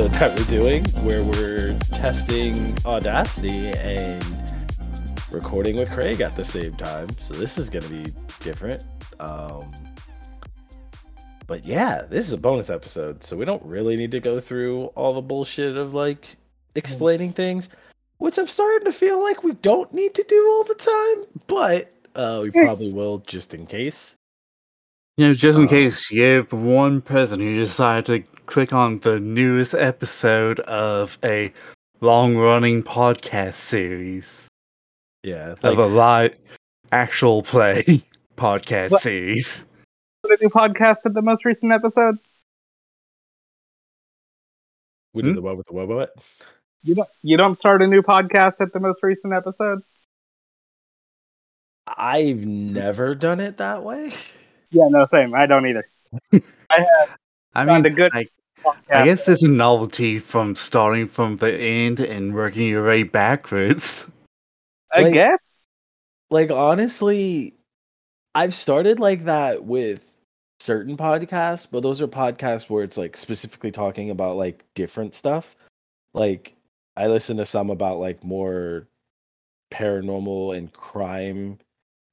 episode that we're doing where we're testing Audacity and recording with Craig at the same time. So this is going to be different. Um, but yeah, this is a bonus episode. So we don't really need to go through all the bullshit of like explaining things, which I'm starting to feel like we don't need to do all the time, but uh, we probably will just in case. You know, just in Um, case you have one person who decided to click on the newest episode of a long running podcast series Yeah, of a live actual play podcast What? series. the new podcast at the most recent episode? we did Hmm? the one with the what what? You don't you don't start a new podcast at the most recent episode? I've never done it that way. Yeah, no, same. I don't either. I have Found mean, a good I, podcast. I guess there's a novelty from starting from the end and working your way backwards. I like- guess. like honestly i've started like that with certain podcasts but those are podcasts where it's like specifically talking about like different stuff like i listen to some about like more paranormal and crime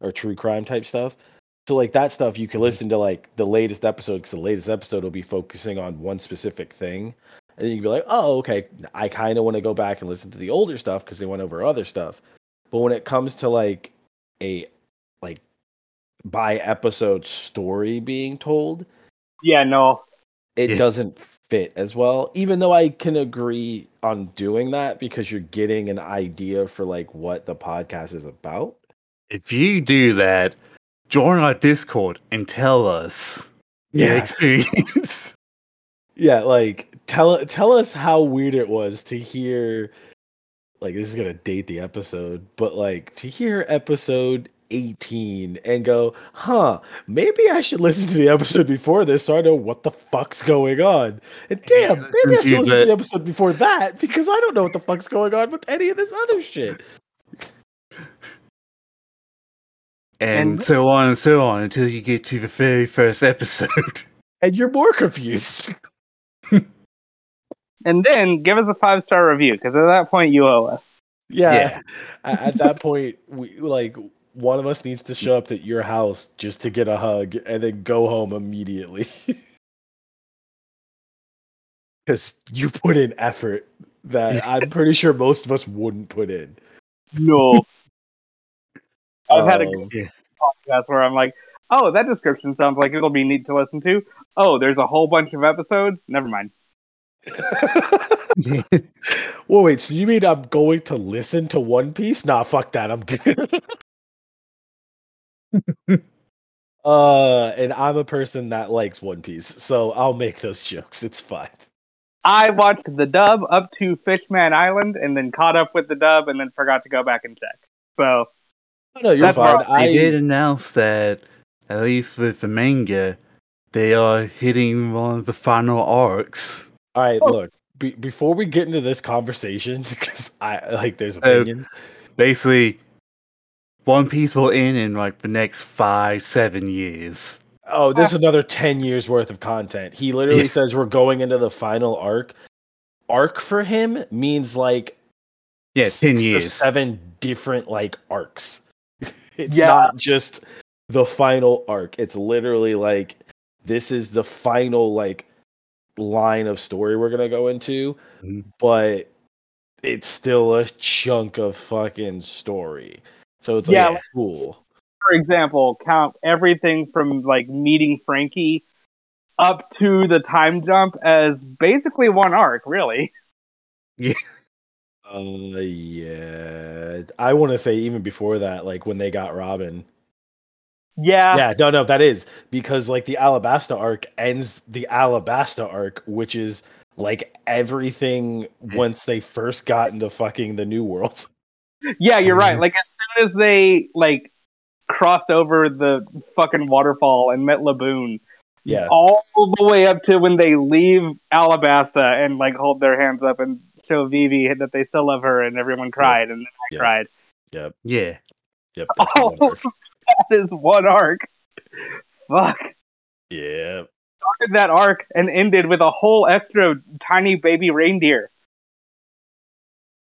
or true crime type stuff so like that stuff you can mm-hmm. listen to like the latest episode because the latest episode will be focusing on one specific thing and you can be like oh okay i kind of want to go back and listen to the older stuff because they went over other stuff but when it comes to like a like by episode story being told, Yeah, no. it Yeah. doesn't fit as well. Even though I can agree on doing that because you're getting an idea for like what the podcast is about. If you do that, join our Discord and tell us your Yeah. experience. Yeah, like tell tell us how weird it was to hear like this is gonna date the episode, but like to hear episode 18 and go, huh, maybe I should listen to the episode before this so I know what the fuck's going on. And damn, maybe I should listen to the episode before that because I don't know what the fuck's going on with any of this other shit. And And- so on and so on until you get to the very first episode. And you're more confused. And then give us a five star review because at that point you owe us. Yeah. Yeah. At, at that point, we like one of us needs to show up at your house just to get a hug and then go home immediately. Because you put in effort that I'm pretty sure most of us wouldn't put in. No. I've had a Um, good podcast where I'm like, oh, that description sounds like it'll be neat to listen to. Oh, there's a whole bunch of episodes. Never mind. well, wait. So you mean I'm going to listen to One Piece? Nah, fuck that. I'm good. uh, and I'm a person that likes One Piece, so I'll make those jokes. It's fine. I watched the dub up to Fishman Island and then caught up with the dub and then forgot to go back and check. So No, no, you're That's fine. where They I did announce that, at least with the manga, they are hitting one of the final arcs. All right, Oh. look. Be- before we get into this conversation, because I like, there's Uh, opinions. Basically, One Piece will end in like the next five, seven years. Oh, there's another ten years worth of content. He literally Yeah. says we're going into the final arc. Arc for him means like Yeah, ten six or years. seven different like arcs. It's Yeah. not just the final arc. It's literally like this is the final like line of story we're gonna go into, Mhm. but it's still a chunk of fucking story. So it's Yeah. like cool. for example, count everything from like meeting Franky up to the time jump as basically one arc, really. Uh, yeah, I want to say even before that, like when they got Robin. Yeah. yeah, no, no, that is because like the Alabasta arc ends the Alabasta arc, which is like everything once they first got into fucking the New World. Yeah, you're right. Mhm. Like as soon as they like crossed over the fucking waterfall and met Laboon, Yeah, all the way up to when they leave Alabasta and like hold their hands up and show Vivi that they still love her, and everyone cried, and then I Yeah. cried. yep, Yeah. yep. That's Oh, one arc. that is one arc. Fuck. Yeah, started that arc and ended with a whole extra tiny baby reindeer.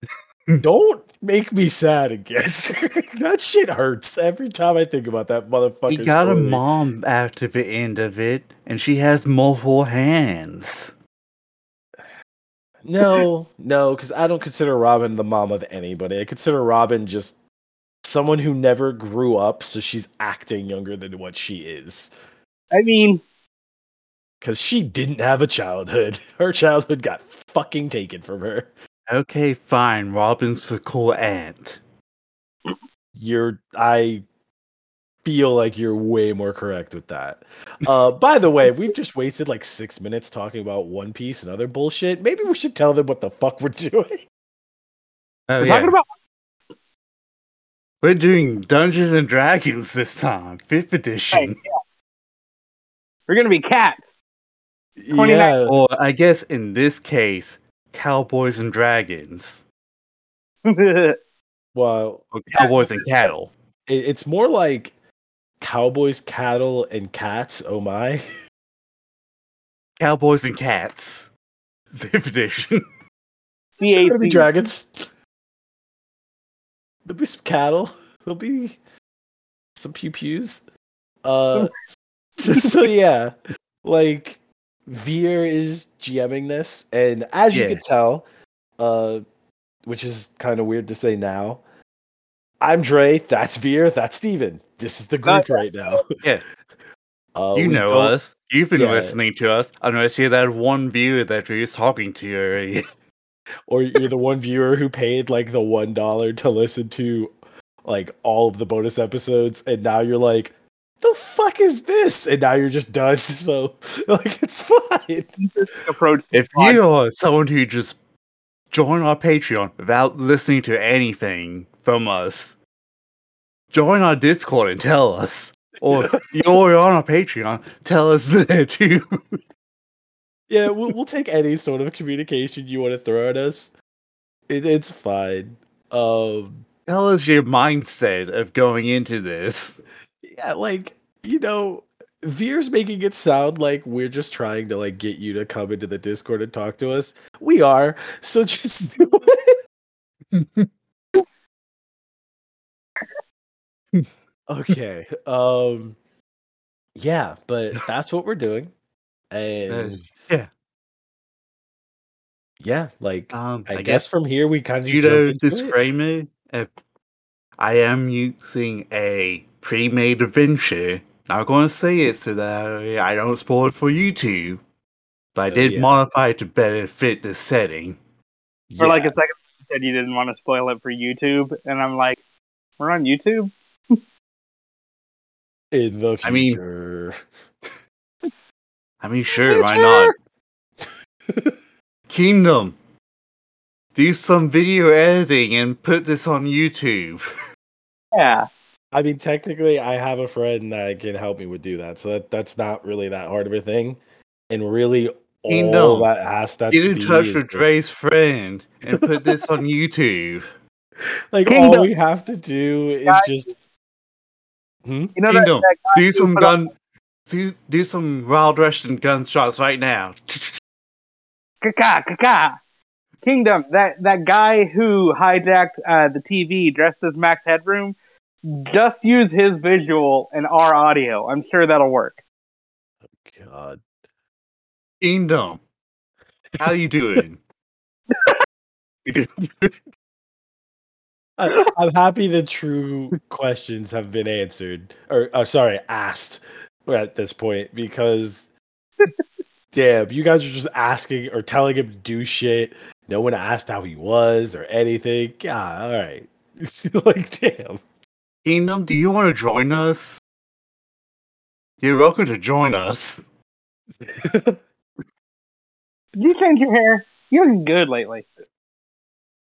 Don't make me sad again. that shit hurts every time I think about that motherfucker. He got a story. mom after the end of it, and she has multiple hands. No, no, because I don't consider Robin the mom of anybody. I consider Robin just someone who never grew up, so she's acting younger than what she is. I mean, Because she didn't have a childhood. Her childhood got fucking taken from her. Okay, fine. Robin's the cool aunt. You're, I feel like you're way more correct with that. Uh, by the way, we've just wasted like six minutes talking about One Piece and other bullshit. Maybe we should tell them what the fuck we're doing. Oh, we're yeah. talking about We're doing Dungeons and Dragons this time, fifth edition. we're gonna be cats. 29 Yeah, Or I guess in this case, Cowboys and Dragons. well, Or Cowboys and Cattle. it's more like cowboys, cattle, and cats. Oh my! Cowboys and Cats. Fifth edition. There's gonna be dragons. There'll be some cattle. There'll be some pew pews. Uh, so, so yeah, like Veer is GMing this, and as you Yeah. can tell, uh, which is kind of weird to say now. I'm Dre. That's Veer. That's Steven. This is the group right now. Yeah. Uh, you know don't- us. You've been yeah. listening to us. Unless you're that one viewer that you're just talking to already. or you're the one viewer who paid like the one dollar to listen to like all of the bonus episodes and now you're like the fuck is this and now you're just done so like it's fine approach. If you are someone who just joined our Patreon without listening to anything from us, join our Discord and tell us. Or you're on our Patreon, tell us there too. yeah we'll, we'll take any sort of communication you want to throw at us it, it's fine um Tell us your mindset of going into this. yeah like you know Veer's making it sound like we're just trying to like get you to come into the Discord and talk to us. We are, so just do it. Okay. Um yeah, but that's what we're doing. And yeah. yeah, like Um, I, guess, from here we kind of just you jump know, it. disclaimer. uh, I am using a pre-made adventure. Not going to say it so that I don't spoil it for YouTube. But I Oh, did yeah. modify it to better fit the setting. For like a second, you said you didn't want to spoil it for YouTube, and I'm like, we're on YouTube. In the I mean- future. I mean, sure, why not? Kingdom, do some video editing and put this on YouTube. Yeah. I mean, technically, I have a friend that can help me with do that, so that that's not really that hard of a thing. And really, all Kingdom, that has that Get to in be touch is with just- Dre's friend and put this on YouTube. Like all we have to do is just. Hmm? You know that, Kingdom, that Do some put on- gun, do do some wild Russian gunshots right now. Kaka, kaka. Kingdom, that that guy who hijacked uh, the TV dressed as Max Headroom, just use his visual and our audio. I'm sure that'll work. Oh, God. Kingdom, how you doing? I, I'm happy the true questions have been answered, or uh, sorry, asked at this point because, damn, you guys are just asking or telling him to do shit. No one asked how he was or anything. God, all right. like, damn. Kingdom, do you want to join us? You're welcome to join us. Did you change your hair? You're looking good lately.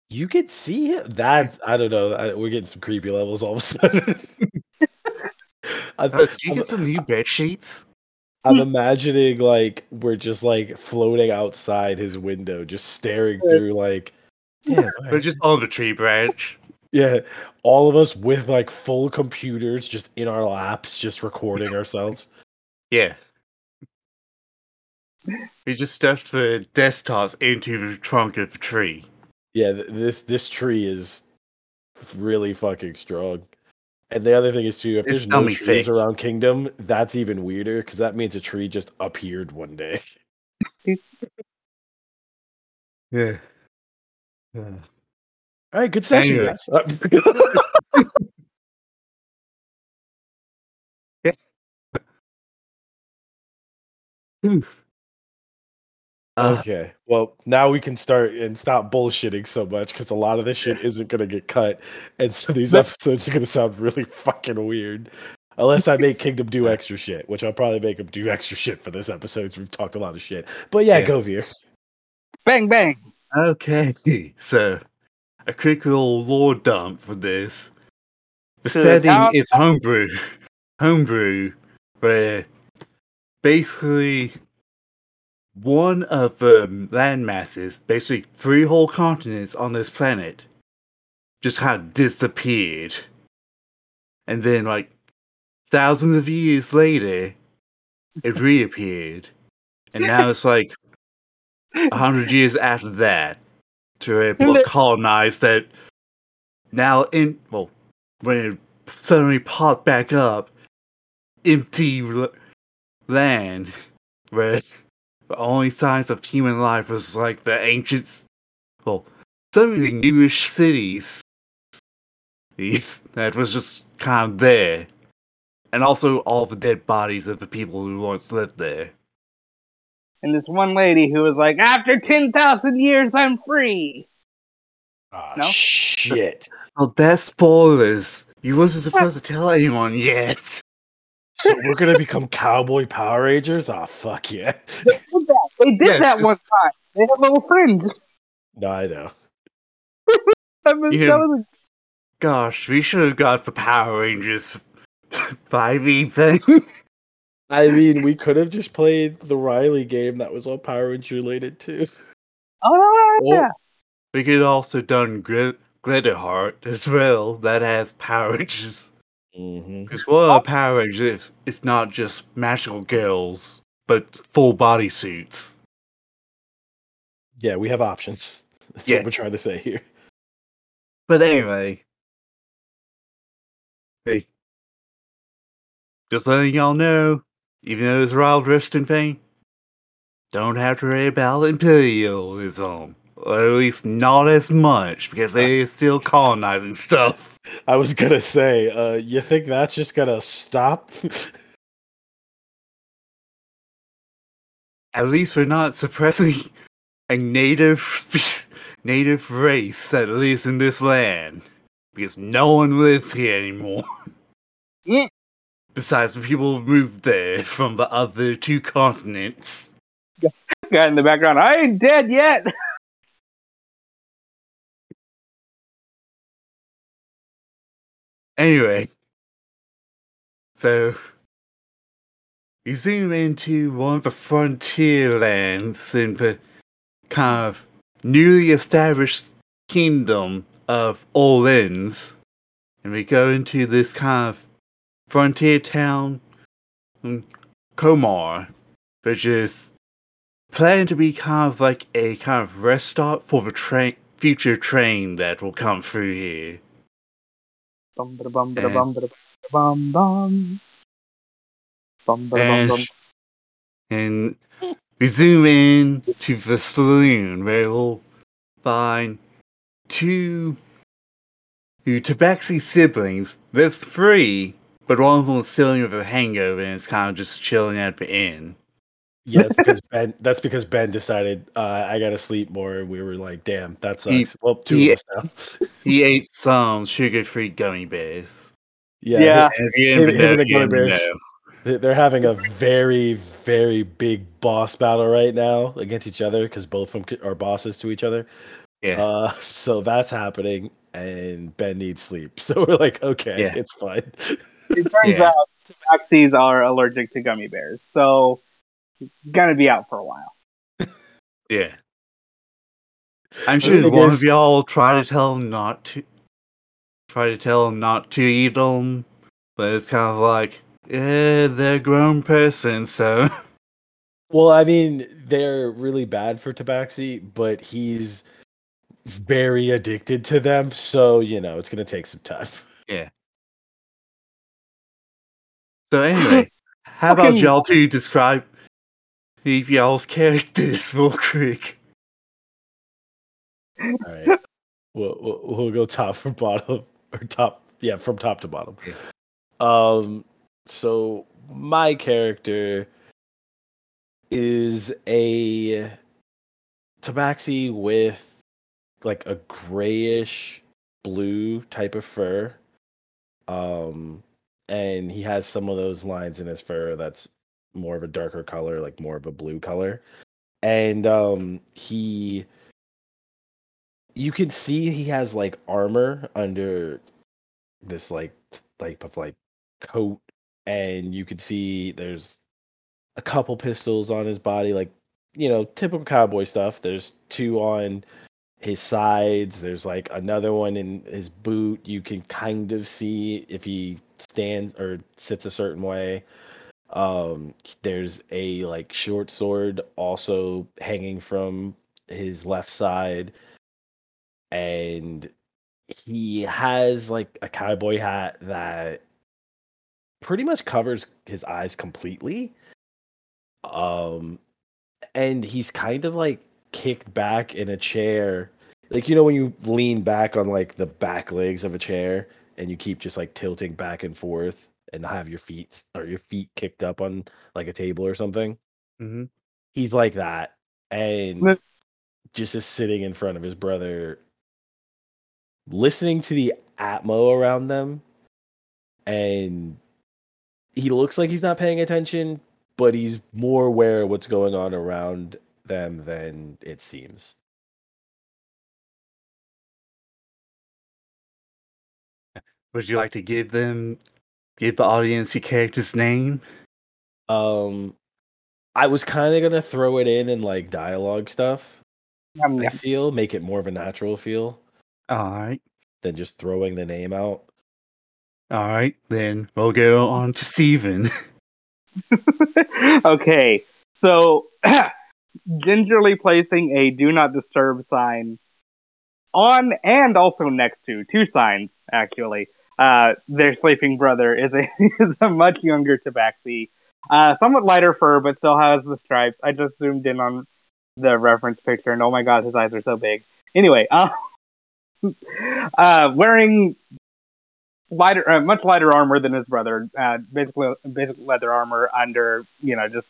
You could see it. That I don't know. I, we're getting some creepy levels all of a sudden. I'm, Uh, you I'm- get some new bed sheets? I'm imagining like we're just like floating outside his window, just staring through like, yeah, We're just on the tree branch. yeah, all of us with like full computers just in our laps, just recording ourselves. Yeah. He just stuffed the desktops into the trunk of the tree. Yeah, this this tree is really fucking strong. And the other thing is too, if It's there's no dummy trees fake. around Kingdom, that's even weirder because that means a tree just appeared one day. Yeah. All right, good session, Anyway. guys. Uh, Um, okay, well now we can start and stop bullshitting so much because a lot of this shit isn't gonna get cut, and so these episodes are gonna sound really fucking weird. Unless I make Kingdom do extra shit, which I'll probably make him do extra shit for this episode. 'cause We've talked a lot of shit, but yeah, Yeah. go Veer. Bang bang. Okay, so a quick little lore dump for this. The To setting town- is homebrew, homebrew, where basically one of the land masses, basically three whole continents on this planet, just kind of disappeared, and then like thousands of years later, it reappeared, and now it's like a hundred years after that to able to colonize that now in well when it suddenly popped back up empty land where the only signs of human life was like the ancient well some of the newish cities these that was just kind of there and also all the dead bodies of the people who once lived there And this one lady who was like, after 10,000 years, I'm free. Ah, No? shit. Oh, that's spoilers. You wasn't supposed to tell anyone yet. So we're gonna become cowboy Power Rangers? Ah, fuck yeah. They did that, they did Yeah, that just- one time. They had little fringe. no, I know. I mean, You that know- was Gosh, we should have got the Power Rangers 5e thing. I mean, we could have just played the Riley game that was all Power Rangers related too. a, oh, Or- yeah. we could also done Gl- Glitterheart as well. That has Power Rangers. Mm-hmm. Because what are Power Rangers if, if not just magical girls, but full body suits? Yeah, we have options. That's Yeah. what we're trying to say here. But anyway, hey, just letting y'all know, even though it's Wild Western thing, don't have to worry about imperialism. Or at least not as much, because they're still colonizing stuff. I was gonna say, uh, you think that's just gonna stop? At least we're not suppressing a native native race that lives in this land. Because no one lives here anymore. Mm. Besides the people who moved there from the other two continents. Guy in the background, I ain't dead yet. Anyway, so you zoom into one of the frontier lands in the kind of newly established kingdom of Orleans, and we go into this kind of frontier town, Komar, which is planned to be kind of like a kind of rest stop for the future train that will come through here. Bum, ba, bum, ba, eh. bum, ba, bum, bum. Bum, ba, bum, and, bum. and we zoom in to the saloon where we'll find two two Tabaxi siblings. They're three, but one of them is still with a hangover and is kind of just chilling at the inn. Yeah, that's because Ben. That's because Ben decided uh, I gotta sleep more, and we were like, "Damn, that sucks." He- well, two he- of us now. He ate some sugar-free gummy bears. yeah, Yeah. And if you Him- him the gummy bears. know. they- they're having a very, very big boss battle right now against each other because both of them are bosses to each other. Yeah. Uh, so that's happening, and Ben needs sleep. So we're like, okay, Yeah. it's fine. It turns Yeah. out tabaxis are allergic to gummy bears, so it's gonna be out for a while. Yeah. I'm sure thing one of y'all try to tell him not to try to tell him not to eat them, but it's kind of like, yeah, they're a grown person, so Well, I mean, they're really bad for Tabaxi, but he's very addicted to them, so you know it's gonna take some time. Yeah. So anyway, how about Fucking- y'all two describe y'all's characters real quick? All right, we'll, we'll we'll go top from bottom or top, yeah, from top to bottom. Um, so my character is a tabaxi with like a grayish blue type of fur. Um, and he has some of those lines in his fur that's more of a darker color, like more of a blue color. And um, he, you can see he has like armor under this like type of like coat, and you can see there's a couple pistols on his body, like you know, typical cowboy stuff. There's two on his sides. There's like another one in his boot. You can kind of see if he stands or sits a certain way. Um, there's a like short sword also hanging from his left side, and he has like a cowboy hat that pretty much covers his eyes completely. Um, and he's kind of like kicked back in a chair. Like you know when you lean back on like the back legs of a chair and you keep just like tilting back and forth and have your feet or your feet kicked up on like a table or something. Mm-hmm. He's like that and just is sitting in front of his brother listening to the atmo around them and he looks like he's not paying attention but he's more aware of what's going on around them than it seems Would you like to give them, give the audience your character's name? um i was kind of gonna throw it in and like dialogue stuff Yum, i feel make it more of a natural feel All right, than just throwing the name out all right. Then we'll go on to Steven. okay, so gingerly placing a do not disturb sign on and also next to two signs actually. Uh, their sleeping brother is a is a much younger Tabaxi, uh, somewhat lighter fur, but still has the stripes. I just zoomed in on the reference picture, and oh my god, his eyes are so big. Anyway, uh, uh, wearing lighter, uh, much lighter armor than his brother. Uh, basically, basic leather armor under, you know, just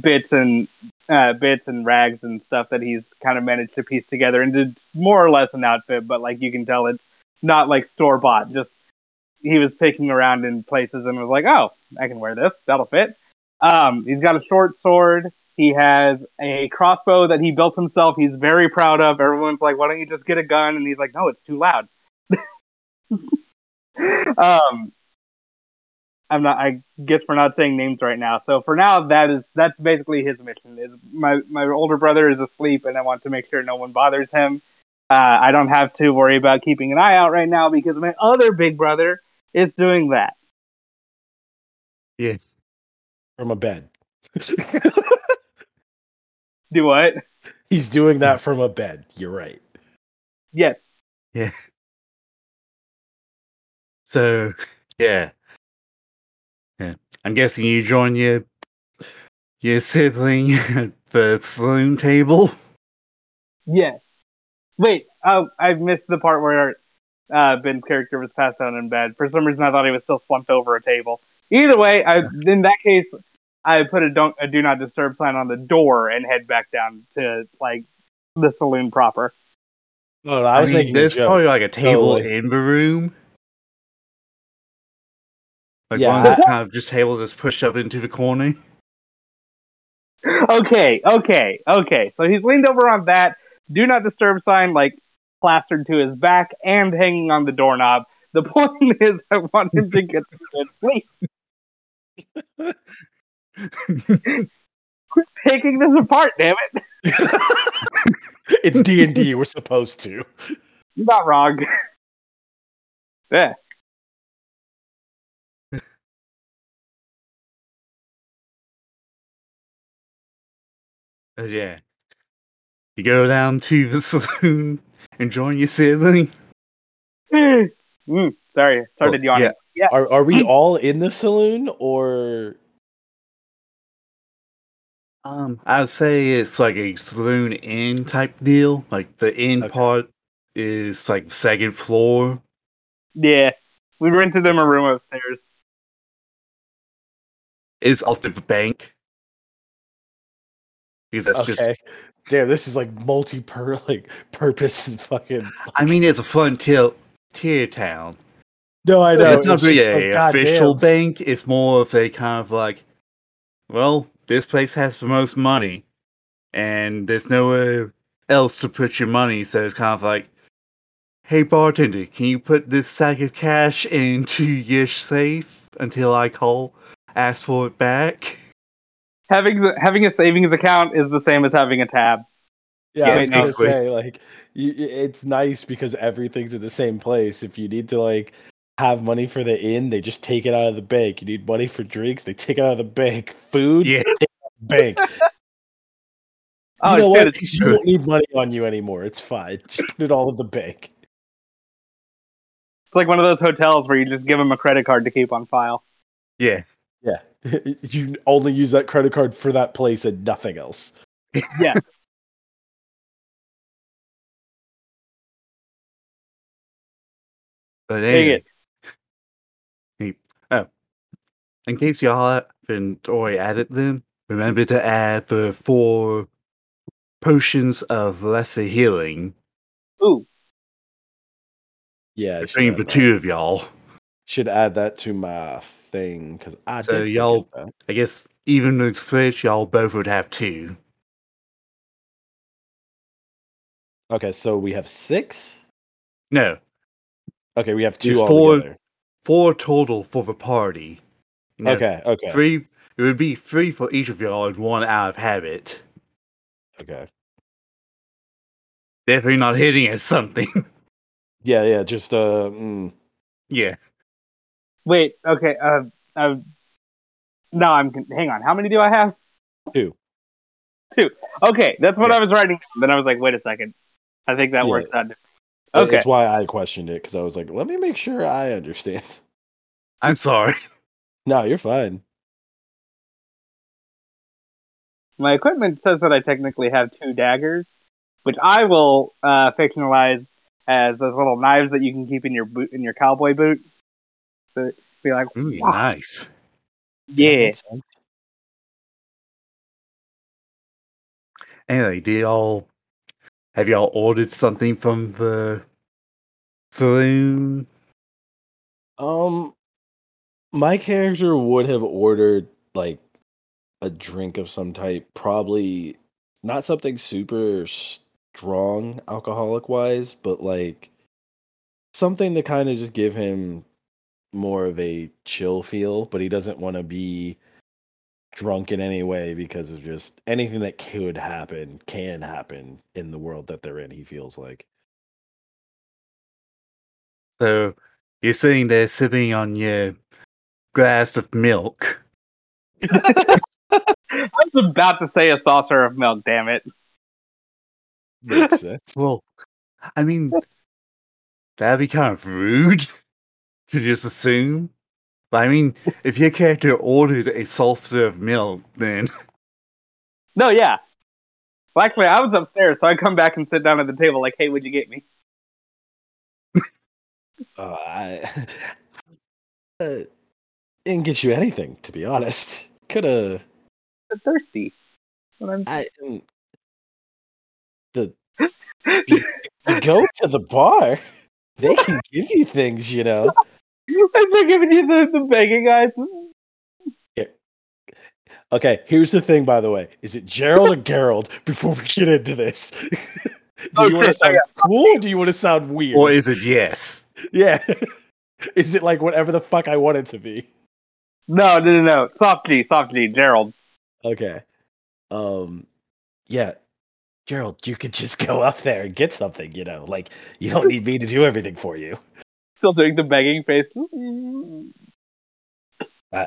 bits and uh, bits and rags and stuff that he's kind of managed to piece together into more or less an outfit. But like you can tell, it's not like store bought. Just he was picking around in places and was like, "Oh, I can wear this. That'll fit." Um, he's got a short sword. He has a crossbow that he built himself. He's very proud of. Everyone's like, "Why don't you just get a gun?" And he's like, "No, it's too loud." um, I'm not. I guess we're not saying names right now. So for now, that is that's basically his mission. Is my my older brother is asleep, and I want to make sure no one bothers him. Uh, I don't have to worry about keeping an eye out right now because my other big brother is doing that. yes. from a bed Do what? he's doing that from a bed you're right Yes. Yeah. So, yeah. Yeah. I'm guessing you join your your sibling at the saloon table. Yes. Wait. Oh, I missed the part where uh, Ben's character was passed out in bed. For some reason, I thought he was still slumped over a table. Either way, I, in that case, I put a don't a do not disturb sign on the door and head back down to like the saloon proper. oh i was mean, making a there's probably like a table Totally. in the room. Like Yeah, one that's I- kind of just tables that's pushed up into the corner. okay, okay, okay. So he's leaned over on that do not disturb sign, like plastered to his back and hanging on the doorknob. The point is, I want him to get to sleep. Quit picking this apart, damn it! it's d&d we're supposed to You're not wrong. yeah. Uh, yeah. You go down to the saloon and join your sibling. mm, sorry, started Well, yawning. yeah. Are are we all in the saloon or Um, I'd say it's like a saloon inn type deal. Like the inn Okay. part is like second floor. Yeah, we rented them a room upstairs. It's also the bank. Because that's okay? just Damn, this is like multi per like purpose and fucking. I mean it's a fun tier tier town. No, I know. it's not really just a like, official damn. bank. It's more of a kind of like, well, this place has the most money, and there's nowhere else to put your money. So it's kind of like, hey bartender, can you put this sack of cash into your safe until I call, ask for it back? Having the, having a savings account is the same as having a tab. Yeah, Yeah, I was gonna say like, you, it's nice because everything's in the same place. If you need to like have money for the inn, they just take it out of the bank. You need money for drinks, they take it out of the bank. Food, Yeah, bank. Oh, you know shit, what? it's You don't need money on you anymore. It's fine. Just put it all in the bank. It's like one of those hotels where you just give them a credit card to keep on file. yeah. Yeah, you only use that credit card for that place and nothing else. Yeah. But Dang anyway, it. oh, in case y'all haven't already added them, remember to add the four potions of lesser healing Ooh, Yeah, I should between the two of y'all. Should add that to my thing because I So y'all- I guess even with Switch, y'all both would have two. Okay, so we have six. No, Okay, we have two There's four- altogether. four total for the party. Know, Okay, okay, Three. It would be three for each of y'all and one out of habit. okay. Definitely not hitting at something. Yeah, yeah. Just uh, mm, yeah. Wait. Okay. Uh, uh, no, I'm. Hang on. How many do I have? Two. Two. Okay, that's what Yeah. I was writing. down. Then I was like, wait a second. I think that Yeah. works out. okay. Okay. That's why I questioned it because I was like, let me make sure I understand. I'm sorry. No, you're fine. My equipment says that I technically have two daggers, which I will uh, fictionalize as those little knives that you can keep in your boot in your cowboy boot. So be like, Ooh, Wow. nice. Yeah. Anyway, do y'all have y'all ordered something from the saloon? Um, my character would have ordered like a drink of some type, probably not something super strong alcoholic wise, but like something to kind of just give him more of a chill feel, but he doesn't want to be drunk in any way because of just anything that could happen can happen in the world that they're in, he feels like. So you're sitting there sipping on your glass of milk. I was about to say a saucer of milk. Damn it. Makes sense. Well, I mean, that'd be kind of rude to just assume. But I mean, if your character ordered a saucer of milk, then No, yeah. Well, actually, I was upstairs, so I come back and sit down at the table, like, "Hey, what'd you get me?" Uh, I uh, didn't get you anything, to be honest. Could have. I'm thirsty. What I'm- I the you go to the bar. They can give you things, you know. I'm not giving you the, the begging eyes. Okay, here's the thing. By the way, is it Gerald or Gerald? Before we get into this, do Oh, you want to shit, I sound cool? Or do you want to sound weird? or is it yes? yeah, is it like whatever the fuck I want it to be? No, no, no, no. Soft G, soft G, Gerald. Okay. Um yeah. Gerald, you could just go up there and get something, you know. Like you don't need me to do everything for you. Still doing the begging face. Mm. Uh,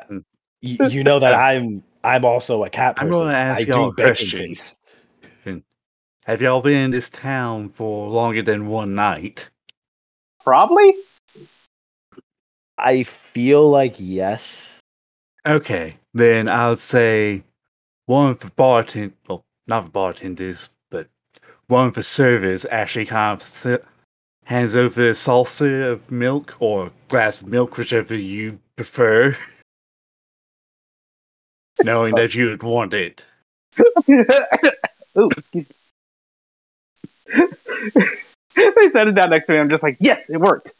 you, you know that I'm I'm also a cat I'm person. gonna ask I y'all do a begging face. have y'all been in this town for longer than one night? Probably. I feel like yes. Okay, then I'll say one for the bartend well, not the bartenders, but one for the servers actually kind of si- hands over a saucer of milk or glass of milk, whichever you prefer, knowing that you would want it. Ooh, excuse me. they set it down next to me. I'm just like, yes, it worked.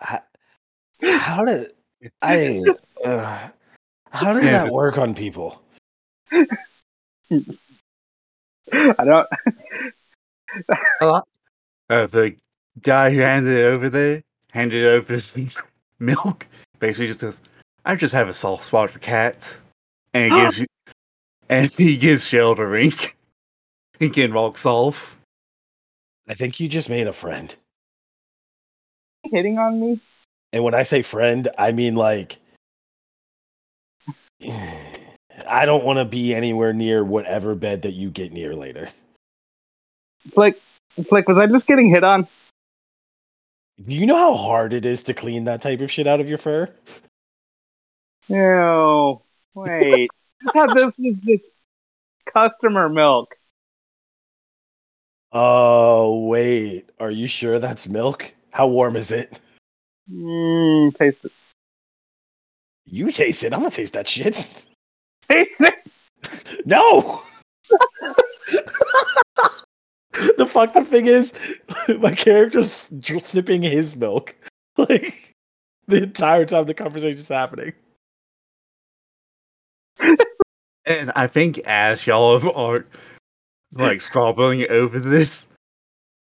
How, how did I? Uh, how does that work on people? I don't. Uh, the guy who handed it over there handed it over some milk. Basically, just goes, "I just have a soft spot for cats," and he gives you, and he gives Gerald a wink. He can walks off. I think you just made a friend. hitting on me? And when I say friend, I mean like I don't want to be anywhere near whatever bed that you get near later. Flick, Flick, was I just getting hit on? You know how hard it is to clean that type of shit out of your fur? No. Wait. This was just customer milk. Oh, wait. Are you sure that's milk? How warm is it? Mmm, taste it. You taste it. I'm gonna taste that shit. Taste it. No. the fuck the thing is, my character's sipping his milk, like the entire time the conversation's happening. And I think as y'all are like scrabbling over this,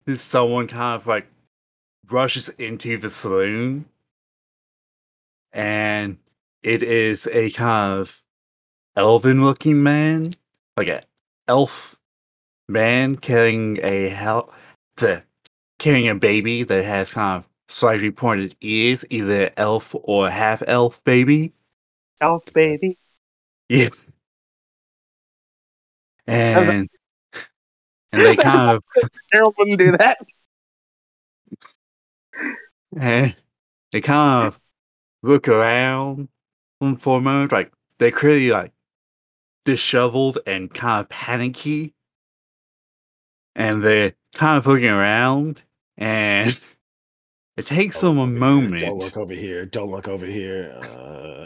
this someone kind of like rushes into the saloon, and it is a kind of elven-looking man, like a elf man carrying a hel- the carrying a baby that has kind of slightly pointed ears, either elf or half elf baby. Elf baby. Yeah. And and they kind of Harold wouldn't do that. and they kind of look around for a moment, like they're clearly like disheveled and kind of panicky. And they're kind of looking around and it takes them a moment. Don't look over here. Don't look over here. Uh,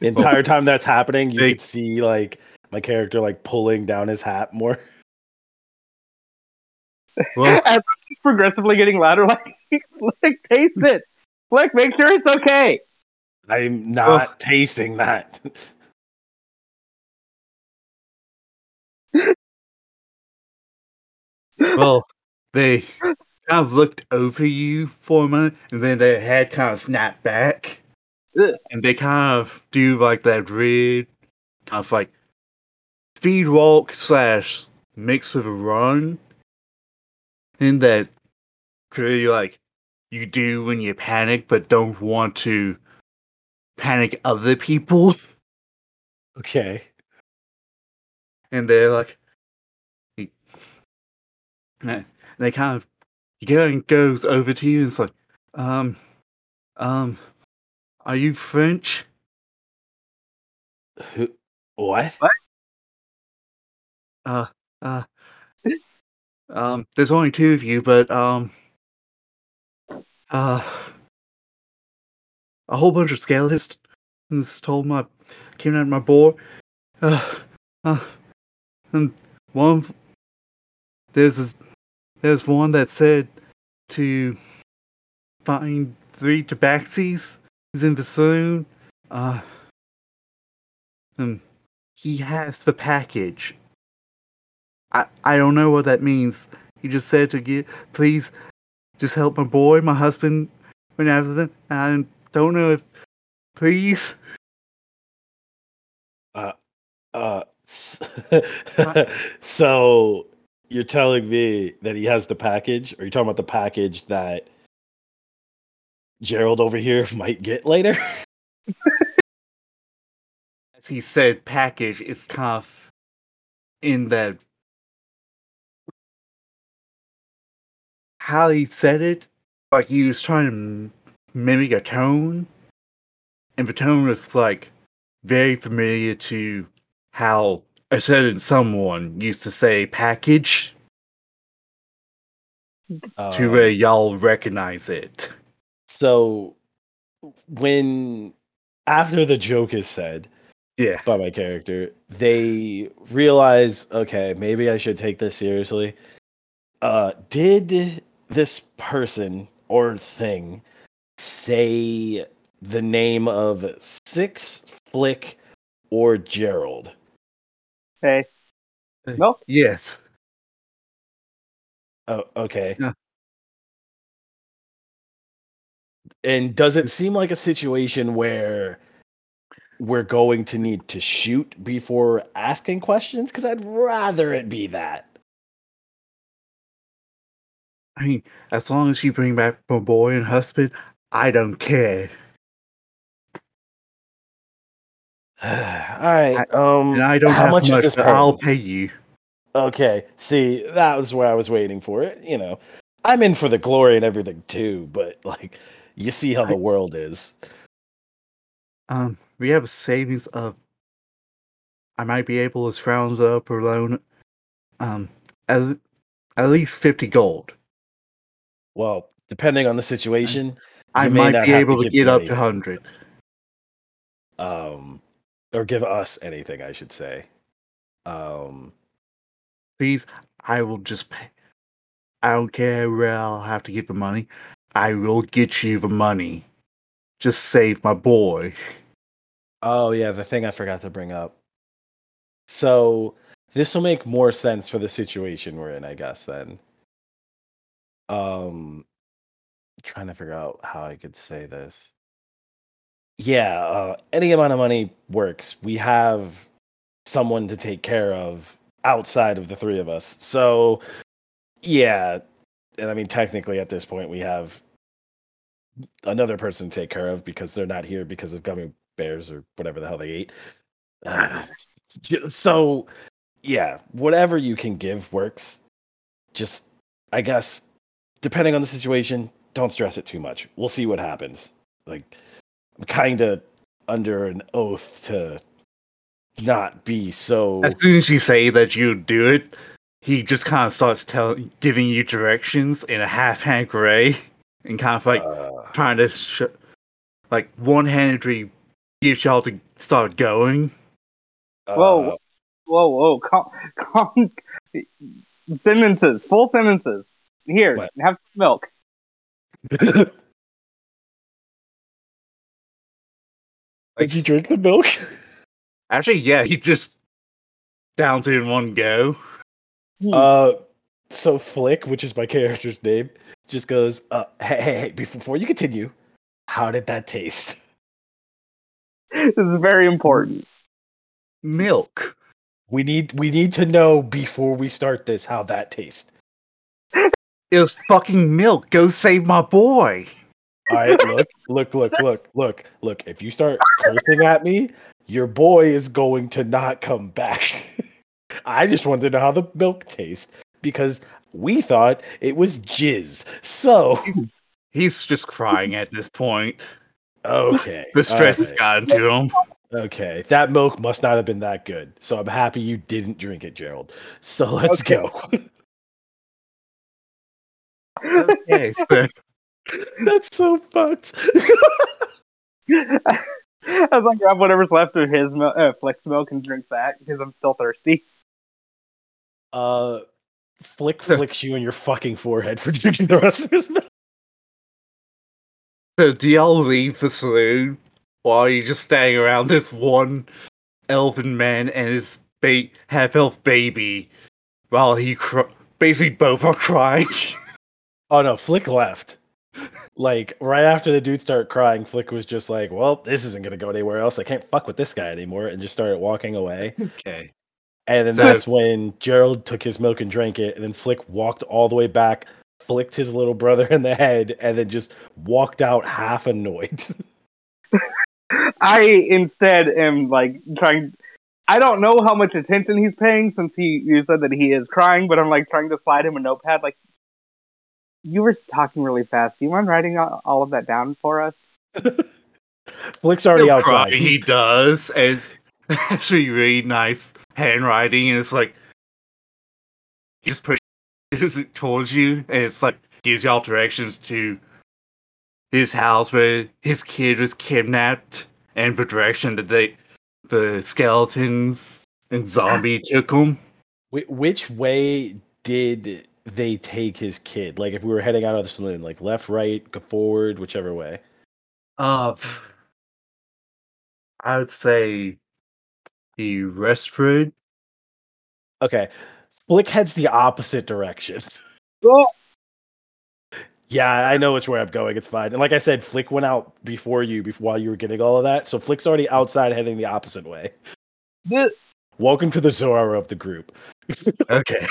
the entire time that's happening, you They- could see like my character like pulling down his hat more. Well, As progressively getting louder, like, Flick, taste it. Like, make sure it's okay. I'm not tasting that. Well, they kind of looked over you for a moment, and then their head kind of snapped back, Ugh. and they kind of do like that weird, kind of like speed walk slash mix of a run, and that clearly like you do when you panic, but don't want to panic other people. okay. and they're like, and they kind of, going goes over to you and it's like, um, um, are you French? Who? What? Uh, uh, um, there's only two of you, but um, uh, a whole bunch of skeletons told my came out of my board. Uh, uh, and one, of- there's this, there's one that said to find three tabaxis He's in the saloon. Uh, and he has the package. I I don't know what that means. He just said to get please just help my boy, my husband went after them. I don't know if please. Uh, s- so you're telling me that he has the package? Or are you talking about the package that Gerald over here might get later? As he said package, is tough in that how he said it, like he was trying to mimic a tone, and the tone was like very familiar to how a certain someone used to say package to Um, where y'all recognize it. So when after the joke is said Yeah. by my character, they realize, okay, maybe I should take this seriously. Uh did this person or thing say the name of Six Flick or Gerald? Hey, no, Yes. Oh, okay. Yeah. And does it seem like a situation where we're going to need to shoot before asking questions? Because I'd rather it be that. I mean, as long as you bring back my boy and husband, I don't care. All right. um, And I don't how have much much, is this but I'll pay you. Okay. See, that was where I was waiting for it. You know, I'm in for the glory and everything too, but like, you see how the world is. Um, we have a savings of. I might be able to scrounge up or loan, um, at, at least fifty gold. Well, depending on the situation, I may might be able to to give get up to hundred. um, or give us anything, I should say. Um, Please, I will just pay. I don't care where I'll have to get the money. I will get you the money. Just save my boy. Oh yeah, the thing I forgot to bring up. So this will make more sense for the situation we're in, I guess. Then, um, trying to figure out how I could say this. Yeah, uh, any amount of money works. We have someone to take care of outside of the three of us. So, yeah, and I mean technically at this point we have another person to take care of because they're not here because of gummy bears or whatever the hell they ate. Uh, so, yeah, whatever you can give works. Just, I guess, depending on the situation, don't stress it too much. We'll see what happens. Like, kind of under an oath to not be so. As soon as you say that you do it, he just kind of starts telling, giving you directions in a half-hand way, and kind of like uh, trying to, sh- like one-handedly get y'all to start going. Whoa. uh, whoa, whoa, calm, calm. Sentences, full sentences. Here, What? have some milk. Did you drink the milk? Actually, yeah, he just downs it in one go. Uh, so Flick, which is my character's name, just goes, uh, "Hey, hey, hey! Before you continue, how did that taste?" this is very important. Milk. We need we need to know before we start this how that tastes. It was fucking milk. Go save my boy. All right, look, look, look, look, look, look. If you start cursing at me, your boy is going to not come back. I just wanted to know how the milk tastes because we thought it was jizz. So He's just crying at this point. okay, The stress has gotten to him. Okay, that milk must not have been that good. So I'm happy you didn't drink it, Gerald. So let's Okay. go. Okay, so That's so fucked. I was like, grab whatever's left of his mil- uh, Flick's milk and drink that because I'm still thirsty. uh, flick flicks you in your fucking forehead for drinking the rest of his milk. So do y'all leave the saloon while you're just standing around this one elven man and his ba- half-elf baby while he cr- basically both are crying? Oh no, Flick left. Like right after the dude started crying, Flick was just like, "Well, this isn't gonna go anywhere else. I can't fuck with this guy anymore," and just started walking away. okay. And then So- that's when Gerald took his milk and drank it, and then Flick walked all the way back, flicked his little brother in the head, and then just walked out half annoyed. I instead am like trying. I don't know how much attention he's paying since he you said that he is crying, but I'm like trying to slide him a notepad. Like, you were talking really fast. Do you mind writing all all of that down for us? Flick's already He'll outside. cry, He does. It's actually really nice handwriting, and it's like he just pushes it towards you, and it's like gives y'all directions to his house where his kid was kidnapped, and the direction that they, the skeletons and ah. zombie took him. Which way did they take his kid? Like, if we were heading out of the saloon, like left, right, go forward, whichever way. Uh, I would say the restaurant. Okay. Flick heads the opposite direction. Oh, yeah, I know which way I'm going. It's fine. And like I said, Flick went out before you, before while you were getting all of that. So Flick's already outside, heading the opposite way. this, Welcome to the Zoro of the group. Okay.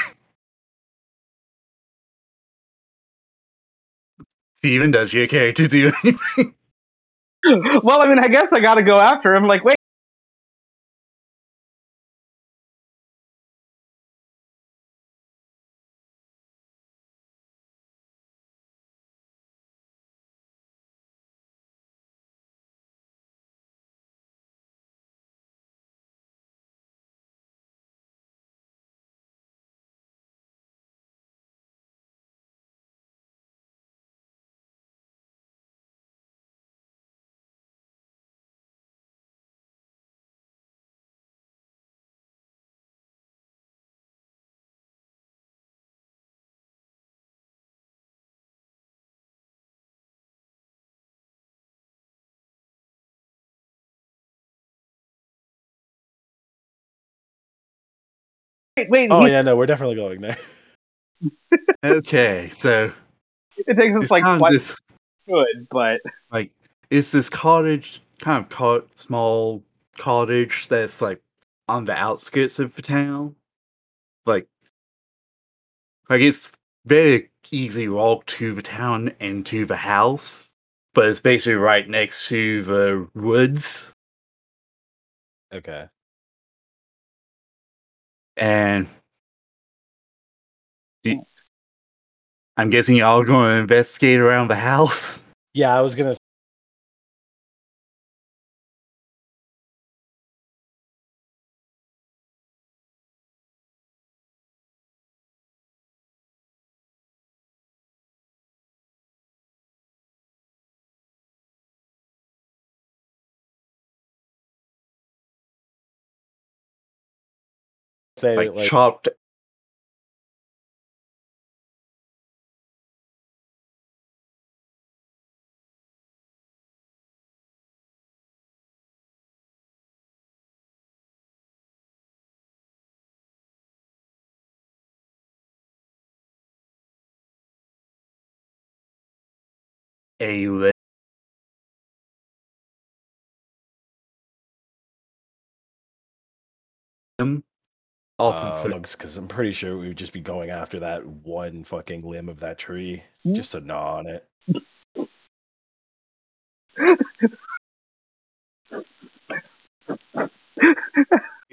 Steven, does your character do anything? well, I mean, I guess I got to go after him. Like, wait. Wait, wait Oh he- yeah, no, we're definitely going there. Okay, so it takes us it's like kind of quite this good, but like it's this cottage, kind of co- small cottage that's like on the outskirts of the town. Like, like it's very easy walk to the town and to the house, but it's basically right next to the woods. Okay. And do- I'm guessing y'all going to investigate around the house. Yeah, I was gonna. Say Like, like, chopped. A off uh, of the because I'm pretty sure we would just be going after that one fucking limb of that tree just to gnaw on it.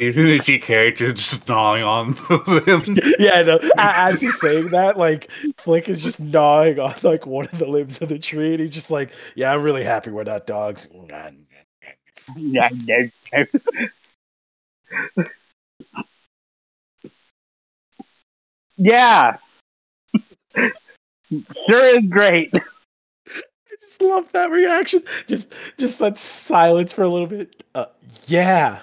Even if your character just gnawing on the limb. yeah, no. As he's saying that, like Flick is just gnawing on like one of the limbs of the tree, and he's just like, "Yeah, I'm really happy we're not dogs." yeah, yeah, yeah. sure is great. I just love that reaction. Just, just that silence for a little bit. Uh, yeah.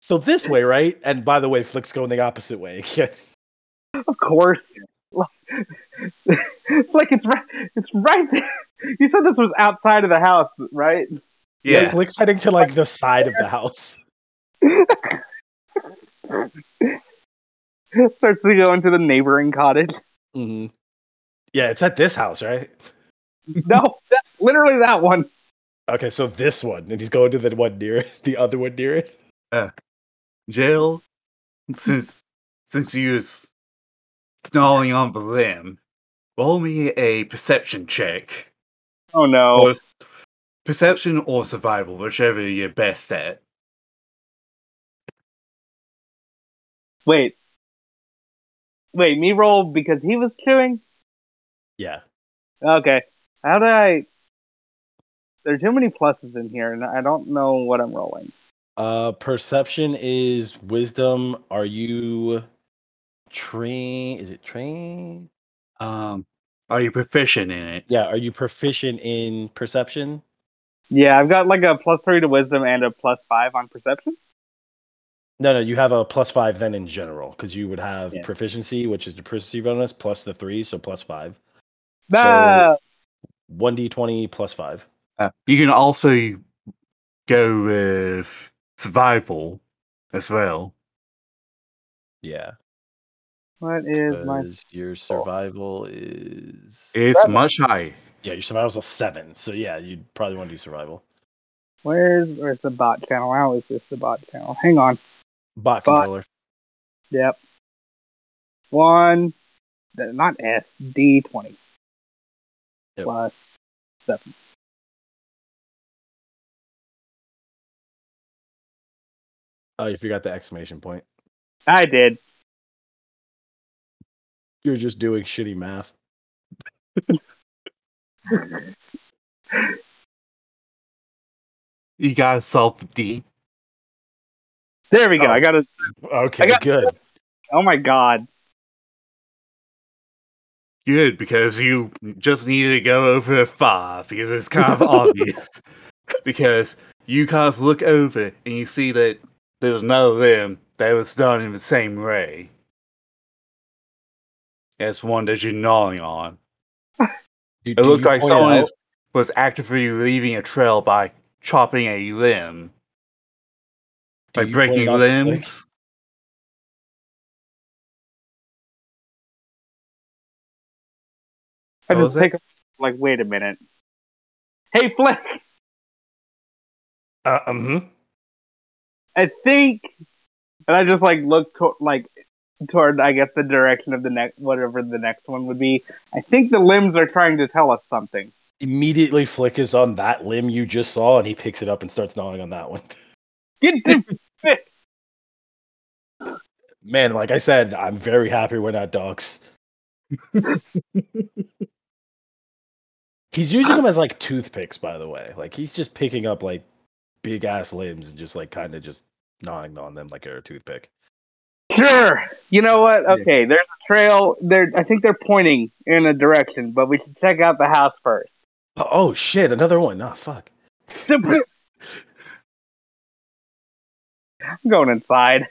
So this way, right? And by the way, Flick's going the opposite way. Yes. Of course. It's like it's right. It's right there. You said this was outside of the house, right? Yeah. Yeah. Flick's heading to like the side of the house. Starts to go into the neighboring cottage. hmm Yeah, it's at this house, right? No, that, literally that one. Okay, so this one, and he's going to the one near it, the other one near it. Jail, since since you was gnawing on the limb, roll me a perception check. Oh no. Plus, perception or survival, whichever you're best at. Wait. Wait, me roll because he was chewing? Yeah. Okay. How did I. There are too many pluses in here, and I don't know what I'm rolling. Uh, perception is wisdom. Are you train? Is it train? Um, are you proficient in it? Yeah. Are you proficient in perception? Yeah, I've got like a plus three to wisdom and a plus five on perception. No, no. You have a plus five then in general because you would have Yeah. proficiency, which is the proficiency bonus plus the three, so plus five. Ah, One d twenty plus five. Uh, you can also go with survival as well. Yeah. what is my. Your survival is It's Seven. much higher. yeah, your survival's a seven. So yeah, you'd probably want to do survival. Where's where's the bot channel? How is this the bot channel? Hang on. Bot Bot. controller. Yep. One, not S, D twenty. Yep. Plus seven. Oh, you forgot the exclamation point. I did. You're just doing shitty math. You gotta solve the D. There we go. Oh. I got it. Okay, I got- good. Oh my god. Good, because you just needed to go over five because it's kind of obvious. Because you kind of look over and you see that there's no limb that was done in the same way as one that you're gnawing on. Do- It do looked like someone out- was actively leaving a trail by chopping a limb, do by breaking point out the flick? limbs. I just was take a, like, wait a minute. Hey, Flick. Uh, mhm. I think, and I just like look to, like toward I guess the direction of the next whatever the next one would be. I think the limbs are trying to tell us something. Immediately, Flick is on that limb you just saw, and he picks it up and starts gnawing on that one. Get the Man, like I said, I'm very happy we're not dogs. he's using them as like toothpicks, by the way. Like he's just picking up like big ass limbs and just like kind of just gnawing on them like a toothpick. Sure. You know what? Okay, there's a trail. They're I think they're pointing in a direction, but we should check out the house first. Oh, oh shit, another one. Oh fuck. I'm going inside.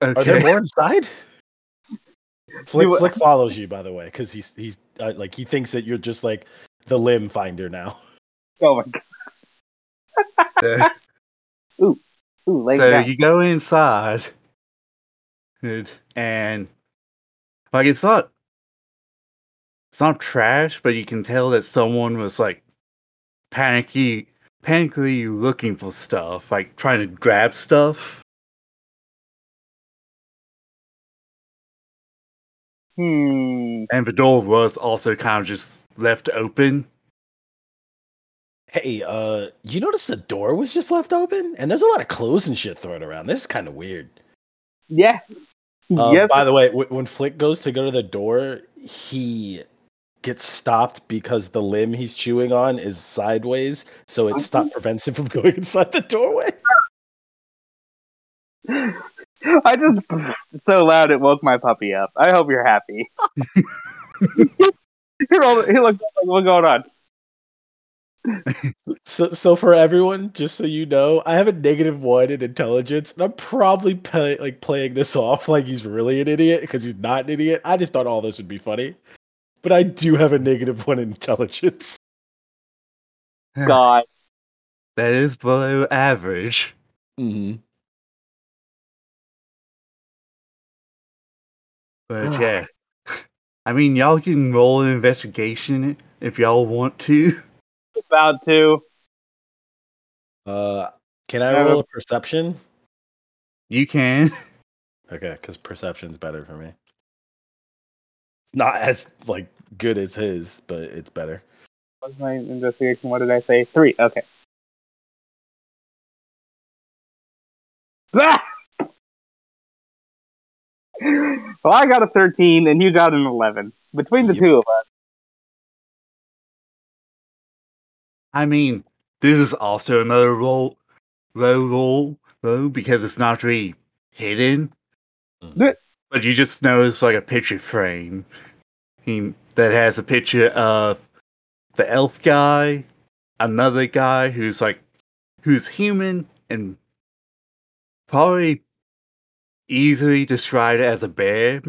Are there more inside? Flick, Flick follows you, by the way, because he's he's uh, like he thinks that you're just like the limb finder now. Oh my god. So, Ooh, lay so down. you go inside, and, and like it's not it's not trash, but you can tell that someone was like panicky, panically looking for stuff, like trying to grab stuff. Hmm. And the door was also kind of just left open. Hey, uh, you notice the door was just left open, and there's a lot of clothes and shit thrown around. This is kind of weird. Yeah. Uh, yes. By the way, w- when Flick goes to go to the door, he gets stopped because the limb he's chewing on is sideways, so it stop mm-hmm. prevents him from going inside the doorway. I just so loud it woke my puppy up. I hope you're happy. he looked like, what's going on? So, so for everyone, just so you know, I have a negative one in intelligence, and I'm probably play, like playing this off like he's really an idiot because he's not an idiot. I just thought all this would be funny, but I do have a negative one intelligence. God. That is below average. Mm-hmm. But yeah. I mean, y'all can roll an investigation if y'all want to. About to. Uh, can I roll a perception? You can. Okay, because perception's better for me. It's not as like good as his, but it's better. What's my investigation? What did I say? Three. Okay. Ah! Well, I got a 13 and you got an 11. Between the Yep. two of us. I mean, this is also another roll, low roll, though, because it's not really hidden. Yeah. But you just know it's like a picture frame he, that has a picture of the elf guy, another guy who's like, who's human and probably easily described as a bear.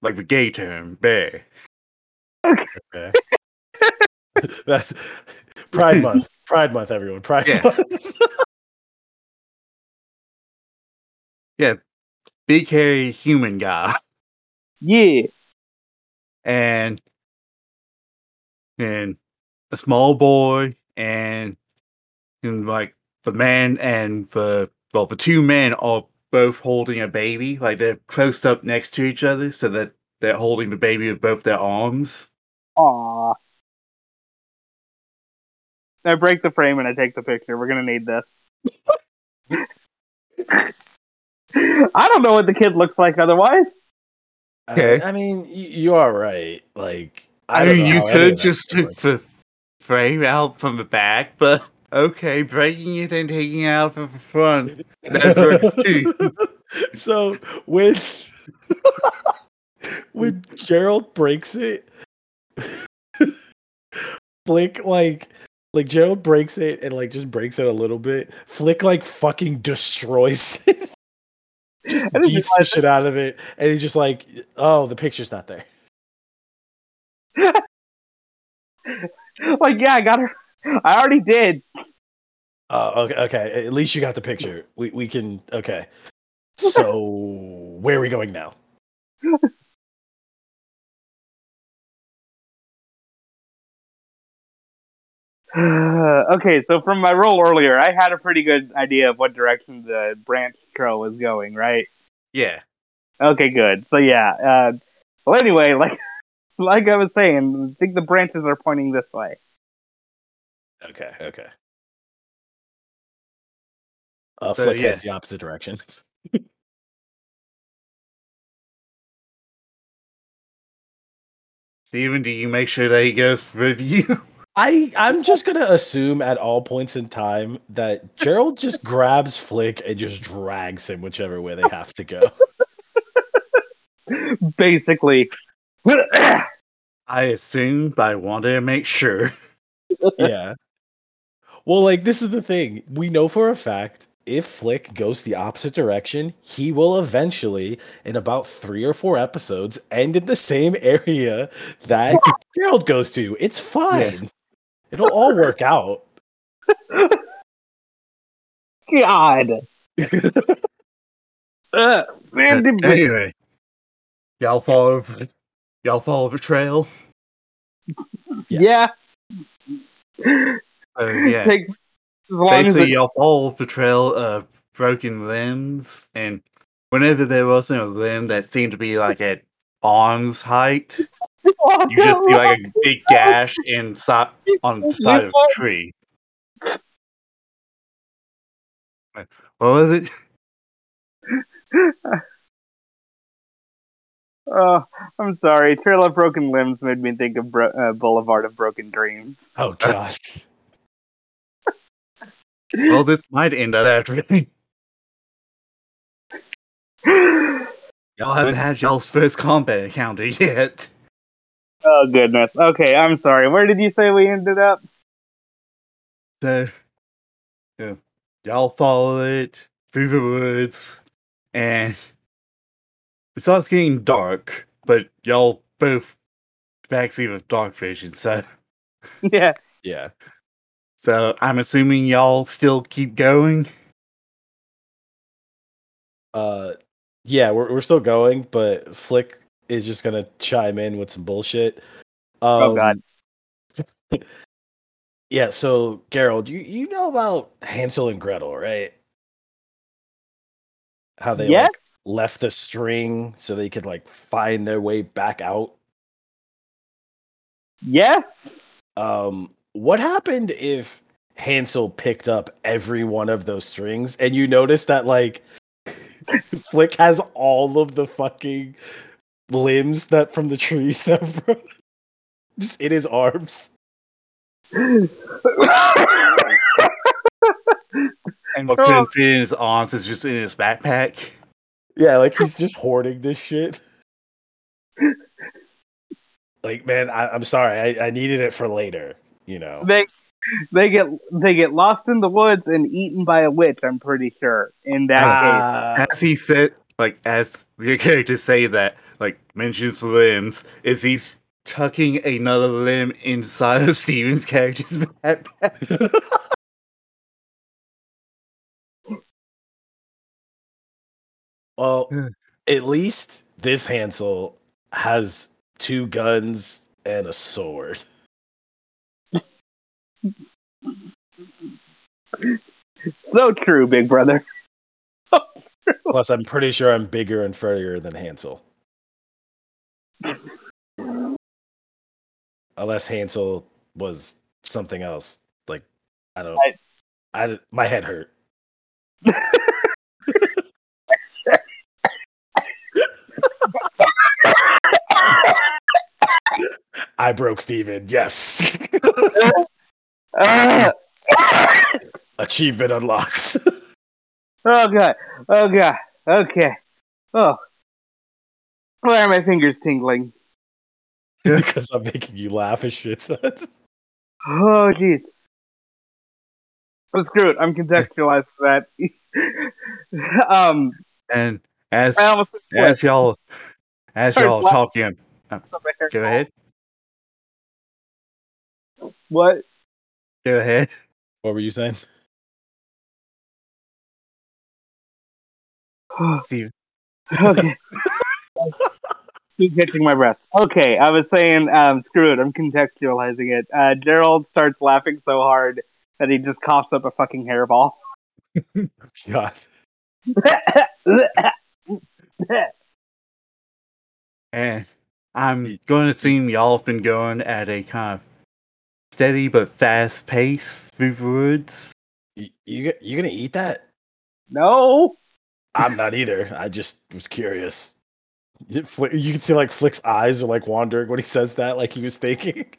Like the gay term, bear. Okay. That's Pride Month. Pride Month, everyone. Pride Yeah. Month. Yeah. Big hairy human guy. Yeah. And and a small boy and and like the man and the well the two men are both holding a baby like they're close up next to each other so that they're holding the baby with both their arms Aw. I break the frame and I take the picture. We're gonna need this. I don't know what the kid looks like otherwise. Okay. I, I mean, you are right. Like, i, don't mean you could just took the frame out from the back but okay breaking it and taking it out from the front that works too so with when Gerald breaks it, Flick like like Gerald breaks it and like just breaks it a little bit. Flick like fucking destroys it. Just beats the shit out of it, and he's just like, "Oh, the picture's not there." like, yeah, I got her. I already did. Oh, okay, okay. At least you got the picture. We we can okay. So where are we going now? okay, so from my role earlier, I had a pretty good idea of what direction the branch trail was going, right? yeah Okay, good. So yeah. Uh, well, anyway, like like I was saying, I think the branches are pointing this way. Okay, okay. Uh, So, Flick yeah. heads the opposite direction. Steven, do you make sure that he goes with you? I I'm just gonna assume at all points in time that Gerald just grabs Flick and just drags him whichever way they have to go. Basically. I assume, but I wanted to make sure. yeah. Well, like this is the thing. We know for a fact if Flick goes the opposite direction, he will eventually, in about three or four episodes, end in the same area that Gerald goes to. It's fine. It'll all work out. God. Uh, man, the- anyway, y'all follow, y'all follow the trail. yeah. Uh, yeah, Take, as long as basically it, y'all follow the trail of broken limbs, and whenever there wasn't a limb that seemed to be like at arm's height, you just see like a big gash inside on the side of a tree. What was it? Oh, I'm sorry. Trail of Broken Limbs made me think of Bro- uh, Boulevard of Broken Dreams. Oh gosh. Well, this might end up that tree. Y'all haven't had y'all's first combat encounter yet. Oh goodness. Okay, I'm sorry. Where did you say we ended up? So, yeah, y'all follow it through the woods, and it starts getting dark. But y'all both backseat with dark vision, so yeah. Yeah. so I'm assuming y'all still keep going. Uh yeah, we're we're still going, but Flick is just gonna chime in with some bullshit. Um, Oh god. Yeah, so Gerald, you you know about Hansel and Gretel, right? How they Yes. like left the string so they could like find their way back out. Yeah. Um, what happened if Hansel picked up every one of those strings and you notice that like Flick has all of the fucking limbs that from the trees that broke just in his arms. And what couldn't fit in his arms is just in his backpack. Yeah, like he's just hoarding this shit. Like, man, I, I'm sorry, I, I needed it for later. You know, they they get they get lost in the woods and eaten by a witch. I'm pretty sure in that Ah, As he said, like as your characters say that, like mentions limbs, is he's tucking another limb inside of Steven's character's backpack. well, hmm. at least this Hansel has two guns and a sword. So true, big brother. Plus, I'm pretty sure I'm bigger and furrier than Hansel. Unless Hansel was something else. Like, I don't. I- I, my head hurt. I broke Steven. Yes. Achievement unlocked. oh god. Oh god. Okay. Oh. Why are my fingers tingling? because I'm making you laugh as shit. Oh jeez. Well, screw it. I'm contextualized for that. um. and as as y'all as Sorry, y'all what? talking, go ahead, What? go ahead. what were you saying? Steven. okay. Keep catching my breath. Okay, I was saying, um, screw it. I'm contextualizing it. Uh, Gerald starts laughing so hard that he just coughs up a fucking hairball. God. And I'm going to assume y'all have been going at a kind of steady but fast pace through the woods. You, you you gonna eat that? no. I'm not either. I just was curious. You can see like Flick's eyes are like wandering when he says that, like he was thinking.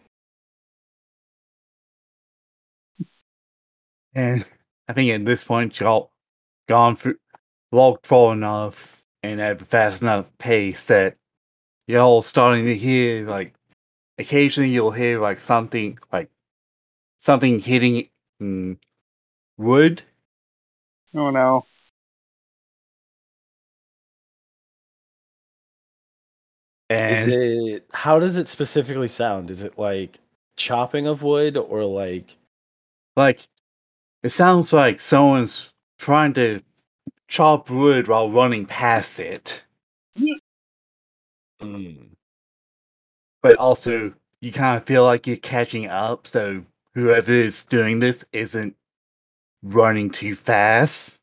And I think at this point, y'all gone through, walked far enough and at a fast enough pace that y'all starting to hear like occasionally you'll hear like something like something hitting wood Oh no. Is it how does it specifically sound? Is it like chopping of wood or like like it sounds like someone's trying to chop wood while running past it. Mm, but also you kind of feel like you're catching up so whoever is doing this isn't running too fast.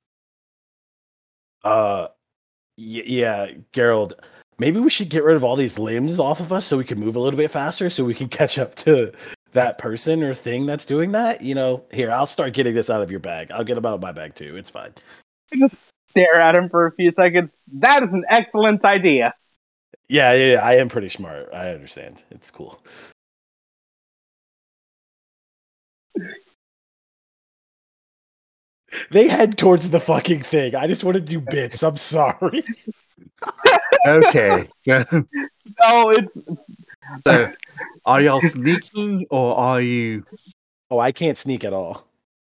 Uh y- yeah, Gerald, maybe we should get rid of all these limbs off of us so we can move a little bit faster so we can catch up to that person or thing that's doing that. You know, here, I'll start getting this out of your bag. I'll get them out of my bag too. It's fine. Just Stare at him for a few seconds. That is an excellent idea. Yeah, yeah, yeah. I am pretty smart. I understand. It's cool. They head towards the fucking thing. I just want to do bits. I'm sorry. okay so, Oh, it's so are y'all sneaking or are you Oh, I can't sneak at all.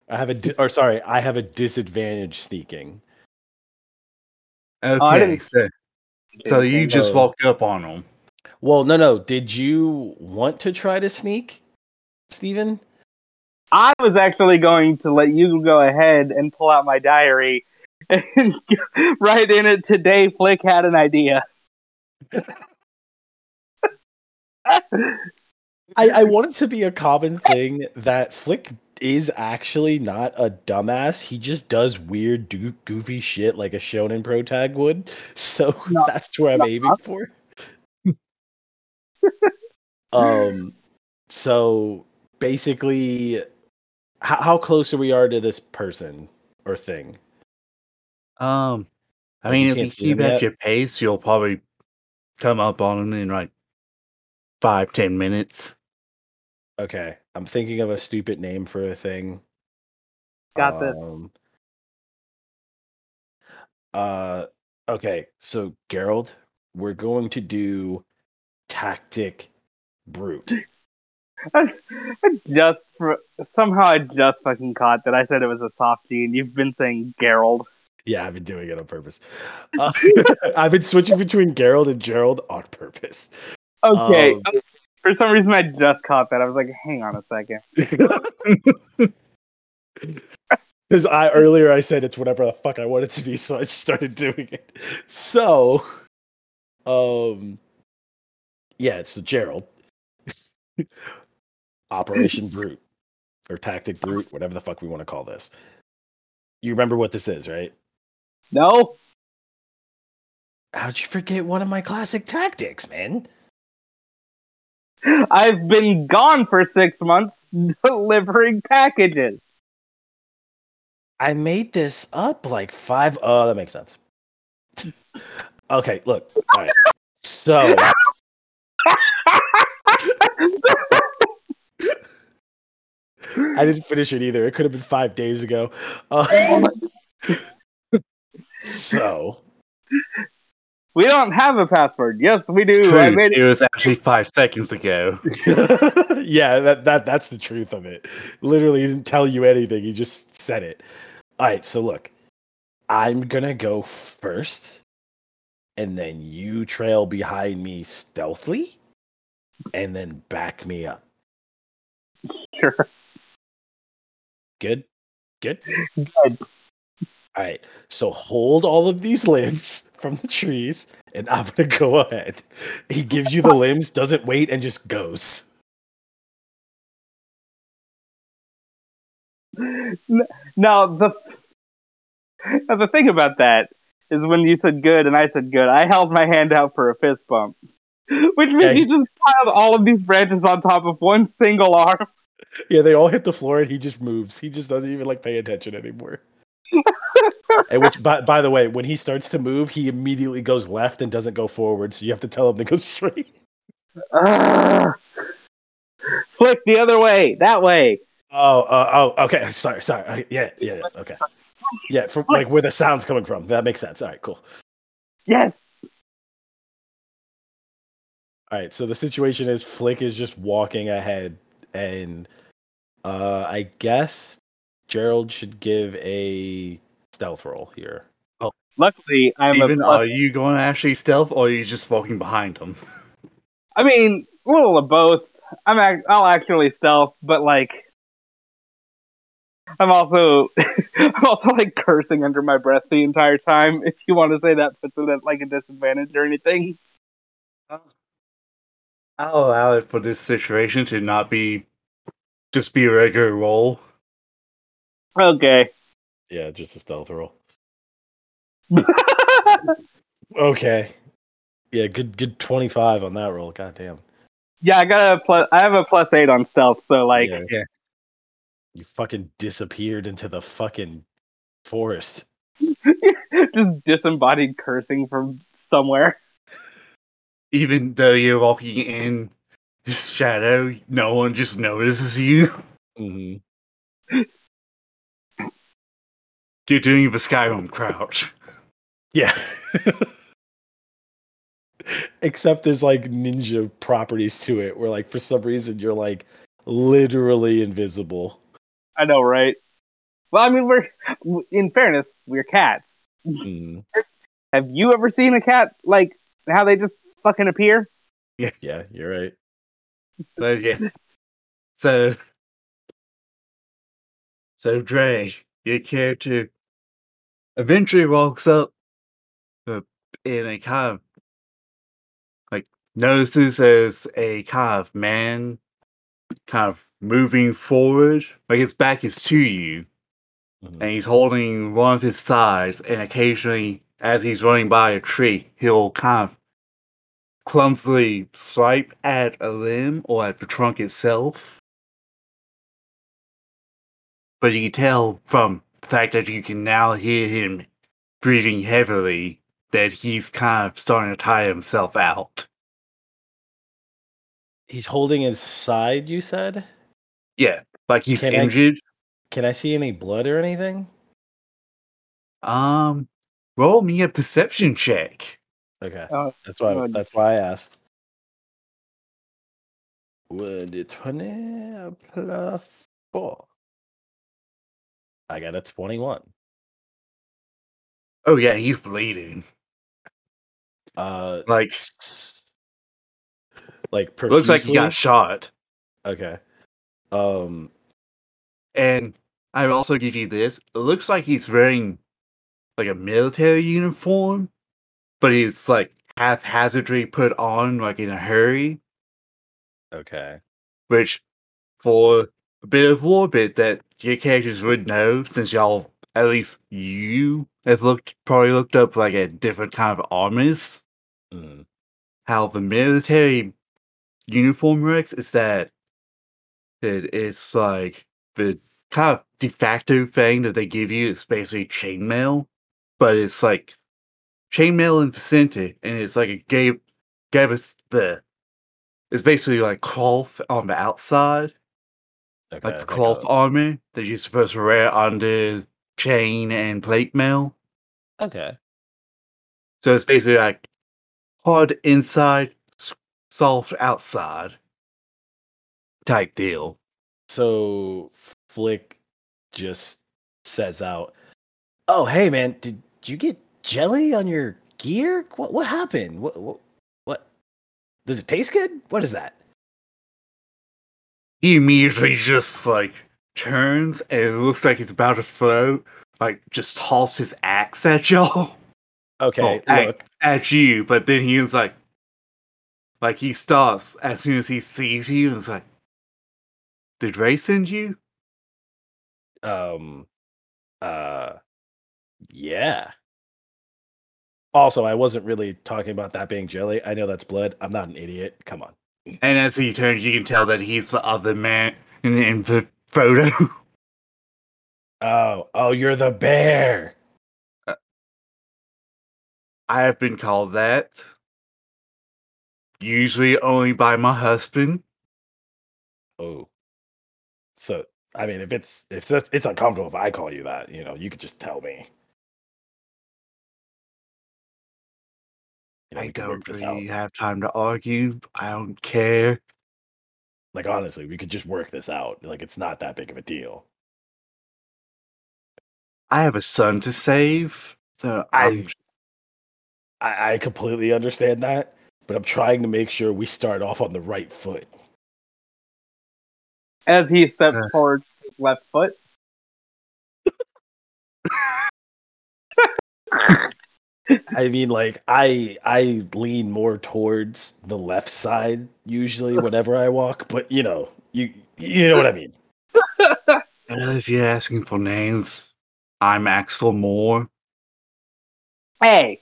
I have a di- or sorry, I have a disadvantage sneaking. okay I didn't- so so you just walked up on them Well, no, no. Did you want to try to sneak, Steven? I was actually going to let you go ahead and pull out my diary and write in it today. Flick had an idea. I, I want it to be a common thing that Flick is actually not a dumbass. He just does weird, do- goofy shit like a shonen pro tag would. So No, that's where I'm no. aiming for. um, so basically, how, how close are we are to this person or thing? Um, I Like, mean, you if you can't see keep them at yet? your pace, you'll probably come up on them in like five, ten minutes. Okay, I'm thinking of a stupid name for a thing. Got this. Um, Uh, okay, so Gerald, we're going to do tactic brute. I, I just for, somehow I just fucking caught that I said it was a soft G, and you've been saying Gerald. Yeah, I've been doing it on purpose. Uh, I've been switching between Gerald and Gerald on purpose. Okay. Um, For some reason, I just caught that. I was like, hang on a second. Because I earlier I said it's whatever the fuck I want it to be, so I just started doing it. So, um, yeah, it's Gerald. Operation Brute or Tactic Brute, whatever the fuck we want to call this. You remember what this is, right? No. How'd you forget one of my classic tactics, man? I've been gone for six months delivering packages. I made this up like five. Oh, that makes sense. okay, look. All right. So, I didn't finish it either. It could have been five days ago. Uh, so, we don't have a password. Yes, we do. I made it it. was actually five seconds ago. yeah, that, that that's the truth of it. Literally, he didn't tell you anything. He just said it. All right. So look, I'm gonna go first, and then you trail behind me stealthily, and then back me up. Sure. Good. Good. Good. All right. So hold all of these limbs from the trees, and I'm gonna go ahead. He gives you the limbs, doesn't wait, and just goes. Now the now the thing about that is when you said good and I said good, I held my hand out for a fist bump, which means Yeah, you just piled all of these branches on top of one single arm. Yeah, they all hit the floor, and he just moves. He just doesn't even like pay attention anymore. And which, by, by the way, when he starts to move, he immediately goes left and doesn't go forward. So you have to tell him to go straight. Ugh. Flick the other way, that way. Oh, uh, oh, okay. Sorry, sorry. Uh, Yeah, yeah, okay. Yeah, from like where the sound's coming from. That makes sense. All right, cool. Yes. All right, so the situation is Flick is just walking ahead, and uh I guess Gerald should give a stealth roll here. Oh, luckily, I'm Steven, a. are you going to actually stealth or are you just walking behind him? I mean, a little of both. I'm. Ac- I'll actually stealth, but like, I'm also. I'm also like cursing under my breath the entire time. If you want to say that puts it at like a disadvantage or anything. I'll allow it for this situation to not be just be a regular roll. Okay. Yeah, just a stealth roll. Okay. Yeah, good good 25 on that roll. God damn. yeah, I got a plus. I have a plus eight on stealth, so like, Yeah. Yeah. You fucking disappeared into the fucking forest. just disembodied cursing from somewhere. Even though you're walking in his shadow, no one just notices you. hmm You're doing the Skyrim crouch. Yeah. Except there's like ninja properties to it where like for some reason you're like literally invisible. I know, right? Well, I mean, we're in fairness, we're cats. Mhm. Have you ever seen a cat like how they just fucking appear? Yeah, yeah, you're right. But yeah. So So Dre, your character eventually walks up uh, in a kind of like notices there's a kind of man kind of moving forward. Like his back is to you, Mhm. and he's holding one of his sides and occasionally, as he's running by a tree, he'll kind of clumsily swipe at a limb or at the trunk itself. But you can tell from the fact that you can now hear him breathing heavily that he's kind of starting to tire himself out. He's holding his side. You said. Yeah, like he's Can I- injured. Can I see any blood or anything? Um, roll me a perception check. Okay, Oh, that's why. God. That's why I asked. Would it twenty plus four? I got a twenty-one. Oh yeah, he's bleeding. Uh, Like like looks like he got shot. Okay. Um. And I will also give you this. It looks like he's wearing like a military uniform, but he's like haphazardly put on like in a hurry, Okay. which for a bit of orbit that your characters would know since y'all at least you have looked probably looked up like a different kind of armies. Mm. How the military uniform works is that that it's like the kind of de facto thing that they give you is basically chainmail, but it's like chainmail in the center, and it's like a gay, gabas the. It's basically like cloth on the outside, Okay. like the cloth armor that you're supposed to wear under chain and plate mail. okay. So it's basically like hard inside, soft outside type deal. So Flick just says out, "Oh, hey man, did you get jelly on your gear? What what happened? What what, what? Does it taste good? What is that?" He immediately just like turns and it looks like he's about to throw, like just toss his axe at y'all, Okay, Oh, look. at you. But then he's like, like he stops as soon as he sees you and it's like, did Ray send you? Um, uh, yeah. Also, I wasn't really talking about that being jelly. I know that's blood. I'm not an idiot. Come on. And as he turns, you can tell that he's the other man in, in the photo. Oh, oh, you're the bear. Uh, I have been called that. Usually only by my husband. Oh. So, I mean, if it's if that's it's uncomfortable if I call you that, you know, you could just tell me. You know, I we could work don't really out. have time to argue. I don't care. Like honestly, we could just work this out. Like it's not that big of a deal. I have a son to save, so I'm I, I completely understand that, but I'm trying to make sure we start off on the right foot. As he steps Uh. towards his left foot. I mean, like I I lean more towards the left side usually whenever I walk, but you know, you you know what I mean. Uh, if you're asking for names, I'm Axel Moore. Hey,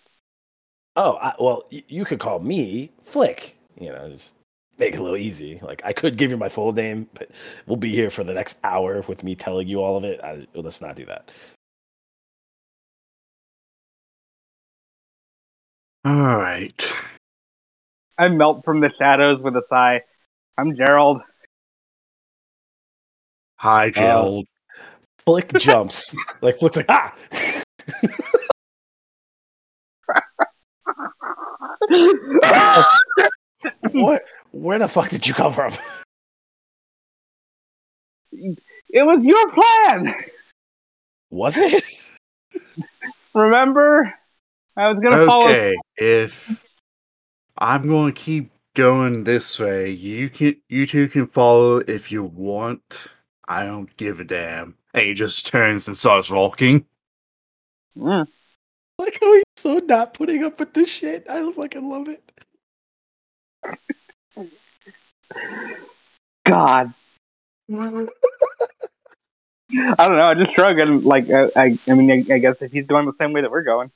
Oh, I, well, y- you could call me Flick. You know, just make it a little easy. Like I could give you my full name, but we'll be here for the next hour with me telling you all of it. I, let's not do that. All right. I melt from the shadows with a sigh. I'm Gerald. Hi, Gerald. Flick jumps. like Flick's like ah. What? Where the fuck did you come from? it was your plan. Was it? Remember? I was gonna follow. okay, if I'm going to keep going this way, you can, you two can follow if you want. I don't give a damn. And he just turns and starts walking. Mm. Like how he's so not putting up with this shit. I fucking love it. God I don't know. I just shrug and like I, I, I mean, I, I guess if he's going the same way that we're going,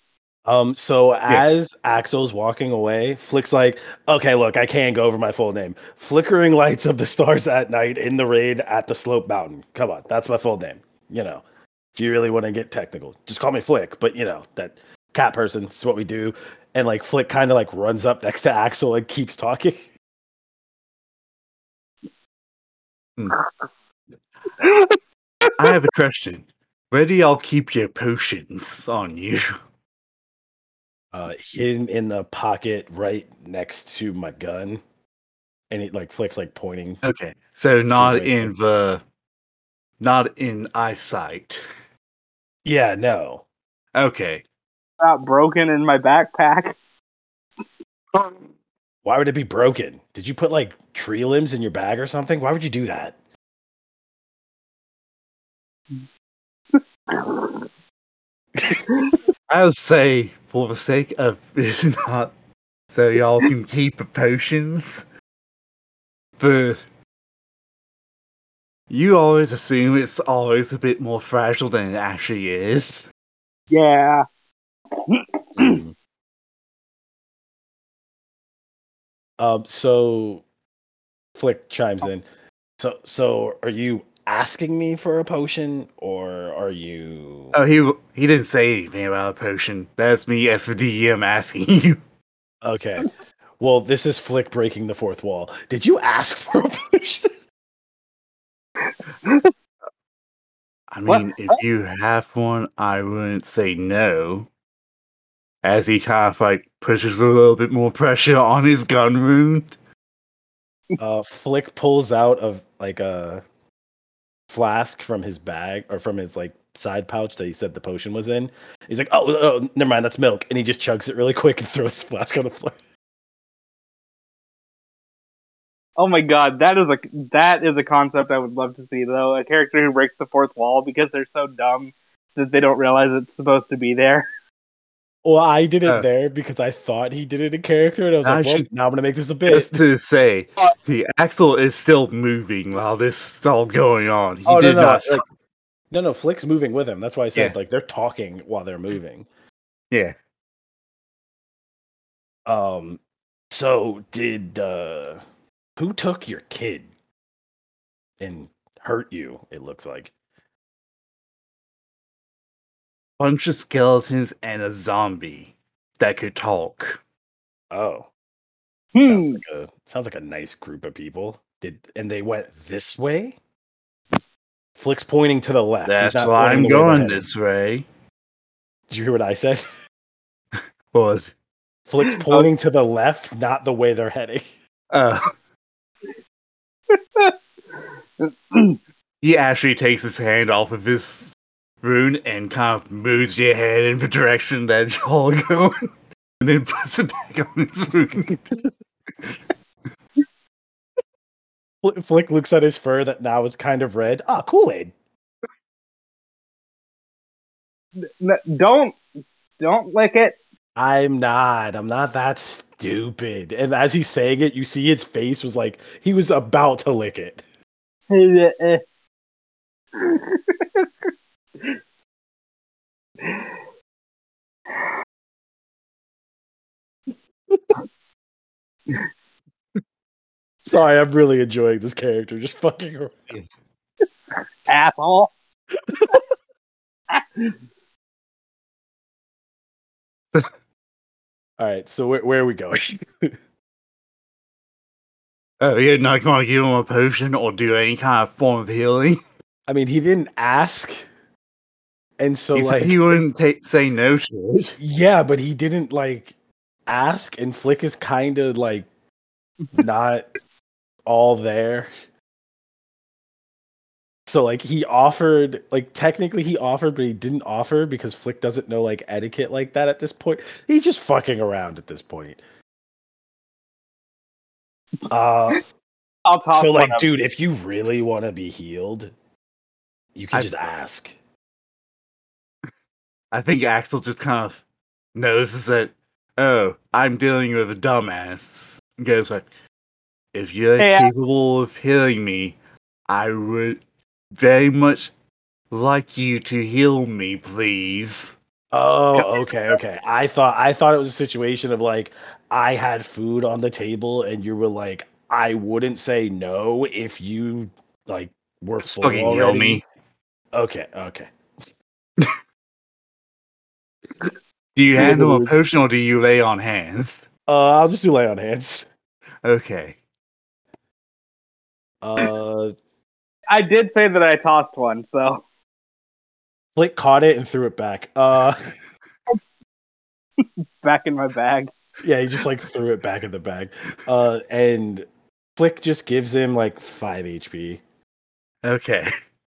Um, so as Axel's walking away, Flick's like, okay, look, I can't go over my full name. Flickering lights of the stars at night in the rain at the slope mountain. Come on, that's my full name. You know, if you really want to get technical, just call me Flick. But you know, that cat person, is what we do. And like Flick kind of like runs up next to Axel and keeps talking. I have a question. Where do y'all keep your potions on you? Uh, hidden in the pocket right next to my gun. And it like Flick's like pointing. Okay, so not in the, not in eyesight. Yeah, no. Okay. not broken in my backpack. Why would it be broken? Did you put like tree limbs in your bag or something? Why would you do that? I would say, for the sake of it not, so y'all can keep the potions. But you always assume it's always a bit more fragile than it actually is. Yeah. Um. So, Flick chimes in. So, so are you asking me for a potion, or are you? Oh, he he didn't say anything about a potion. That's me as the DM asking you. Okay. Well, this is Flick breaking the fourth wall. Did you ask for a potion? I What? mean, if you have one, I wouldn't say no. As he kind of like pushes a little bit more pressure on his gun wound. uh, Flick pulls out of like a flask from his bag or from his like side pouch that he said the potion was in. He's like, "Oh, oh never mind, that's milk," and he just chugs it really quick and throws the flask on the floor. Oh my god, that is a that is a concept I would love to see though. A character who breaks the fourth wall because they're so dumb that they don't realize it's supposed to be there. Well, I did it Oh. there because I thought he did it in character, and I was like, well, now I'm gonna make this a bit. Just to say, Uh, the Axel is still moving while this is all going on. He Oh, no, did no, not like- stop. No, no, Flick's moving with him. That's why I said Yeah. like they're talking while they're moving. Yeah. Um, so did uh, who took your kid and hurt you? It looks like. Bunch of skeletons and a zombie that could talk. Oh, sounds Hmm. like a sounds like a nice group of people. Did and they went this way? Flick's pointing to the left. That's why I'm the way they're going this way. Did you hear what I said? Was Flick's pointing to the left, not the way they're heading. uh he actually takes his hand off of his rune and kind of moves your head in the direction that y'all are going. And then puts it back on his rune. Flick looks at his fur that now is kind of red. Ah, Kool Aid. N- don't don't lick it. I'm not. I'm not that stupid. And as he's saying it, you see his face was like he was about to lick it. Sorry, I'm really enjoying this character. Just fucking around. Asshole. All right, so where, where are we going? Oh, you're not going to give him a potion or do any kind of form of healing? I mean, he didn't ask. And so, he like, he wouldn't ta- say no to it. Yeah, but he didn't like ask, and Flick is kind of like not all there. So like he offered, like technically he offered, but he didn't offer because Flick doesn't know like etiquette like that at this point. He's just fucking around at this point. Uh, I'll toss so like, dude, if you really want to be healed, you can I- just ask. I think Axel just kind of notices that, oh, I'm dealing with a dumbass. And goes like, if you're Hey, capable of healing me, I would very much like you to heal me, please. Oh, okay, okay. I thought I thought it was a situation of like I had food on the table and you were like, I wouldn't say no if you like were Just full fucking heal already. me. Okay, okay. Do you Yeah, hand him a potion or do you lay on hands? Uh, I'll just do lay on hands. Okay. Uh, I did say that I tossed one, so Flick caught it and threw it back. Uh, back in my bag. yeah, he just like threw it back in the bag. Uh, and Flick just gives him like five HP Okay.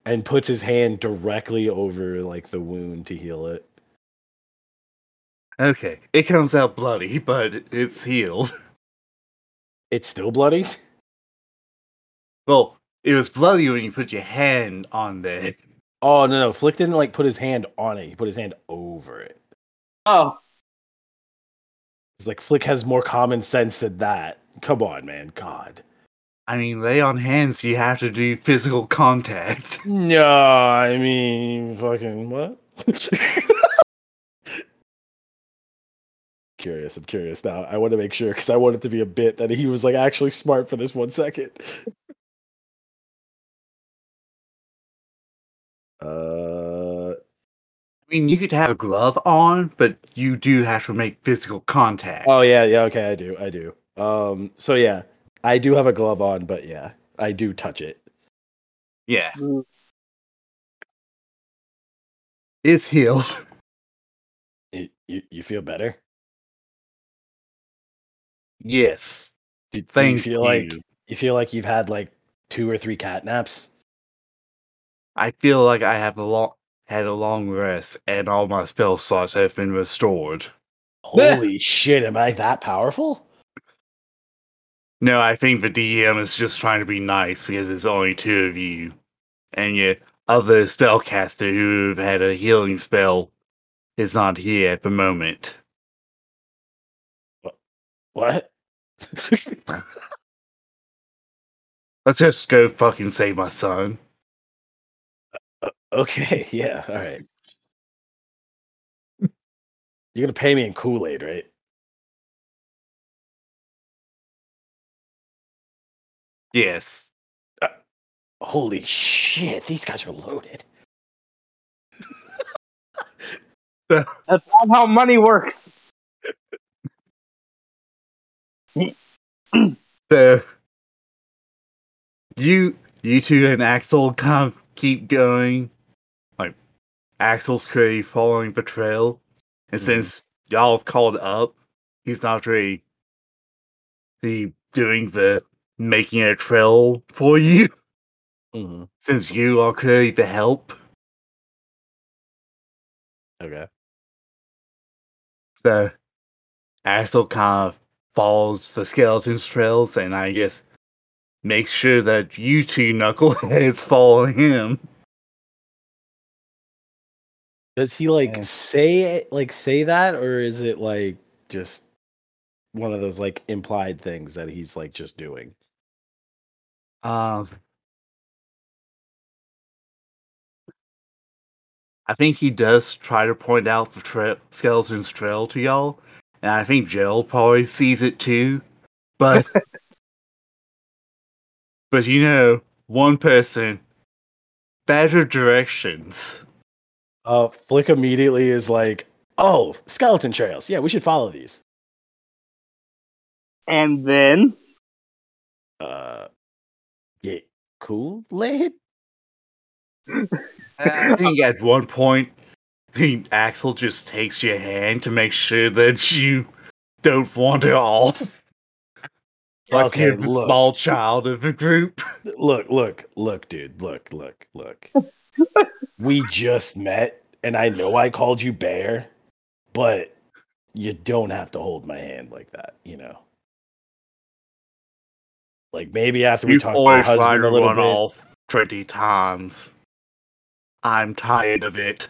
and puts his hand directly over like the wound to heal it. Okay. It comes out bloody, but it's healed. It's still bloody. Well, it was bloody when you put your hand on there. Oh no, no, Flick didn't like put his hand on it. He put his hand over it. Oh, It's like Flick has more common sense than that. Come on, man. God. I mean, lay on hands, you have to do physical contact. No, I mean, fucking what? curious. I'm curious now. I want to make sure because I want it to be a bit that he was like actually smart for this one second. Uh, I mean, you could have a glove on, but you do have to make physical contact. oh yeah, yeah. Okay, I do, I do. Um, so yeah, I do have a glove on, but yeah, I do touch it. yeah. mm, It's healed. it you, you feel better? Yes. Do, do you feel you. like you feel like you've had like two or three cat naps? I feel like I have a long had a long rest and all my spell slots have been restored. Holy shit, am I that powerful? No, I think the DM is just trying to be nice because there's only two of you. And your other spellcaster who had a healing spell is not here at the moment. What? Let's just go fucking save my son. okay, yeah, all right. You're gonna pay me in Kool Aid, right? Yes. Uh, holy shit, these guys are loaded. that's not how money works. So you you two and Axel kind of keep going. Like Axel's clearly following the trail. And Mhm. since y'all have called up, he's not really the doing the making a trail for you. Mm-hmm. Since you are clearly the help. Okay. So Axel kind of follows the skeleton's trails and I guess makes sure that you two knuckleheads follow him. Does he like Yeah. say like say that, or is it like just one of those like implied things that he's like just doing? Um, I think he does try to point out the tra- skeleton's trail to y'all, and I think Gerald probably sees it too. But, but you know, one person, better directions. Uh, Flick immediately is like, "Oh, skeleton trails. Yeah, we should follow these." And then Uh, yeah, Kool Aid. I think at one point, he, Axel just takes your hand to make sure that you don't wander off. Like Okay, you're the look. small child of the group. Look, look, look, dude. Look, look, look. we just met, and I know I called you bear, but you don't have to hold my hand like that, you know. Like maybe after we talk to my husband a little bit. off 20 times. I'm tired of it.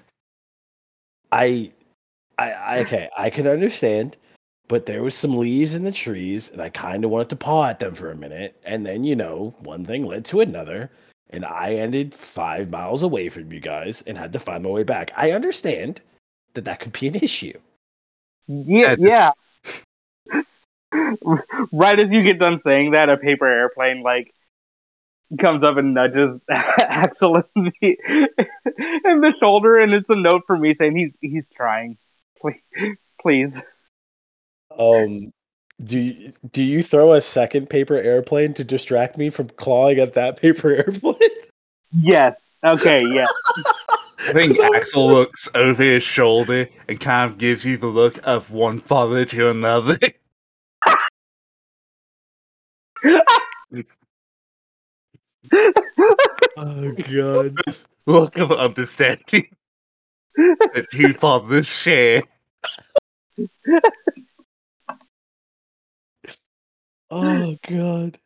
I, I, I, okay, I can understand, but there was some leaves in the trees, and I kind of wanted to paw at them for a minute, and then you know, one thing led to another, and I ended five miles away from you guys and had to find my way back. I understand that that could be an issue. Yeah, this- yeah. right as you get done saying that, a paper airplane like comes up and nudges Axel in the, in the shoulder, and it's a note for me saying he's he's trying. Please, please. Um, do you, do you throw a second paper airplane to distract me from clawing at that paper airplane? Yes. Okay. Yeah. I think Axel gonna looks over his shoulder and kind of gives you the look of one father to another. Oh god. This look of understanding that two fathers share. Oh god.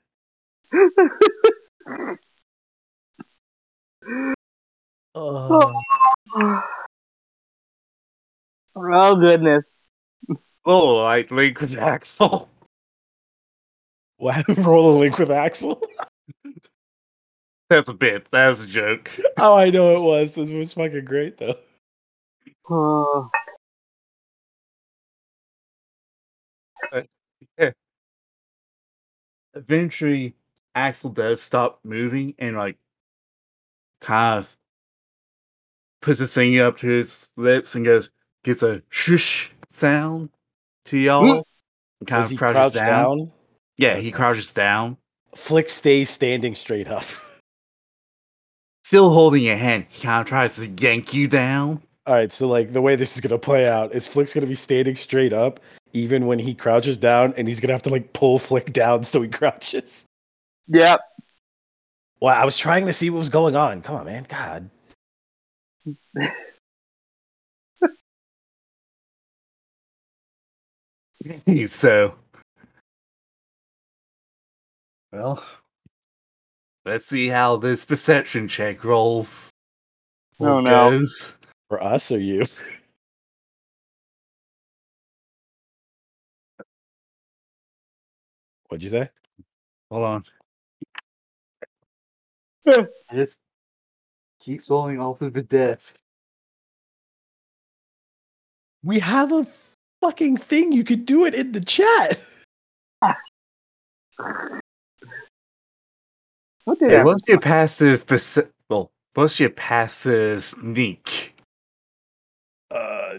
Oh. oh goodness. Oh, like Link with Axel. Wow, roll a link with Axel. That's a bit. That was a joke. Oh, I know it was. This was fucking great though. Oh. Eventually, Axel does stop moving and like kind of puts his finger up to his lips and goes gets a shush sound to y'all. Hmm. And kind Does of crouches crouch down. down? Yeah, he crouches down, Flick stays standing straight up. still holding your hand. He kind of tries to yank you down. All right, so like the way this is gonna play out is Flick's gonna be standing straight up even when he crouches down, and he's gonna have to like pull Flick down so he crouches. Yep. Well, I was trying to see what was going on. Come on, man. God. so, well, let's see how this perception check rolls. Oh, no. Goes. For us or you? What'd you say? Hold on. Yeah. Just keep falling off of the desk. We have a fucking thing. You could do it in the chat. What did Hey, what's your passive perce- well, what's your passive sneak? Uh,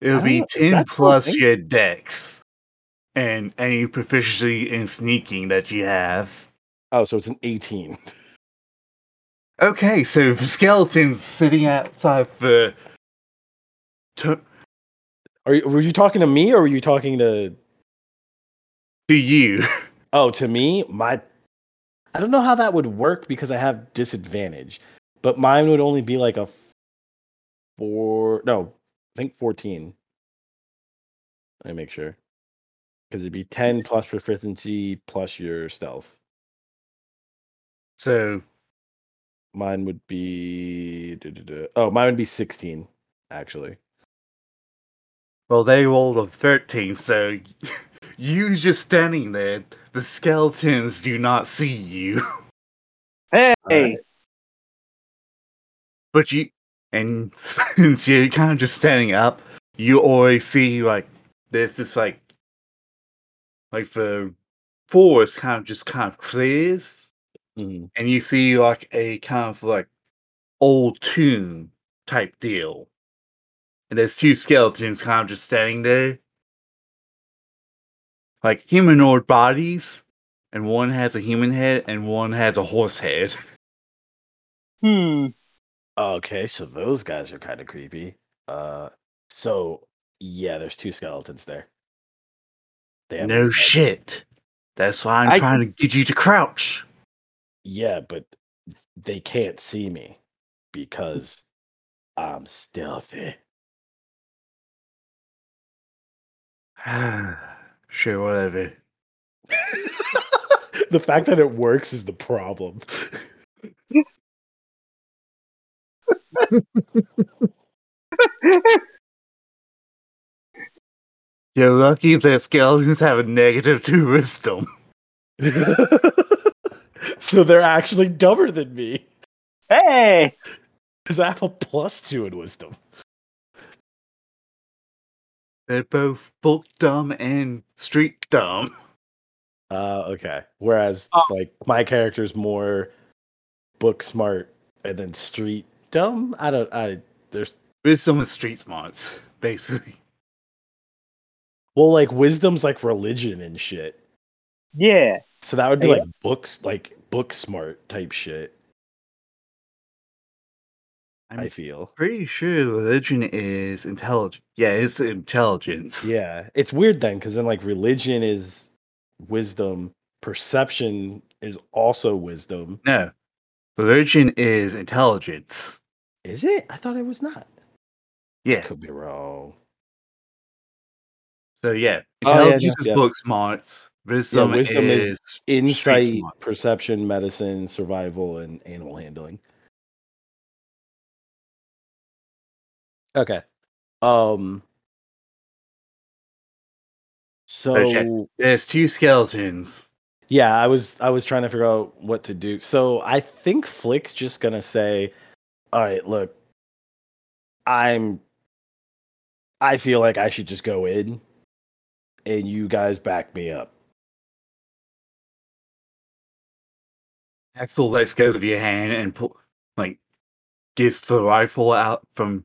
It'll be know, 10 that still a plus your dex and any proficiency in sneaking that you have. oh, so it's an 18. Okay, so the skeleton's sitting outside the. To, Are you, were you talking to me or were you talking to? to you. Oh, to me, my. I don't know how that would work because I have disadvantage, but mine would only be like a four. No, I think 14. Let me make sure. Because it'd be 10 plus proficiency plus your stealth. So, Mine would be. Oh, mine would be 16, actually. well, they rolled a 13, so you just standing there. The skeletons do not see you. Hey. Alright. But you, and since you're kind of just standing up, you always see like there's this like, like the forest kind of just kind of clears, Mhm. and you see like a kind of like old tomb type deal, and there's two skeletons kind of just standing there, like humanoid bodies, and one has a human head and one has a horse head. Hmm. Okay, so those guys are kind of creepy. Uh, so yeah, there's two skeletons there. They No like, shit. That's why I'm I trying to get you to crouch. Yeah, but they can't see me because I'm stealthy. sure, whatever. the fact that it works is the problem. You're lucky that skeletons have a negative to wisdom. So they're actually dumber than me. Hey, Because I have a plus two in wisdom. They're both book dumb and street dumb. Uh, okay. Whereas, Oh. like, my character's more book smart and then street dumb. I don't. I there's Wisdom is street smarts, basically. well, like, wisdom's like religion and shit. yeah. So that would be Yeah. like books, like book smart type shit. I'm I feel. pretty sure religion is intelligent. Yeah, it's intelligence. Yeah, it's weird then, because then like religion is wisdom, perception is also wisdom. No, religion is intelligence. Is it? I thought it was not. Yeah. Could be wrong. So yeah, Oh, yeah, intelligence is yeah. book smarts. Wisdom, wisdom is is, Insight, perception, medicine, survival, and animal handling. Okay. Um. So Okay. There's two skeletons. yeah, I was I was trying to figure out what to do. So I think Flick's just gonna say, "All right, look, I'm. I feel like I should just go in, and you guys back me up." Axel lets go of your hand and pull, like, gets the rifle out from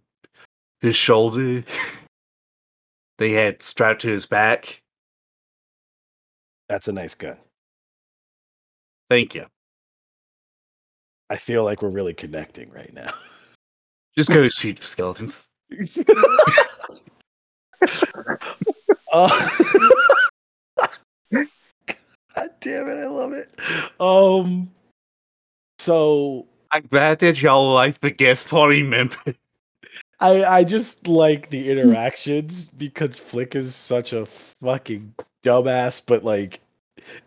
his shoulder. they had strapped to his back. That's a nice gun. Thank you. I feel like we're really connecting right now. Just go shoot the skeletons. Uh, God damn it, I love it. Um so I'm glad that y'all like the guest party member. I I just like the interactions because Flick is such a fucking dumbass, but like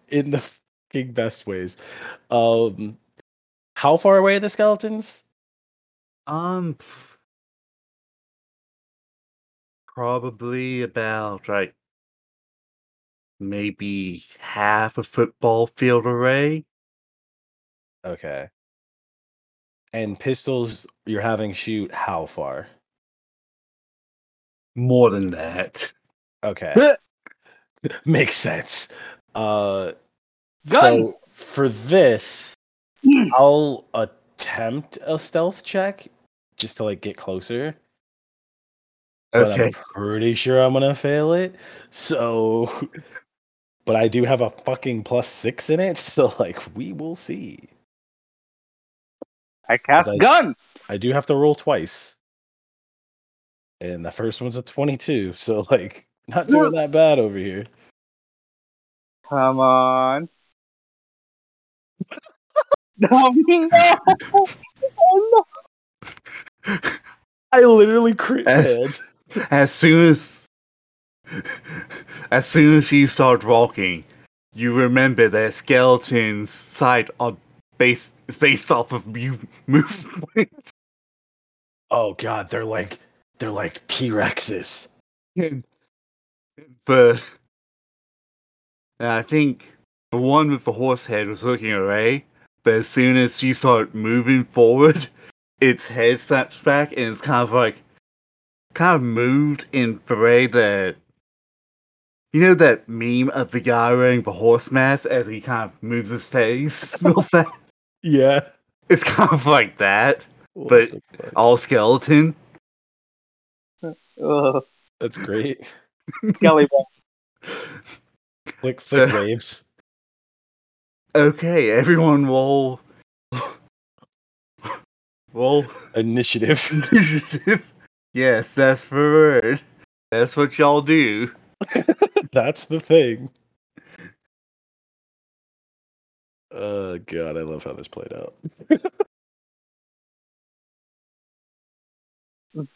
in the fucking best ways. Um how far away are the skeletons? Um, probably about right, maybe half a football field array. Okay. And pistols you're having shoot how far? More than that. Okay. Makes sense. Uh Gun. so for this, I'll attempt a stealth check just to like get closer. But Okay. I'm pretty sure I'm gonna fail it. So but I do have a fucking plus six in it, so like we will see. I cast I- gun. I do have to roll twice. And the first one's a 22, so like not doing that bad over here. Come on. oh, no. Oh, no. I literally crit failed. As soon as, as soon as you start walking, you remember that skeleton's sight on base is based off of you movement. Oh god, they're like they're like T-Rexes. but I think the one with the horse head was looking away, but as soon as she start moving forward, its head snaps back and it's kind of like kind of moved in the way that you know that meme of the guy wearing the horse mask as he kind of moves his face real fast? Yeah. It's kind of like that, What But- all skeleton. Ugh, that's great. Skelly ball. Flick So- waves. Okay, everyone roll roll Initiative. initiative. yes, that's the word. That's what y'all do. that's the thing. Oh god, I love how this played out.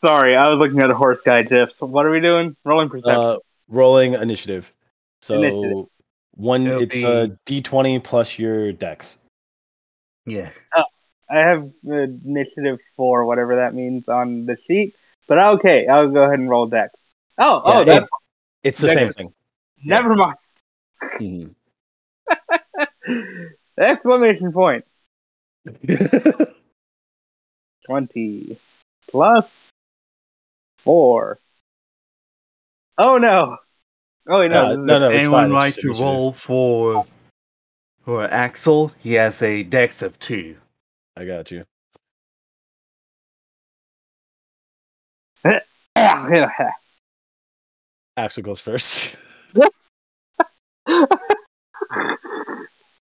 Sorry, I was looking at a horse guy gifs. What are we doing? Rolling perception. Uh, rolling initiative. So Initiative. one, It'll it's a be- D20 plus your dex. Yeah. I have uh, initiative four, whatever that means on the sheet. But okay, I'll go ahead and roll dex. Oh, Yeah, oh, it- that's It's the Dex. same thing. never mind. Mhm. Exclamation point. 20 plus 4. Oh no. Oh wait, no. Uh, no, no, it's Anyone fine. like to roll for for Axel? He has a dex of two. I got you. Axel goes first.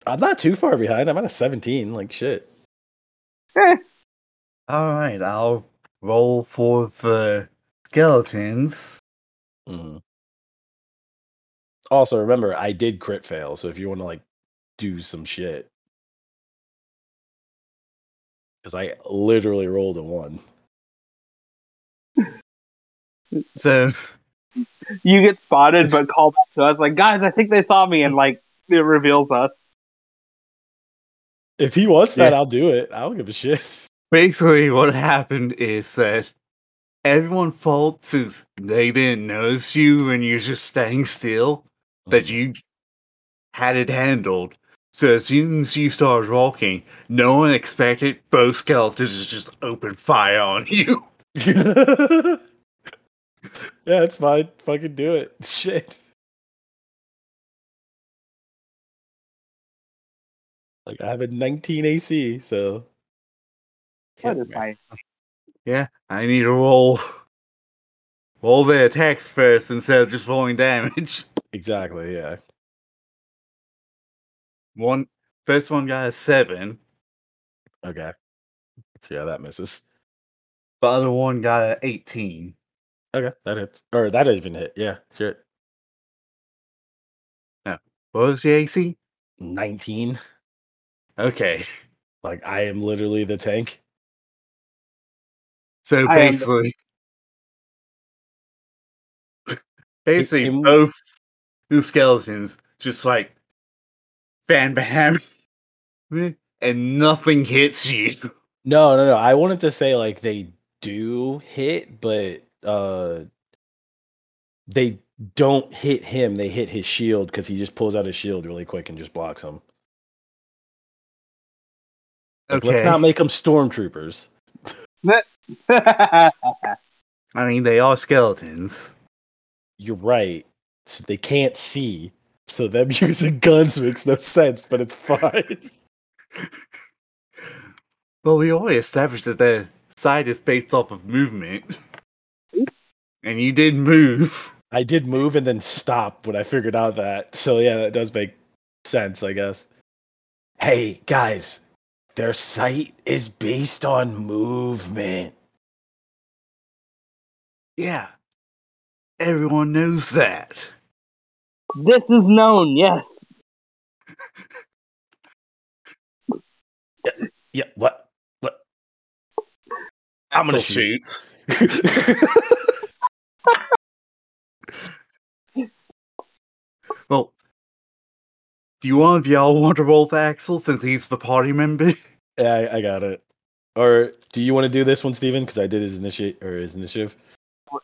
I'm not too far behind. I'm at a 17. Like shit. All right, I'll roll for the skeletons. Mhm. Also, remember, I did crit fail. So if you want to like do some shit, because I literally rolled a one. So you get spotted but call back to us like, guys, I think they saw me and like it reveals us. If he wants that, Yeah. I'll do it. I don't give a shit. basically, what happened is that everyone thought is they didn't notice you and you're just standing still, that mm-hmm. you had it handled. So as soon as you started walking, no one expected both skeletons to just open fire on you. yeah, it's fine. Fucking do it. Shit. Like I have a 19 AC, so That Hit is me. Yeah, I need to roll roll the attacks first instead of just rolling damage. exactly. Yeah. One first one got a seven, Okay. So yeah, that misses. the other one got a eighteen. Okay, that hits. Or that even hit. Yeah, shit. No. What was the AC? 19. Okay. Like I am literally the tank. So I am the- basically, basically in- both two skeletons just like fan bam, and nothing hits you. No, no, no. I wanted to say like they do hit, but uh they don't hit him. They hit his shield because he just pulls out his shield really quick and just blocks him. Like, Let's not make them stormtroopers. I mean, they are skeletons. You're right. So they can't see. So them using guns makes no sense, but it's fine. Well, we already established that their side is based off of movement, and you did move. I did move and then stop when I figured out that. So yeah, that does make sense, I guess. Hey guys, their sight is based on movement. Yeah, everyone knows that. this is known, yes. Yeah, what? What? I'm gonna Axel shoot. shoots. Well, do you one of y'all want to roll for Axel since he's the party member? yeah, I, I got it. Or do you want to do this one, Steven? Because I did his initiate or his initiative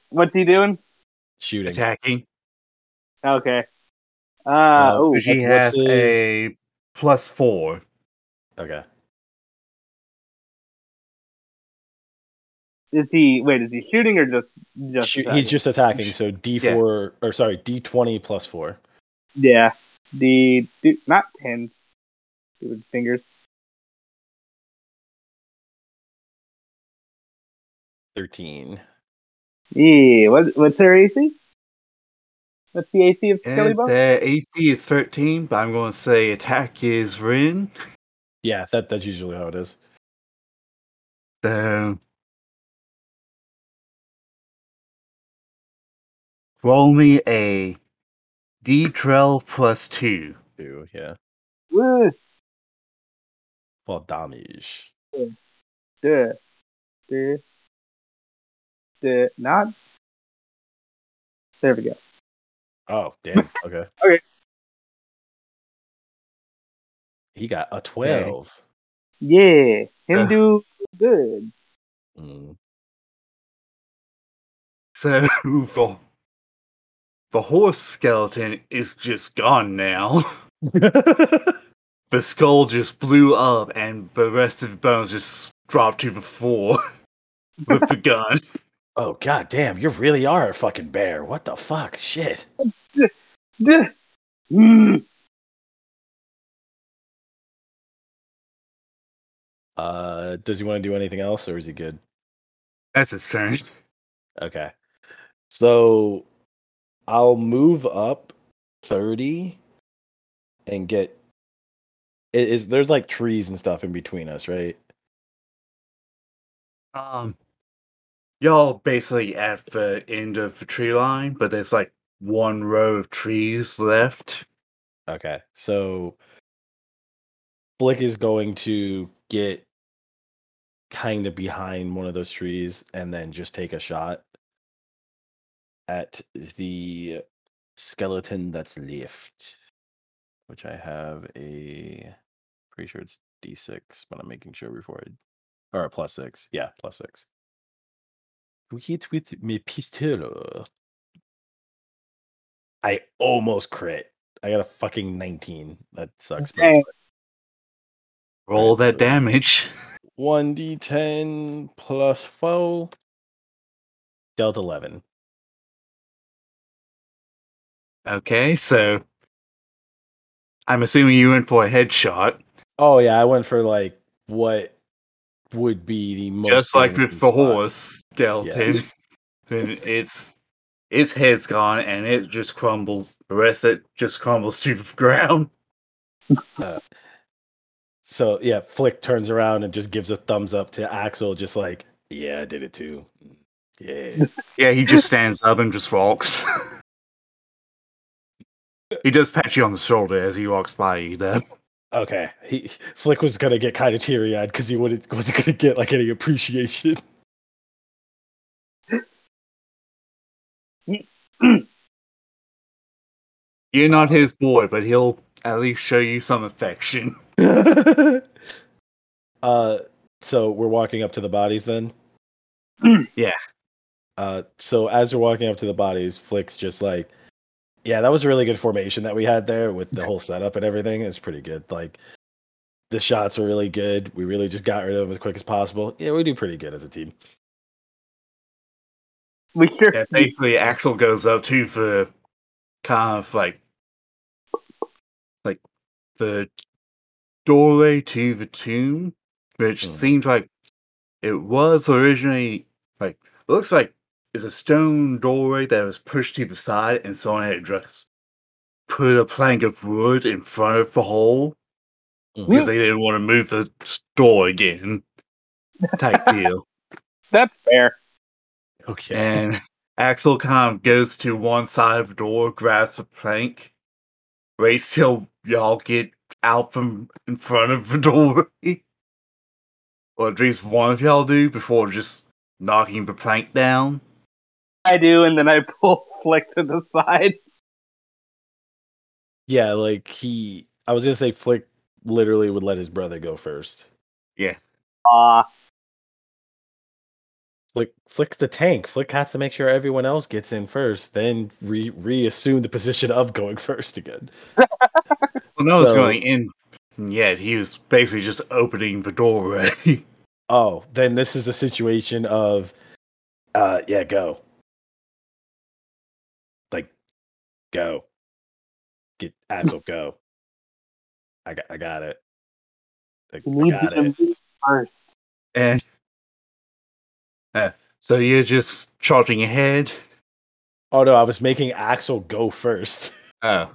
What's he doing? shooting. Attacking. Okay. Uh, Uh, oh, Because he what's has his- a plus four. Okay. is he? Wait, is he shooting or just just? Shoot, he's just attacking. So D4 or sorry, D20 plus four. yeah. The do, not ten. Stupid fingers. 13. Yeah. What what's their AC? What's the AC of Skelly And Bone? their AC is 13, but I'm going to say attack is Rin. Yeah, that that's usually how it is. So. Roll me a D12 plus 2. Two, yeah. Woo. For damage. Duh. Duh. Duh. Not. There we go. Oh, damn. Okay. Okay. He got a 12. Yeah. Him do good. Mm. So, the, the horse skeleton is just gone now. the skull just blew up, and the rest of the bones just dropped to the floor with the gun. Oh god damn, you really are a fucking bear. What the fuck? Shit. Mm. Uh does he want to do anything else or is he good? That's his turn. Okay. So I'll move up 30 and get it is there's like trees and stuff in between us, right? Um, y'all basically at the end of the tree line, but there's like one row of trees left. Okay. So Flick is going to get kind of behind one of those trees and then just take a shot at the skeleton that's left. Which I have a pretty sure it's D6, but I'm making sure before I or plus six. Yeah, plus six. To hit with my pistol. I almost crit. I got a fucking 19. That sucks. Dang. Roll that damage. 1d10 plus 4. Dealt 11. Okay, so I'm assuming you went for a headshot, Oh, yeah. I went for like what would be the most. just like with the horse skeleton. Then it's its head's gone and it just crumbles. The rest of it just crumbles to the ground. Uh, so, yeah, Flick turns around and just gives a thumbs up to Axel, just like, yeah, I did it too. Mm, yeah. Yeah, he just stands up and just walks. he does pat you on the shoulder as he walks by you, though. Okay. He Flick was gonna get kind of teary eyed because he wouldn't wasn't gonna get like any appreciation. You're not his boy, but he'll at least show you some affection. uh, so we're walking up to the bodies then. Yeah. Uh, so as we're walking up to the bodies, Flick's just like, yeah, that was a really good formation that we had there with the whole setup and everything. It was pretty good. Like the shots were really good. We really just got rid of them as quick as possible. Yeah, we do pretty good as a team. We sure. Yeah, basically, Axel goes up to the kind of like, like the doorway to the tomb, which Mhm. seems like it was originally like looks like it's a stone doorway that was pushed to the side, and someone had just put a plank of wood in front of the hole Mhm. because they didn't want to move the door again. Type deal. That's fair. Okay. And Axel kind of goes to one side of the door, grabs the plank, waits till y'all get out from in front of the door. or at least one of y'all do before just knocking the plank down. I do, and then I pull Flick to the side. yeah, like he, I was gonna say Flick literally would let his brother go first. Aw, Flick, Flick's the tank. Flick has to make sure everyone else gets in first, then re reassume the position of going first again. Well, no one's going in yet. He was basically just opening the doorway. Oh, then this is a situation of, uh, yeah, go. Like, go. Get Axel, go. I got, I got it. Like, you I got it. first. and uh, so you're just charging ahead. Oh no, I was making Axel go first Oh.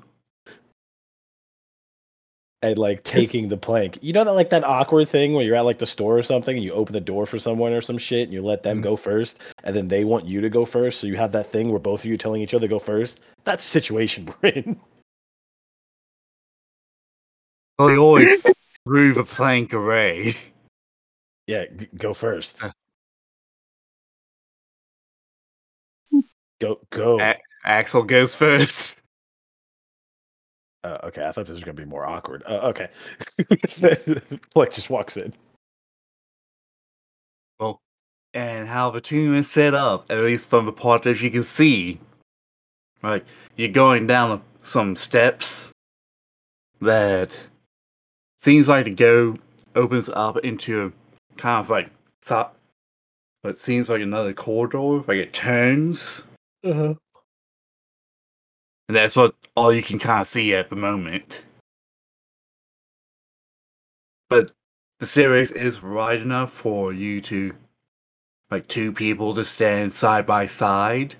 And like taking the plank. You know that like that awkward thing where you're at like the store or something and you open the door for someone or some shit and you let them Mhm. go first and then they want you to go first, so you have that thing where both of you telling each other go first. That's the situation we're in. Always threw the plank away. Yeah, g- go first. Uh. Go go. A- Axel goes first. Uh, okay, I thought this was gonna be more awkward. Uh, okay, Flex just walks in. Well, and how the tomb is set up, at least from the part that you can see. Like, you're going down some steps that seems like the go opens up into a kind of like so, but seems like another corridor. Like it turns, Uh-huh. and that's what all you can kind of see at the moment. But the series is wide enough for you to, like, two people to stand side by side.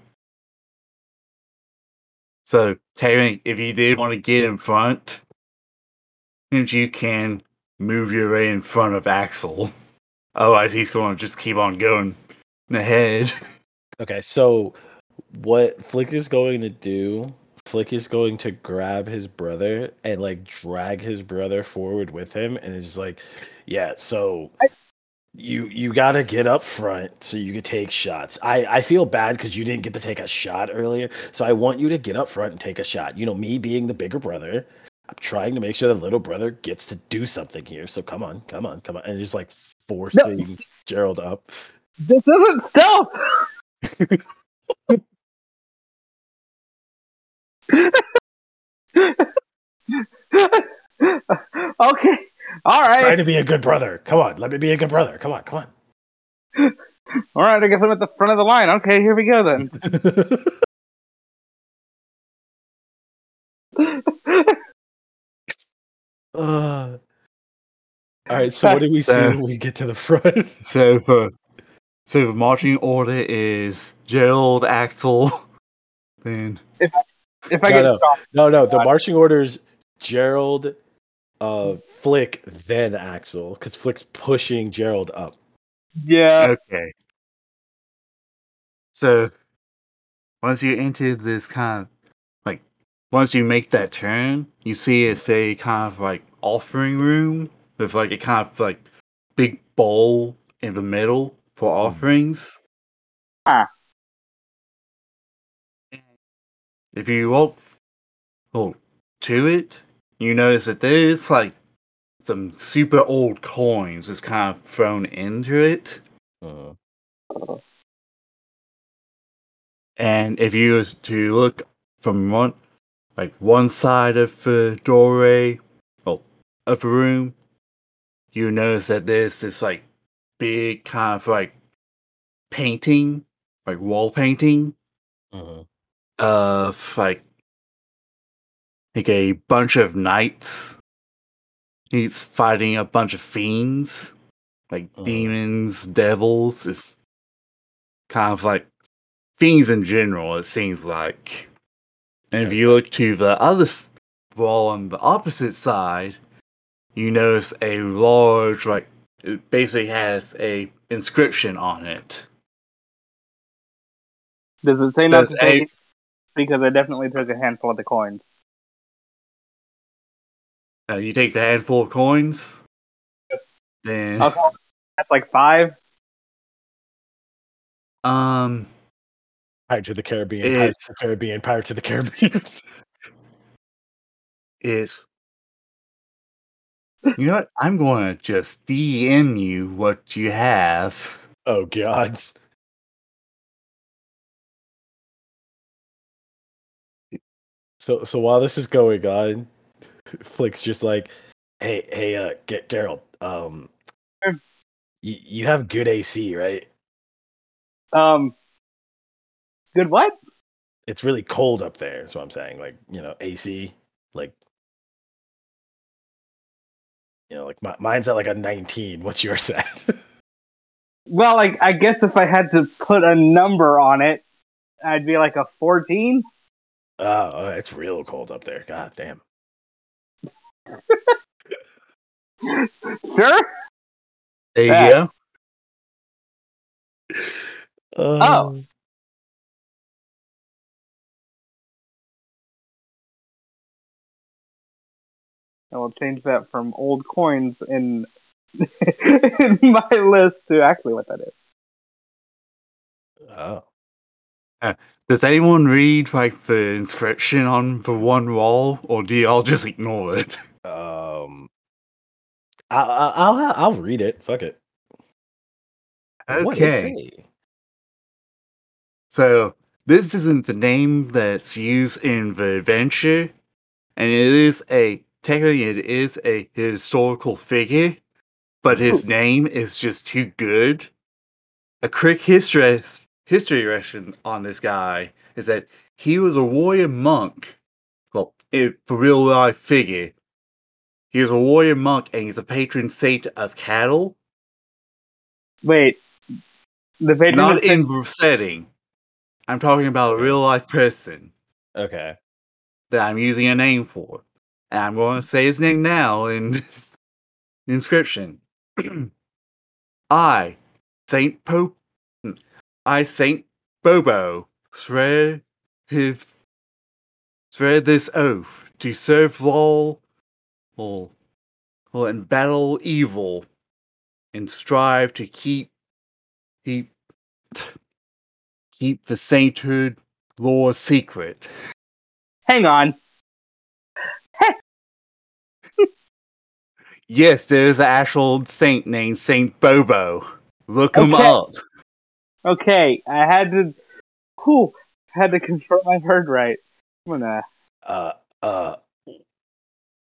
So, technically, if you did want to get in front, you can move your way in front of Axel. Otherwise, he's going to just keep on going ahead. Okay, so what Flick is going to do? Flick is going to grab his brother and like drag his brother forward with him, and it's just like, yeah. So you you gotta get up front so you could take shots. I I feel bad because you didn't get to take a shot earlier, so I want you to get up front and take a shot. You know, me being the bigger brother, I'm trying to make sure the little brother gets to do something here. So come on, come on, come on, and just like forcing Gerald up. This isn't stealth. okay. All Try to be a good brother. Come on, let me be a good brother. Come on, come on. All right. I guess I'm at the front of the line. Okay, here we go then. Uh, all right, so what do we see Uh, when we get to the front? So, uh, so the marching order is Gerald, Axel, then if I No, get no. stopped, no, no, the marching orders Gerald, uh, Flick, then Axel, because Flick's pushing Gerald up. yeah. Okay. So once you enter this kind of like once you make that turn, you see it's a kind of like offering room with like a kind of like big bowl in the middle for offerings. Ah. If you walk oh, to it, you notice that there's like some super old coins that's kind of thrown into it. Uh, And if you was to look from one, like one side of the doorway, oh, of the room, you notice that there's this like big kind of like painting, like wall painting uh, of like like a bunch of knights. He's fighting a bunch of fiends, like Mhm. demons, devils. It's kind of like fiends in general. It seems like, and if you look to the other wall on the opposite side, you notice a large, like it basically has a inscription on it. Does it say not Because I definitely took a handful of the coins. Uh, you take the handful of coins, then Okay. That's like five. um. Pirates of the Caribbean, It's- Pirates of the Caribbean, Pirates of the Caribbean. is you know what? I'm going to just DM you what you have. oh God. So so while this is going on, Flick's just like, hey hey uh get Gerald, um, Sure. you, you have good AC, right? Um. Good. What? It's really cold up there. Is what I'm saying. Like you know AC, like you know like my, mine's at like a 19. What's yours at? Well, like I guess if I had to put a number on it, I'd be like a fourteen. Oh, oh, it's real cold up there. God damn. Sure. There you Yeah. go. Oh. Um, I will change that from old coins in in my list to actually what that is. Oh. Does anyone read like the inscription on the one wall, or do y'all just ignore it? Um, I'll, I'll I'll I'll read it. Fuck it. Okay. So this isn't the name that's used in the adventure, and it is a technically it is a historical figure, but his name is just too good. A quick history history lesson on this guy is that he was a warrior monk. Well, it, for real life figure, he was a warrior monk and he's a patron saint of cattle. Wait, the patron Not in the setting. I'm talking about a real life person Okay. that I'm using a name for. And I'm going to say his name now in this inscription. I, Saint Pope, I, Saint Bobo, swear his, swear this oath to serve law, or, or and battle evil, and strive to keep, keep, keep the sainthood law secret. Hang on. Yes, there's an actual saint named Saint Bobo. Look him up. Okay, I had to. Whew, had to confirm I heard right. I'm gonna. Uh uh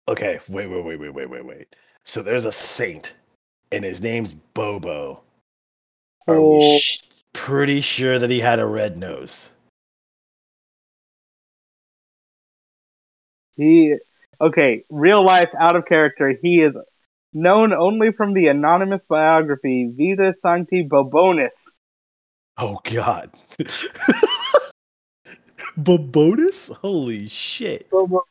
Okay, wait, wait, wait, wait, wait, wait, wait. So there's a saint and his name's Bobo. Are Oh. we sh- pretty sure that he had a red nose? He okay, real life out of character. He is known only from the anonymous biography Vita Sancti Bobonis. Oh god. Bobonus? Holy shit. Bobo-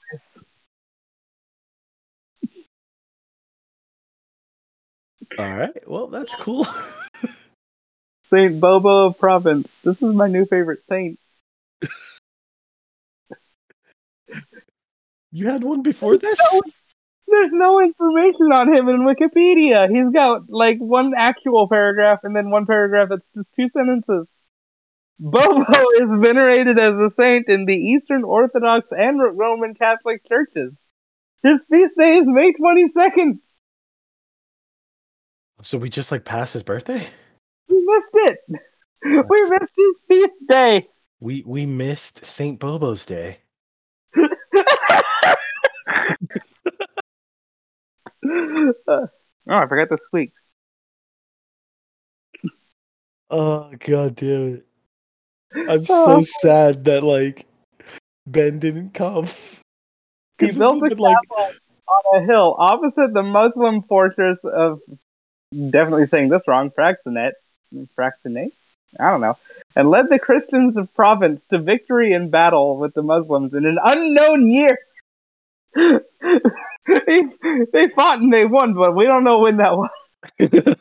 All right. Well, that's cool. Saint Bobo of Province. This is my new favorite saint. you had one before this? There's no information on him in Wikipedia. He's got like one actual paragraph and then one paragraph that's just two sentences. Bobo is venerated as a saint in the Eastern Orthodox and Roman Catholic churches. His feast day is May 22nd. So we just like passed his birthday? We missed it. We missed his feast day. We we missed St. Bobo's day. oh, I forgot the squeak. Oh god damn it. I'm Oh. so sad that like Ben didn't come. He built a been, like on a hill opposite the Muslim fortress of definitely saying this wrong, Fraxinet. Fraxinet? I don't know. And led the Christians of Provence to victory in battle with the Muslims in an unknown year. They, they fought and they won, but we don't know when that was.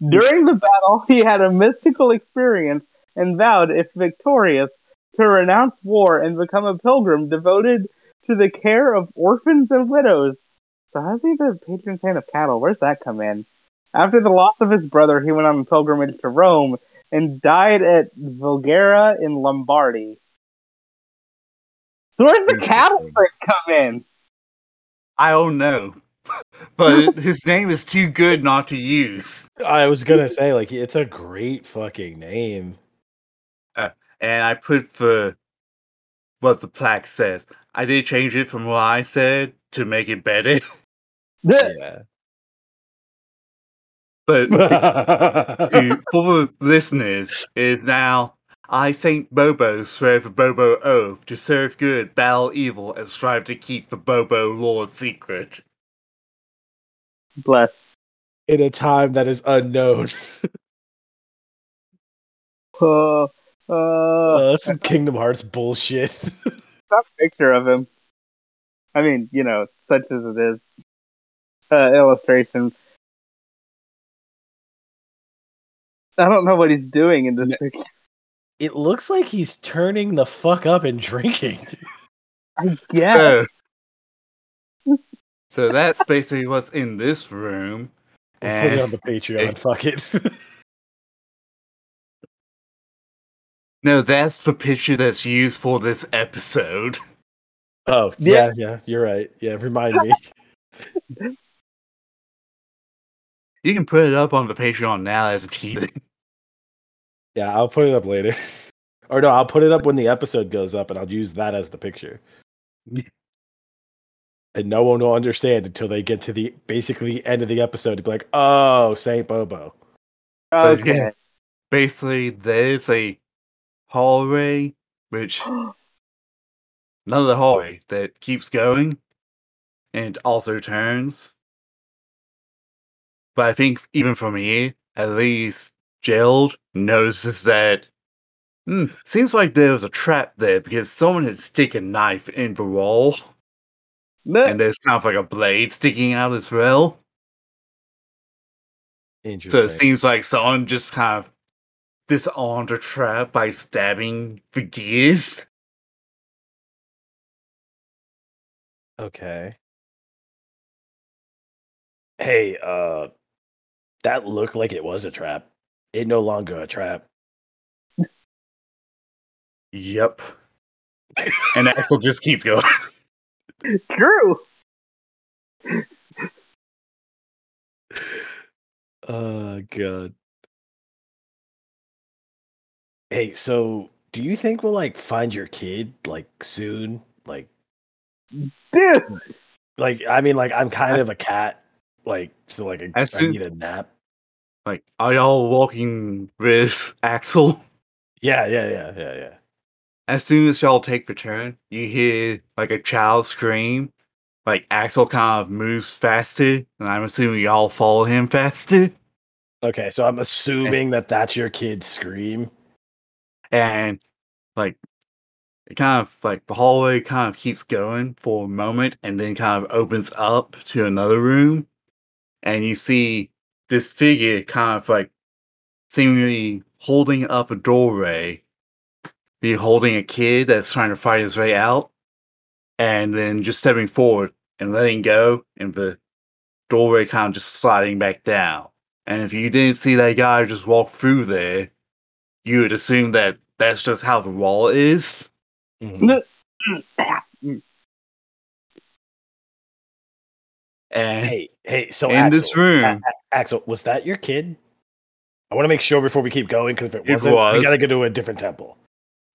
During the battle, he had a mystical experience and vowed, if victorious, to renounce war and become a pilgrim devoted to the care of orphans and widows. So how's he the patron saint of cattle? Where's that come in? After the loss of his brother, he went on a pilgrimage to Rome and died at Volgera in Lombardy. So where's the cattle Interesting. thing come in? I don't know. But his name is too good not to use. I was gonna say, like, it's a great fucking name. Uh, and I put the what the plaque says. I did change it from what I said to make it better. Yeah. But to, for the listeners, is now I Saint Bobo swear the Bobo oath to serve good, battle evil, and strive to keep the Bobo lore secret. Bless. In a time that is unknown. Uh, uh, Uh, that's some Kingdom Hearts bullshit. some picture of him. I mean, you know, such as it is. Uh, illustration. I don't know what he's doing in this No. picture. It looks like he's turning the fuck up and drinking. yeah. So, so that's basically what's in this room. We'll put it on the Patreon. Fuck it. No, that's the picture that's used for this episode. oh yeah, yeah, you're right. Yeah, remind me. You can put it up on the Patreon now as a teaser. Yeah, I'll put it up later. Or no, I'll put it up when the episode goes up, and I'll use that as the picture. and no one will understand until they get to the basically the end of the episode to be like, "Oh, Saint Bobo." Okay. yeah, basically there's a hallway which another hallway that keeps going and also turns. But I think even from here, at least Gerald notices that hmm, seems like there was a trap there because someone had stick a knife in the wall and there's kind of like a blade sticking out as well. Interesting. So it seems like someone just kind of disarmed a trap by stabbing the gears. okay. Hey, uh, that looked like it was a trap. It no longer a trap. Yep. And Axel just keeps going. True. Oh god. Hey, so do you think we'll like find your kid like soon? Like Dude. like I mean like I'm kind of a cat. Like so like I, As I need a nap. Like, are y'all walking with Axel? Yeah, yeah, yeah, yeah, yeah. As soon as y'all take the turn, you hear like a child scream. Like Axel kind of moves faster, and I'm assuming y'all follow him faster. Okay, so I'm assuming that that's your kid's scream. and like it kind of like the hallway kind of keeps going for a moment and then kind of opens up to another room and you see this figure kind of like seemingly holding up a doorway be holding a kid that's trying to fight his way out and then just stepping forward and letting go and the doorway kind of just sliding back down and if you didn't see that guy just walk through there you would assume that that's just how the wall is. Mhm. And Hey, hey, so in Axel, this room, Axel, was that your kid? I want to make sure before we keep going because if it It wasn't, we gotta go to a different temple.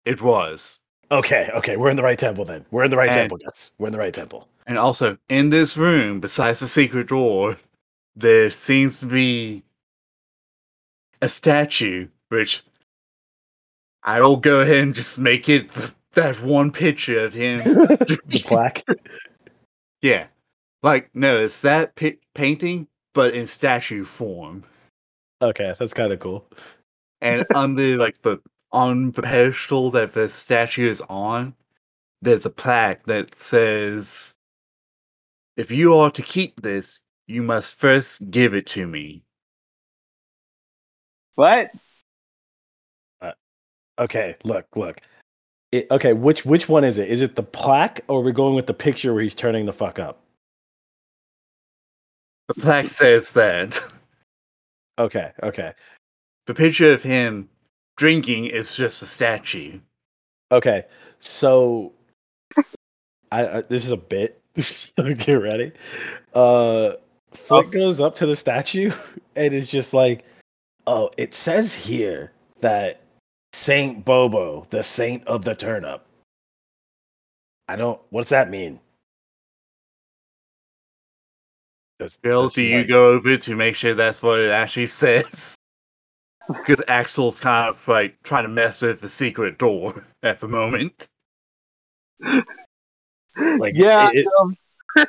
it was. Okay, okay, we're in the right temple then. We're in the right And- temple, guys. We're in the right temple. And also, in this room, besides the secret door, there seems to be a statue, which I will go ahead and just make it that one picture of him. the plaque. yeah. Like, no, it's that pi- painting, but in statue form. Okay, that's kind of cool. and on the like the on the pedestal that the statue is on, there's a plaque that says, "If you are to keep this, you must first give it to me." What? Uh, okay, look, look. It, okay, which which one is it? Is it the plaque or are we going with the picture where he's turning the fuck up? The plaque says that Okay, okay, the picture of him drinking is just a statue. okay. So, I, I this is a bit. Get ready. Uh, Flick goes up to the statue and is just like, "Oh, it says here that Saint Bobo, the saint of the turnip." I don't. What's that mean? Does, Bill, does do you like- go over to make sure that's what it actually says? Because Axel's kind of like trying to mess with the secret door at the moment. Like, yeah. it- it- um,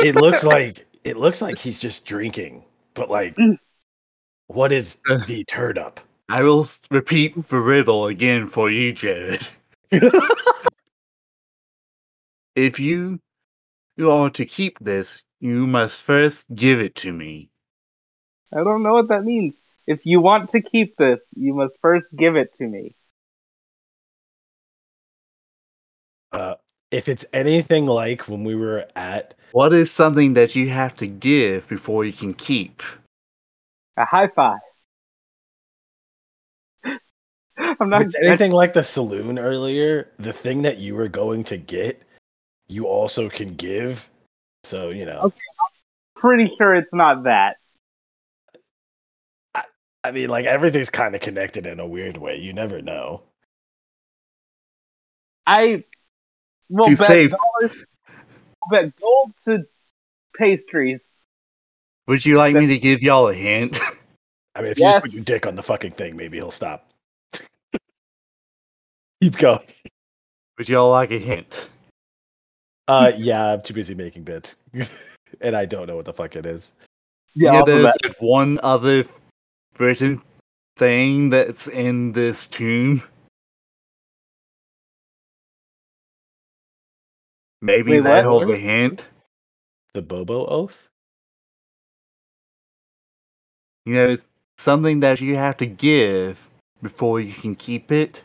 it looks like it looks like he's just drinking, but like, Mm. what is the turd up? I will s- repeat the riddle again for you, Jared. If you you are to keep this, you must first give it to me. I don't know what that means. If you want to keep this, you must first give it to me. uh, if it's anything like when we were at, What is something that you have to give before you can keep? A high five. I'm if not. it's anything like the saloon earlier, the thing that you were going to get, you also can give. So you know, Okay. pretty sure it's not that. I mean, like everything's kind of connected in a weird way. You never know. I will You bet saved- dollars. alphabet gold to pastries. Would you like me to give y'all a hint? I mean, if you Yes. just put your dick on the fucking thing, maybe he'll stop. Keep going. Would y'all like a hint? Uh, yeah, I'm too busy making bits, and I don't know what the fuck it is. The yeah, there's alphabet. like one other written thing that's in this tomb. Maybe Wait, that what? holds a hint. The Bobo Oath. You know, it's something that you have to give before you can keep it.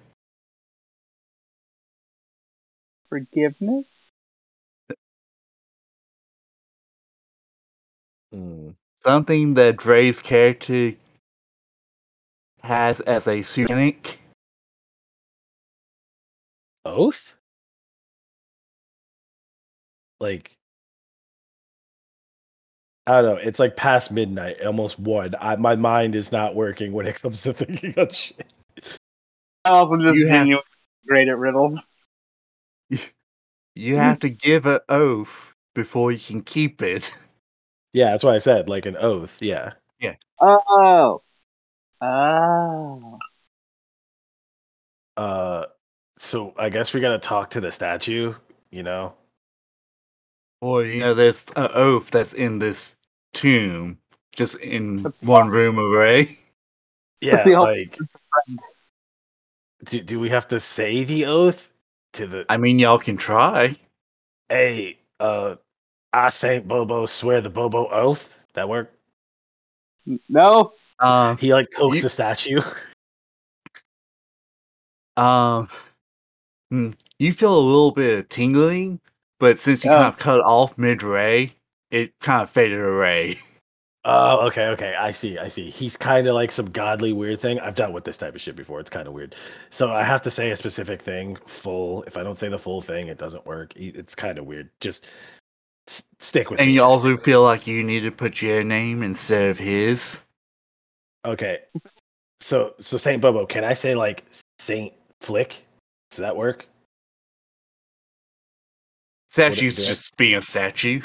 Forgiveness? Mm. Something that Dre's character has as a pseudonic. Oath. Like, I don't know. It's like past midnight, almost one. I, my mind is not working when it comes to thinking of shit. I'm also just You have- genuinely great at riddles. You have to give an oath before you can keep it. Yeah, that's what I said. Like an oath. Yeah. Yeah. Oh. Oh. Uh, so I guess we gotta talk to the statue. You know. Or, you know, there's an oath that's in this tomb, just in one room array. Yeah, like. Do, do we have to say the oath to the? I mean, y'all can try. hey, uh, I Saint Bobo swear the Bobo oath. That work? No? Um, He like pokes You- the statue. um, hmm, you feel a little bit of tingling, but since you Oh. kind of cut off mid ray, it kind of faded away. Oh, okay, okay. I see, I see. He's kind of like some godly weird thing. I've dealt with this type of shit before. It's kind of weird. So I have to say a specific thing full. If I don't say the full thing, it doesn't work. It's kind of weird. Just s- stick with And me. you also feel like you need to put your name instead of his. Okay. So so Saint Bobo, can I say like Saint Flick? Does that work? Statue's just being a statue.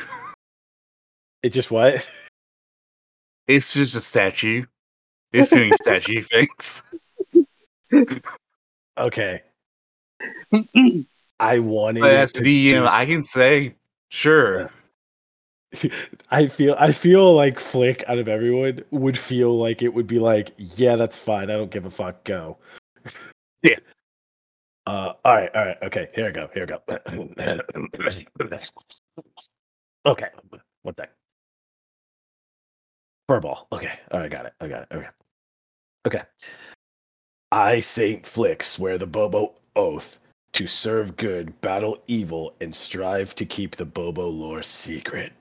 It just what? It's just a statue. It's doing statue things. Okay. I wanted But it as to DM, do I can say, sure. I feel I feel like Flick out of everyone would feel like it would be like, yeah, that's fine. I don't give a fuck. Go. Yeah. Uh. All right. All right. Okay. Here we go. Here we go. okay. What that? Furball. Okay. All right. Got it. I got it. Okay. Okay. I, Saint Flick, swear the Bobo oath to serve good, battle evil, and strive to keep the Bobo lore secret.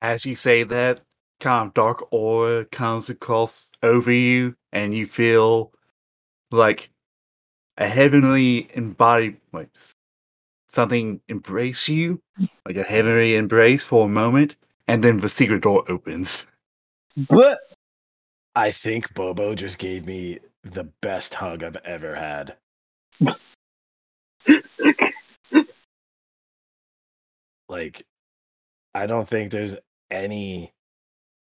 As you say that, kind of dark aura comes across over you, and you feel like a heavenly embodied, like something embrace you, like a heavenly embrace for a moment, and then the secret door opens. but I think Bobo just gave me the best hug I've ever had. Like, I don't think there's anybody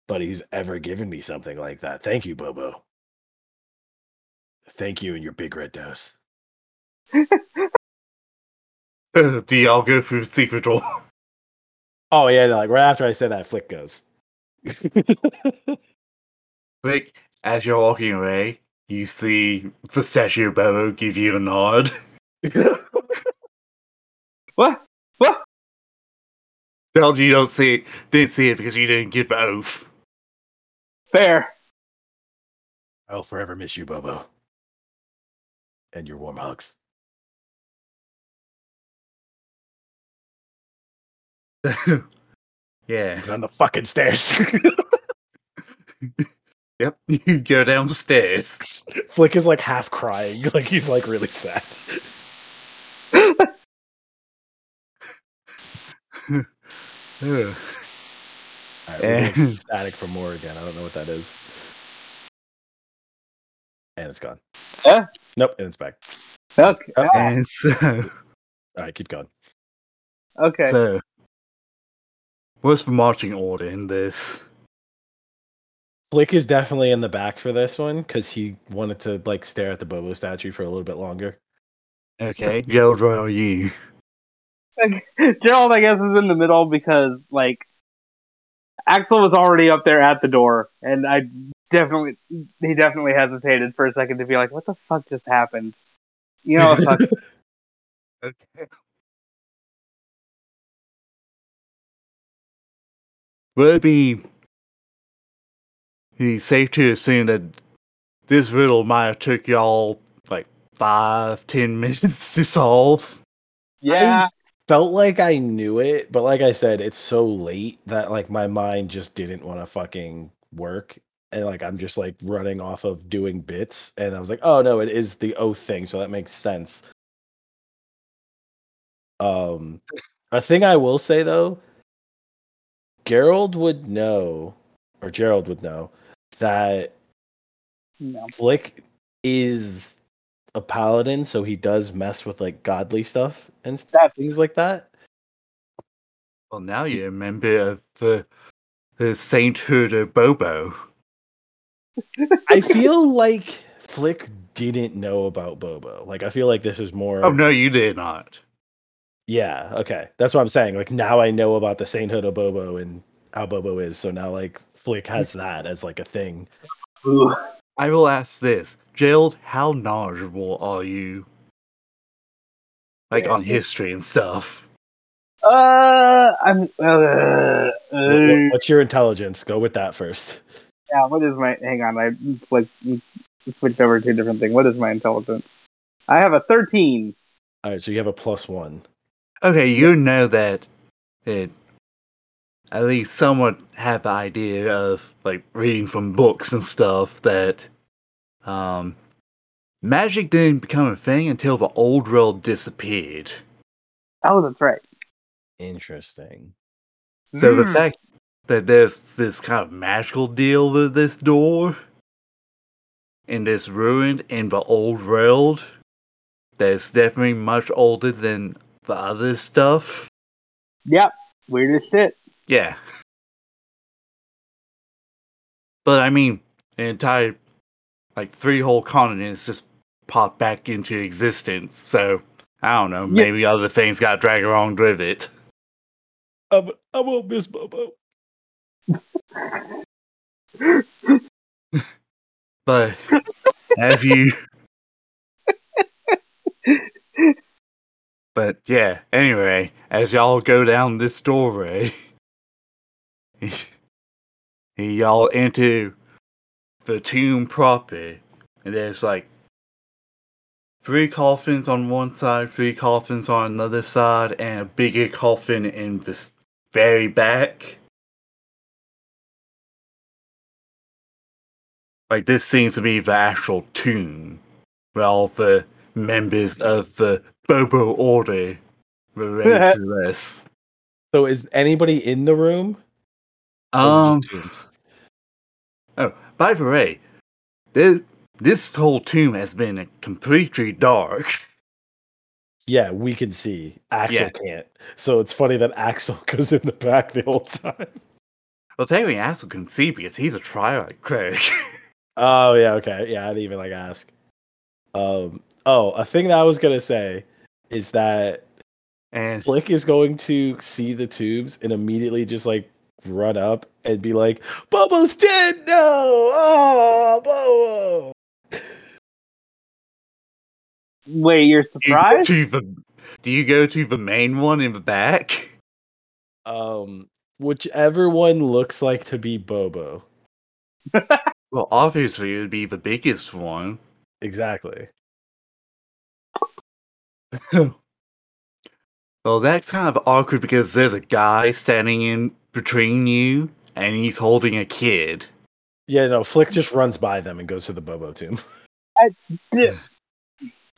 who's ever given me something like that. Thank you, Bobo. Thank you and your big red dose. Do y'all go through secret door? Oh yeah, like right after I said that, Flick goes. Flick, as you're walking away, you see the statue of Bobo give you a nod. what? What? Well, you don't see it, didn't see it because you didn't give the oath. Fair. I'll forever miss you, Bobo. And your warm hugs. yeah. Get on the fucking stairs. Yep. You go downstairs. Flick is like half crying, like he's like really sad. Ugh. All right, we're And- getting static from more again. I don't know what that is. And it's gone. Yeah. Nope, and it's back. Okay. Oh, And so, All right, keep going. okay. so what's the marching order in this? Flick is definitely in the back for this one because he wanted to like stare at the Bobo statue for a little bit longer. Okay, Gerald, where are you? Gerald, I guess, is in the middle because like Axel was already up there at the door, and I definitely he definitely hesitated for a second to be like, "What the fuck just happened?" You know, fuck. Okay. Would it be, be safe to assume that this riddle might have took y'all like five, ten minutes to solve? yeah, Felt like I knew it, but like I said, it's so late that like my mind just didn't want to fucking work. And like I'm just like running off of doing bits. And I was like, oh no, it is the oath thing, so that makes sense. Um a thing I will say though, Gerald would know, or Gerald would know, that no. Flick is a paladin, so he does mess with like godly stuff and stuff, things like that. Well, now you're a member of the, the Sainthood of Bobo. I feel like Flick didn't know about Bobo. Like I feel like this is more Oh, no, you did not. Yeah, okay. That's what I'm saying. Like now I know about the sainthood of Bobo and how Bobo is. So now like Flick has that as like a thing. Ooh. I will ask this. Gerald, how knowledgeable are you? Like Yeah. on history and stuff. Uh, I'm. Uh, uh, what- what's your intelligence? Go with that first. yeah. What is my? Hang on, I like switched over to a different thing. What is my intelligence? I have a thirteen. All right, so you have a plus one. Okay, you know that it at least somewhat have the idea of like reading from books and stuff that um magic didn't become a thing until the old world disappeared. Oh, that's right. Interesting. So the Hmm. fact that there's this kind of magical deal with this door in this ruined in the old world that's definitely much older than the other stuff. Yep. Weird as shit. Yeah. But I mean, an entire like three whole continents just popped back into existence. So I don't know, Yeah. maybe other things got dragged along with it. I'm, I won't miss Bobo. But as you But yeah, anyway, as y'all go down this doorway, y'all enter the tomb proper, and there's like three coffins on one side, three coffins on another side, and a bigger coffin in this very back. Like this seems to be the actual tomb where all the members of the Bobo Order were relate to this. So is anybody in the room? Or is it Um. Oh, by the way, this this whole tomb has been completely dark. Yeah, we can see. Axel Yeah. can't. So it's funny that Axel goes in the back the whole time. Well, technically, Axel can see because he's a triad cleric. Oh yeah, okay. Yeah, I didn't even like ask. Um oh, a thing that I was gonna say is that and Flick is going to see the tubes and immediately just like run up and be like, Bobo's dead! No! Oh Bobo! Wait, you're do you, surprised? the, do you go to the main one in the back? Um whichever one looks like to be Bobo. Well, obviously, it would be the biggest one. Exactly. Well, that's kind of awkward because there's a guy standing in between you, and he's holding a kid. Yeah, no, Flick just runs by them and goes to the Bobo tomb. Yeah,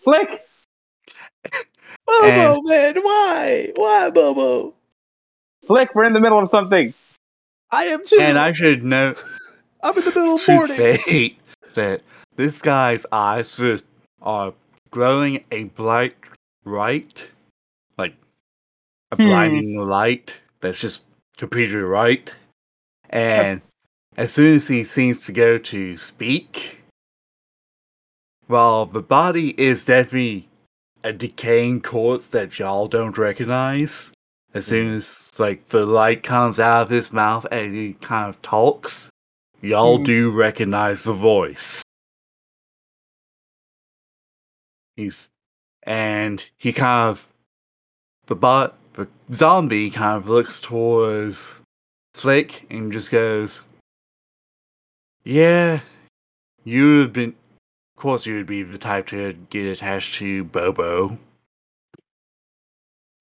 Flick. Bobo, man, why? Why, Bobo? Flick. We're in the middle of something. I am too. And I should know I'm in the middle of to morning. state that this guy's eyes just are glowing a bright light, like a Hmm. blinding light that's just completely right. And as soon as he seems to go to speak, well, the body is definitely a decaying corpse that y'all don't recognize. As soon as like the light comes out of his mouth as he kind of talks, y'all Mhm. do recognize the voice. He's and he kind of the bot the zombie kind of looks towards Flick and just goes, "Yeah, you have been. Of course, you would be the type to get attached to Bobo."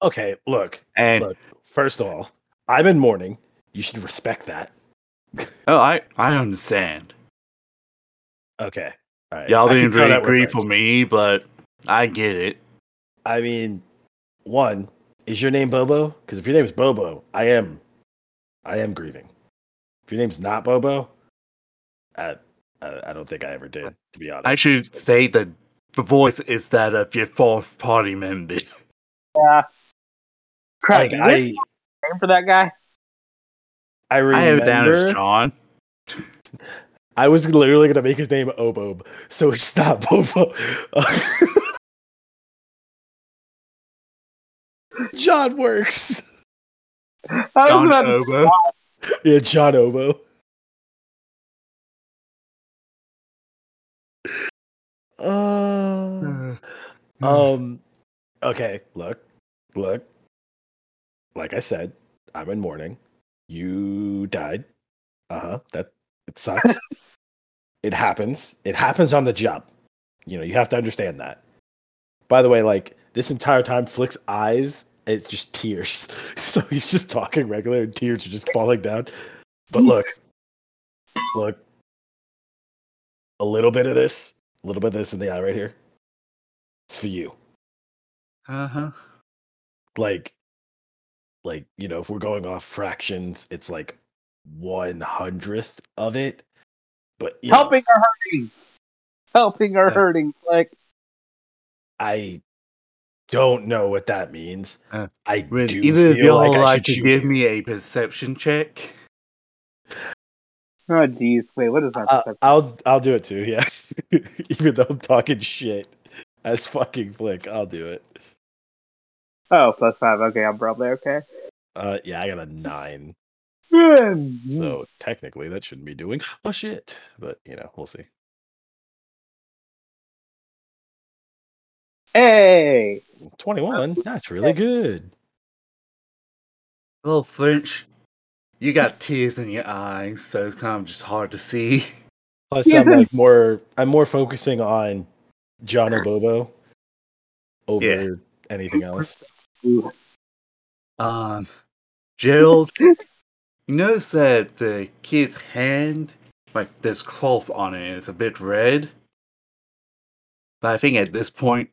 Okay, look, And look. First of all, I'm in mourning. You should respect that. oh, I I understand. Okay. All right. Y'all didn't really agree for me, but I get it. I mean, one, is your name Bobo? Because if your name's Bobo, I am, I am grieving. If your name's not Bobo, I, I, I don't think I ever did, to be honest. I should say that the voice is that of your fourth party member. Yeah. Crap. like is there a I, name for that guy? I I remember. have it down as John. I was literally gonna make his name Obob, so it's not Bobo. John works. I was John about to- Obo. Yeah, John Obo. Uh, um. Okay. Look. Look. Like I said, I'm in mourning. You died. Uh huh. That it sucks. it happens. It happens on the job. You know, you have to understand that. By the way, like this entire time, Flick's eyes, it's just tears. so he's just talking regular, and tears are just falling down. But look, look, a little bit of this, a little bit of this in the eye right here. It's for you. Uh huh. Like, like you know, if we're going off fractions, it's like one hundredth of it. But you know, helping or hurting? Helping or Yeah. hurting? Like, I don't know what that means. Uh, I Would do either of feel y'all like I like should to shoot give you. me a perception check? oh jeez, wait, what is that? Uh, I'll I'll do it too. Yeah, even though I'm talking shit as fucking flick, I'll do it. oh, plus five. Okay, I'm probably okay. Uh, yeah, I got a nine, so technically that shouldn't be doing oh shit. But you know, we'll see. Hey, Twenty-one. That's really good. Well, Flinch, you got tears in your eyes, so it's kind of just hard to see. Plus, Yeah. I'm like more. I'm more focusing on John Obobo over Yeah. anything else. Um, Gerald, you notice that the kid's hand, like there's cloth on it, is a bit red. But I think at this point,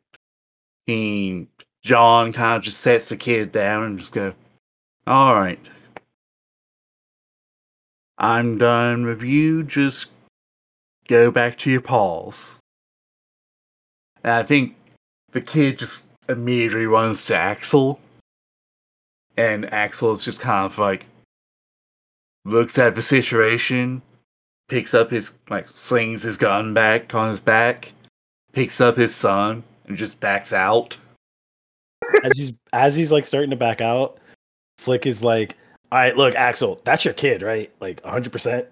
he John kind of just sets the kid down and just go, "All right, I'm done with you. Just go back to your paws." And I think the kid just immediately runs to Axel and Axel is just kind of like looks at the situation, picks up his like slings his gun back on his back, picks up his son, and just backs out. as he's as he's like starting to back out, Flick is like, "All right, look, Axel, that's your kid, right? Like 100. percent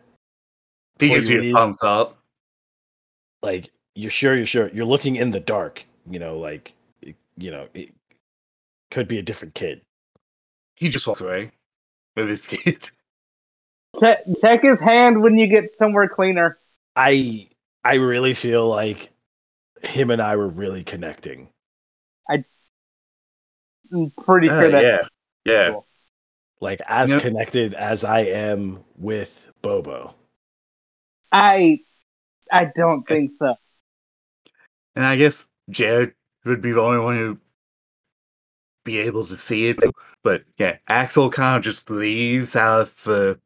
He gives you you a thumbs up. Like you're sure, you're sure, you're looking in the dark. You know, like you know, it could be a different kid. He just walks away with his kid. check, check his hand when you get somewhere cleaner. I I really feel like him and I were really connecting. I'm pretty Uh, that. yeah, yeah. Cool. Like as Yep. connected as I am with Bobo. I, I don't think so. And I guess Jared would be the only one who be able to see it. But yeah, Axel kind of just leaves out for the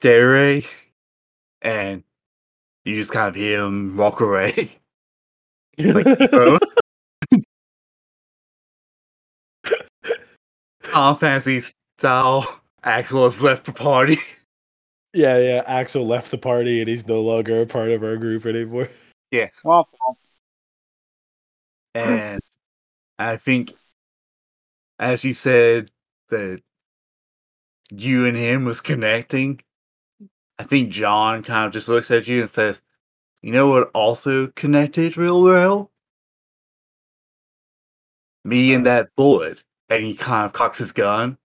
stairway, and you just kind of hear him walk away. Bro. Final Fantasy style. Axel has left the party. yeah, yeah. Axel left the party and he's no longer a part of our group anymore. Yeah. Well, And I think, as you said, that you and him was connecting. I think John kind of just looks at you and says, You know what also connected real well? Me and that bullet. And he kind of cocks his gun.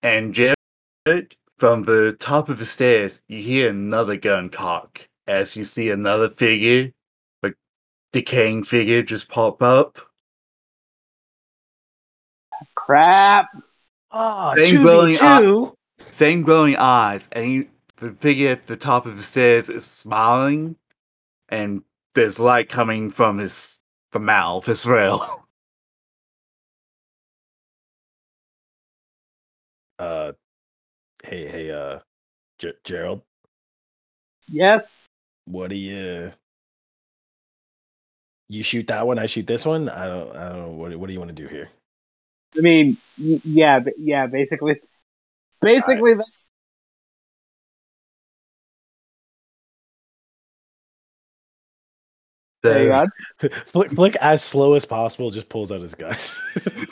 And Jared, from the top of the stairs, you hear another gun cock as you see another figure, like decaying figure, just pop up. crap. Ah, Same glowing v two. Same glowing eyes, and he, the figure at the top of the stairs is smiling, and there's light coming from his from mouth as well. Uh, hey, hey, uh, Ger- Gerald, Yes. what do you? You shoot that one, I shoot this one. I don't, I don't know. What, what do you want to do here? I mean, yeah, yeah. Basically, basically, that- there So, go. Flick, Flick, as slow as possible, just pulls out his gun.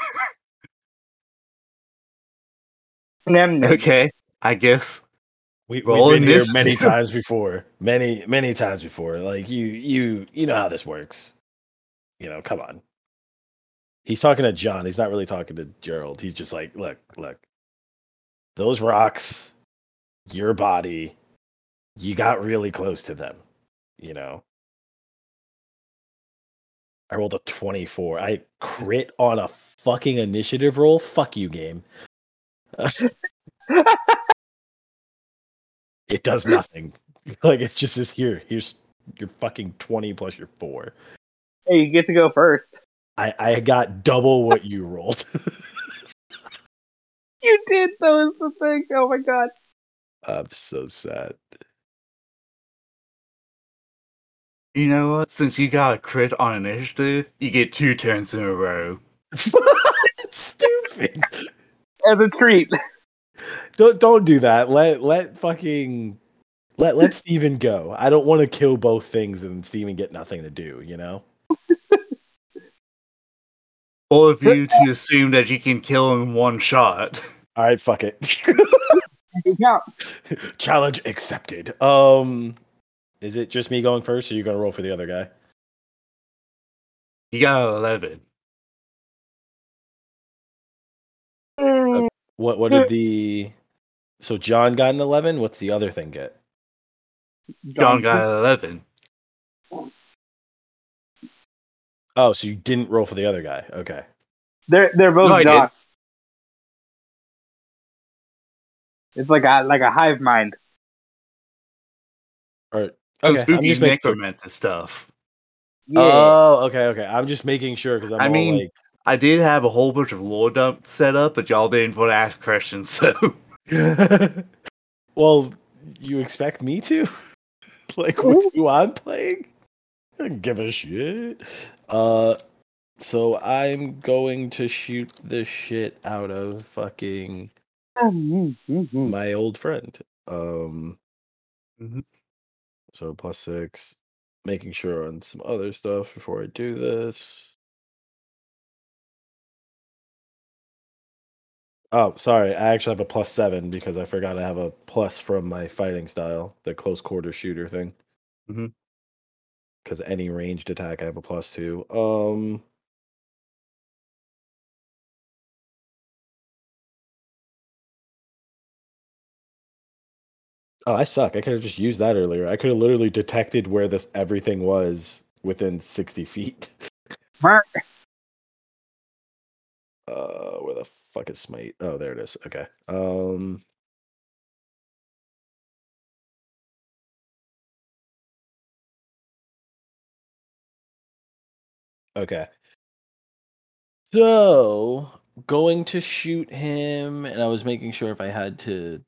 Nem, nem. okay, I guess. We, we've been here many times before, many, many times before. Like you, you, you know how this works. You know, come on. He's talking to John. He's not really talking to Gerald. He's just like, look, look, those rocks, your body, you got really close to them. You know. I rolled a 24. I crit on a fucking initiative roll. Fuck you, game. it does nothing. Like it's just this here. Here's your fucking 20 plus your four. hey, you get to go first. I, I got double what you rolled. You did though. Is the thing. Oh my god. I'm so sad. You know what? Since you got a crit on initiative, you get two turns in a row. Stupid. As a treat. Don't don't do that. Let let fucking let let Steven go. I don't want to kill both things and Steven get nothing to do, you know? All of you to assume that you can kill him in one shot. All right, fuck it. Yeah. Challenge accepted. Um is it just me going first or are you gonna roll for the other guy? You got an 11. Hmm. What what did the so John got an eleven? What's the other thing get? John got an 11. Oh, so you didn't roll for the other guy. Okay. They're they're both No, I It's like a like a hive mind. Or Some okay, spooky just making sure. stuff. Yeah. Oh, okay, okay. I'm just making sure because I'm I all mean- like I did have a whole bunch of lore dump set up, but y'all didn't want to ask questions, so well, you expect me to? like with who I'm playing? I don't give a shit. Uh so I'm going to shoot the shit out of fucking Mm-hmm. my old friend. Um Mhm. So plus six. Making sure on some other stuff before I do this. Oh, sorry. I actually have a plus seven because I forgot I have a plus from my fighting style, the close quarter shooter thing. Because any ranged attack, I have a plus two. Um. Oh, I suck. I could have just used that earlier. I could have literally detected where this everything was within sixty feet. Mark. Uh, where the fuck is smite? Oh, there it is. Okay. Um. Okay. So going to shoot him, and I was making sure if I had to.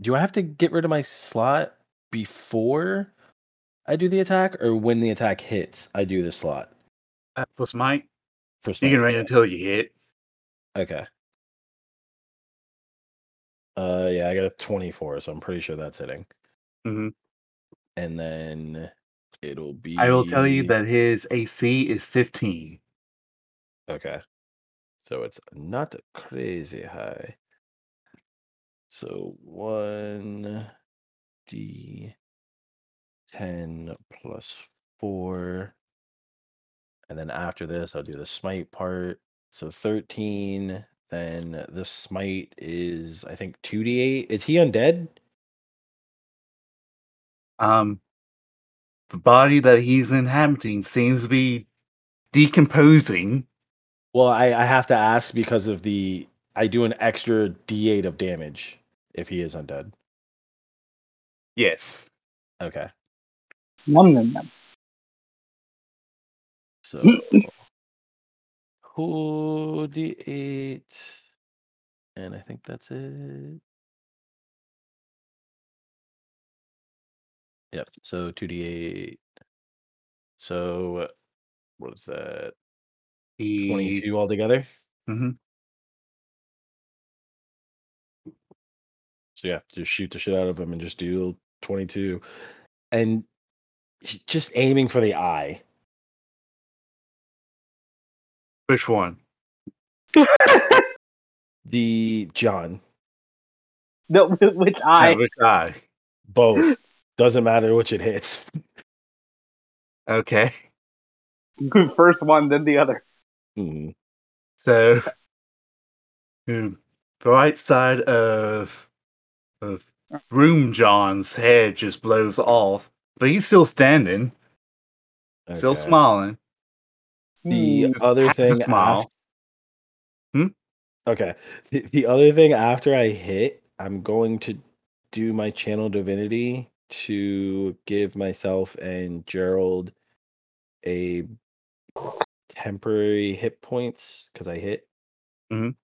Do I have to get rid of my slot before, I do the attack, or when the attack hits, I do the slot Uh, for smite, for smite, you can wait until you hit. Okay. Uh, yeah, I got a twenty-four, so I'm pretty sure that's hitting. Mhm. And then it'll be. I will tell you that his AC is 15. Okay. So it's not crazy high. So one D ten plus four. And then after this, I'll do the smite part. So 13. Then the smite is, I think, 2d8. Is he undead? Um, the body that he's inhabiting seems to be decomposing. Well, I, I have to ask because of the. I do an extra d8 of damage if he is undead. Yes. Okay. Nom, nom, nom. So who the eight, and I think that's it. Yep. So two d eight. So what is that? Twenty two altogether. Mhm. So yeah, just shoot the shit out of him and just do twenty two, and just aiming for the eye. Which one? The John. No, which eye? which eye? Both. Doesn't matter which it hits. Okay. First one, then the other. Mhm. So, the right side of of Room John's head just blows off, but he's still standing, still smiling. The other thing, smile. af- Hmm? okay. The, the other thing after I hit, I'm going to do my channel divinity to give myself and Gerald a temporary hit points because I hit. Mhm.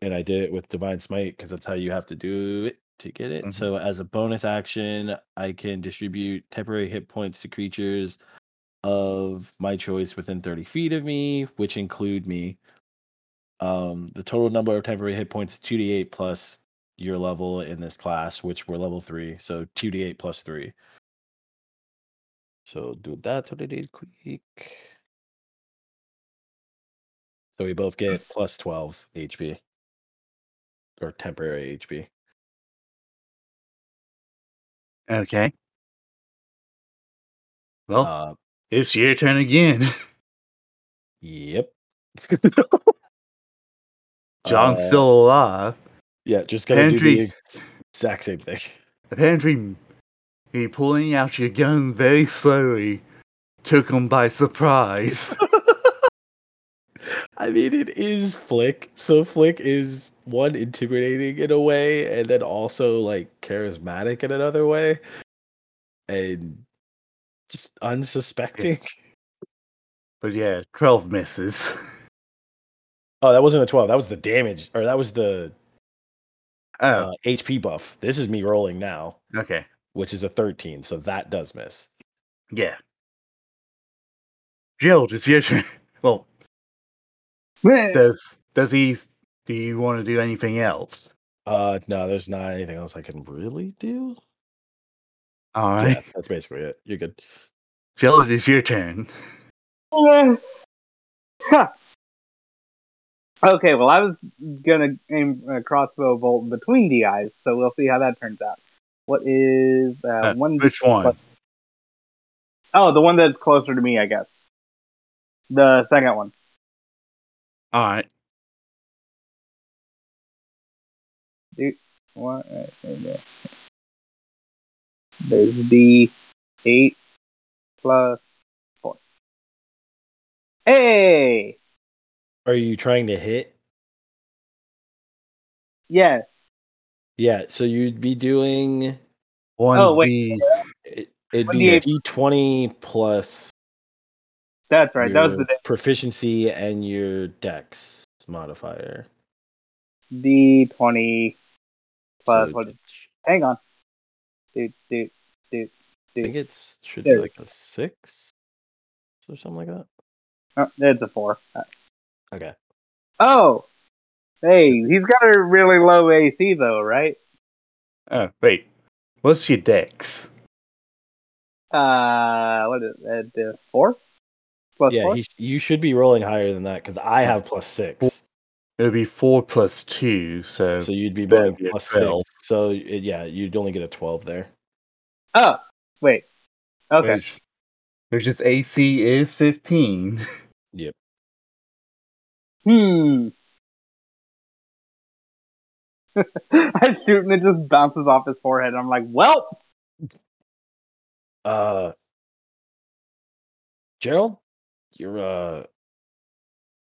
And I did it with divine smite because that's how you have to do it to get it. Mhm. So as a bonus action, I can distribute temporary hit points to creatures of my choice within 30 feet of me, which include me. Um, the total number of temporary hit points is 2d8 plus your level in this class, which we're level 3. So 2d8 plus 3. So do that really quick. So we both get plus 12 HP or temporary HP. Okay. Well, Uh, it's your turn again. yep. John's Uh, still alive. Yeah, just gonna do the exact same thing. Apparently, he pulling out your gun very slowly took him by surprise. I mean, it is Flick. So Flick is one intimidating in a way, and then also like charismatic in another way, and just unsuspecting. but yeah, 12 misses. Oh, that wasn't a twelve. That was the damage, or that was the Oh, uh, HP buff. This is me rolling now, okay. which is a thirteen. So that does miss. Yeah. Gerald, it's your turn. Well. Does does he? Do you want to do anything else? Uh, no, there's not anything else I can really do. All right, Yeah, that's basically it. You're good. Gerald, it's your turn. Huh. Okay, well, I was gonna aim a crossbow bolt between the eyes, so we'll see how that turns out. What is uh, Uh, one? which one? Oh, the one that's closer to me, I guess. The second one. All right. What? uh, uh, There's the eight plus four. Hey, Are you trying to hit? yes. Yeah. So you'd be doing. One Oh, wait. D. It, it'd be a D8. d20 plus That's right. That was your the proficiency and your dex modifier. D twenty plus So? Hang on. Do do do do I think see. it's should be like a six or something like that. Oh, it's a four. Okay. Oh, hey, he's got a really low AC though, right? Oh, wait. What's your dex? Uh, what is it? Uh, four plus yeah, he, you should be rolling higher than that because I have plus six. It would be four plus two, so, So you'd be that'd rolling be a plus 12. six. So it, yeah, you'd only get a twelve there. Oh, wait. Okay. which, which is AC is fifteen. Yep. Hmm. I shoot and it just bounces off his forehead. I'm like, well, Uh, Gerald, your uh,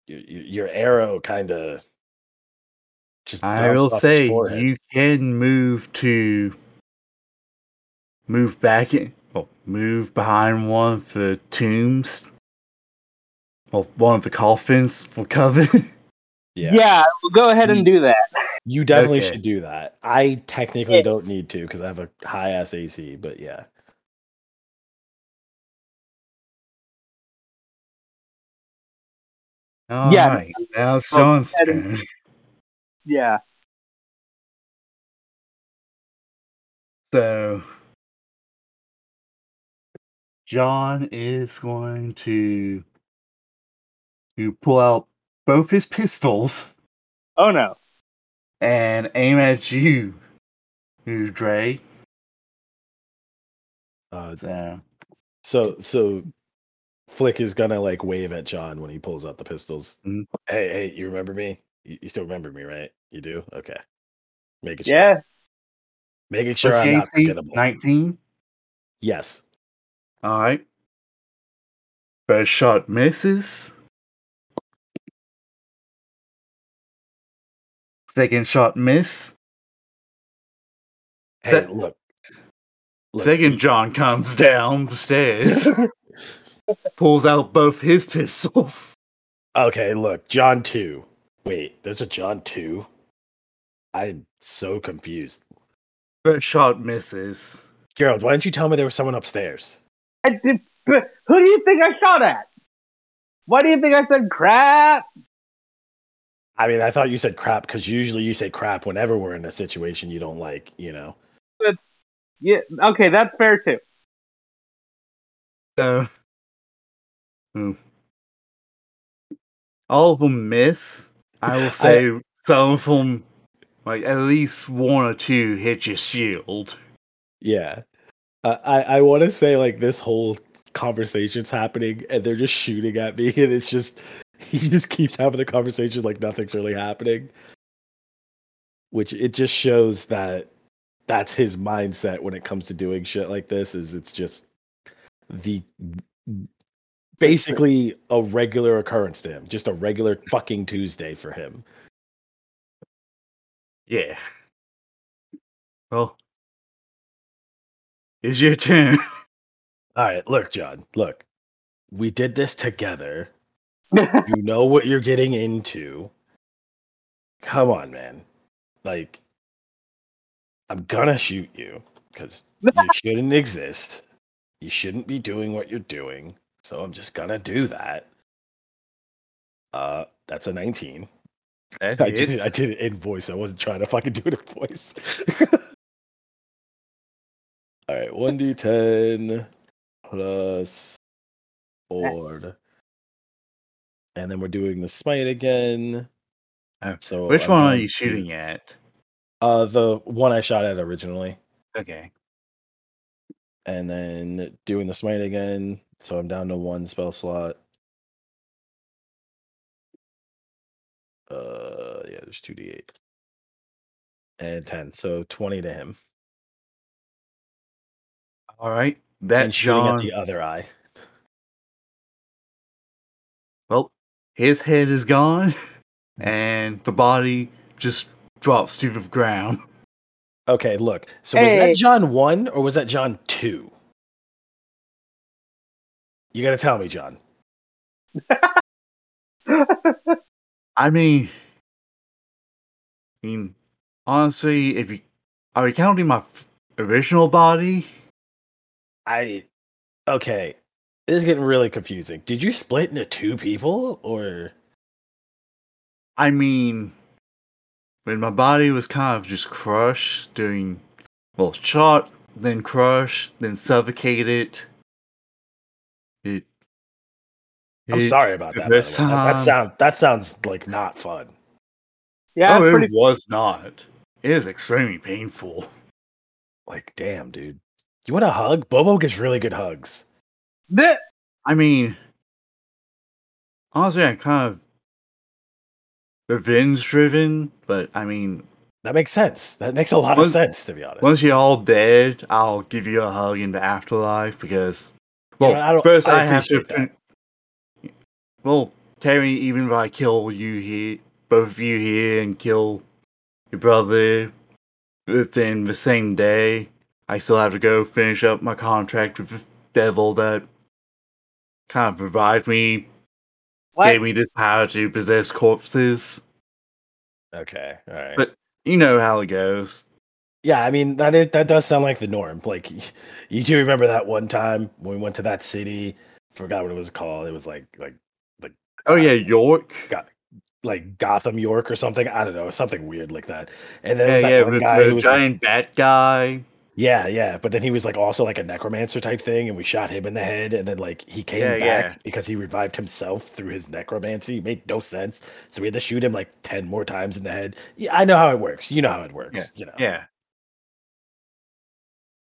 your your your arrow kind of just. I will say you can move to move back in, well, move behind one of the tombs. Well, one of the coffins for cover. yeah, Yeah, we'll go ahead and do that. you definitely Okay. should do that. I technically Yeah. don't need to because I have a high ass AC, but yeah. All Yeah. right, now it's John's ahead turn. Yeah. So, John is going to to pull out both his pistols Oh no. and aim at you, you Dre. Uh, So, so so Flick is gonna like wave at John when he pulls out the pistols. Mhm. Hey, hey, you remember me? You, you still remember me, right? You do? Okay. Making sure. Yeah. Making sure I'm not forgettable. 19. Yes. All right. First shot misses. Second shot miss. Hey, Se- look. Look, Second John comes down the stairs, pulls out both his pistols. Okay, look, John 2. Wait, there's a John 2? I'm so confused. First shot misses. Gerald, why didn't you tell me there was someone upstairs? I did, who do you think I shot at? Why do you think I said crap? I mean, I thought you said crap because usually you say crap whenever we're in a situation you don't like, you know. Yeah. Okay, that's fair too. So, hmm. all of them miss. I will say some of them, like at least one or two, hit your shield. Yeah. Uh, I, I want to say, like, this whole conversation's happening and they're just shooting at me, and it's just, he just keeps having the conversations like nothing's really happening. Which it just shows that that's his mindset when it comes to doing shit like this is it's just the basically a regular occurrence to him just a regular fucking tuesday for him. Yeah. Well, it's your turn. all right look john look. We did this together. You know what you're getting into. Come on man. Like i'm gonna shoot you because you shouldn't exist. You shouldn't be doing what you're doing so i'm just gonna do that uh that's a 19 That I did it. I did it in voice. I wasn't trying to fucking do it in voice. All right, one d ten plus four, and then we're doing the smite again. Oh, So Which one are you shooting at? Uh, the one I shot at originally, Okay. And then doing the smite again. So I'm down to one spell slot. Uh, yeah, there's two d eight and ten, so twenty to him. All right. That and shooting John. at the other eye. Well, his head is gone, and the body just drops to the ground. Okay, look. So was Hey. that John one or was that John two? You gotta tell me, John. I mean, I mean, honestly, if you are you counting my original body, I okay. This is getting really confusing. Did you split into two people or I mean, when my body was kind of just crushed during, well, shot, then crushed, then suffocated. It. I'm it- sorry about that. by the way. first That, that sound that sounds like not fun. Yeah, oh, it's it was not. It was extremely painful. Like, damn, dude. You want a hug? Bobo gets really good hugs. Th- I mean, honestly, I'm kind of revenge driven, but I mean, That makes sense. That makes a lot Once- of sense, to be honest. once you're all dead, I'll give you a hug in the afterlife because, well, know, I first I I, have to. Fin- well, Terry, even if I kill you here, both of you here, and kill your brother within the same day, I still have to go finish up my contract with the devil that kind of provides me, what? gave me this power to possess corpses. okay, all right. But- You know how it goes. Yeah, I mean that is that does sound like the norm. Like you do remember that one time when we went to that city, forgot what it was called. It was like like like Oh yeah, York. Got like Gotham York or something. I don't know, something weird like that. And then Yeah, there was that yeah, one with guy who the was like, giant bat guy. Yeah, yeah. But then he was like also like a necromancer type thing, and we shot him in the head, and then like he came Yeah, back yeah. because he revived himself through his necromancy. It made no sense. So we had to shoot him like ten more times in the head. Yeah, I know how it works. You know how it works. You know. Yeah.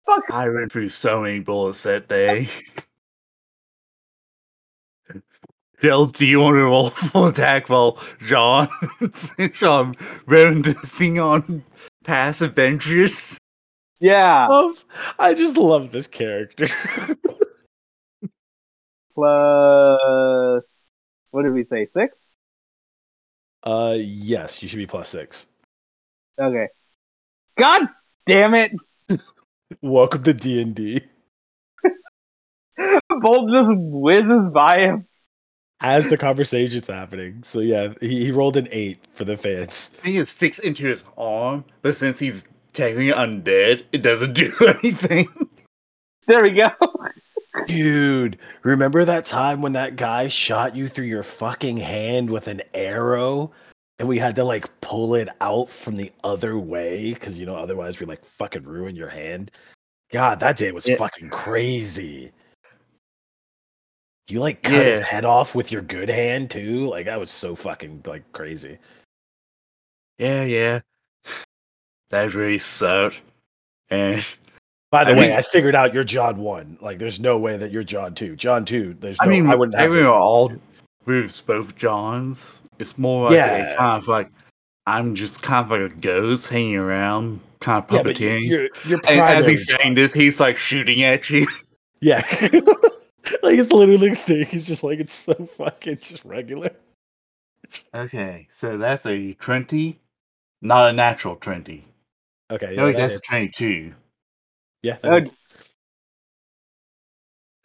Fuck. I went through so many bullets that day. Bill, do you want to roll full attack while John John reminiscing on past adventures? Yeah. Love, I just love this character. Plus, what did we say? Six. uh, yes, you should be plus six. Okay. God damn it! Welcome to D and D. Bolt just whizzes by him. As the conversation's happening, so yeah, he, he rolled an eight for the fans. I think it sticks into his arm, but since he's technically undead, it doesn't do anything. There we go. Dude, remember that time when that guy shot you through your fucking hand with an arrow? And we had to like pull it out from the other way because you know, otherwise we like fucking ruin your hand. God, that day was Yeah. fucking crazy. You like cut his head off with your good hand too? Like that was so fucking like crazy. Yeah, yeah. That really sucked. And By the I way, mean- I figured out you're John one. Like there's no way that you're John two. John two, there's no I mean, I wouldn't have we this were all with both Johns. It's more like Yeah. a kind of like I'm just kind of like a ghost hanging around, kind of yeah, you- puppeteering. you're you're and as he's saying this, he's like shooting at you. Yeah. like it's literally the thing. It's just like it's so fucking just regular. Okay, so that's a twenty, not a natural twenty. Okay. no, yeah, that that's a hits. twenty-two. Yeah. that Uh.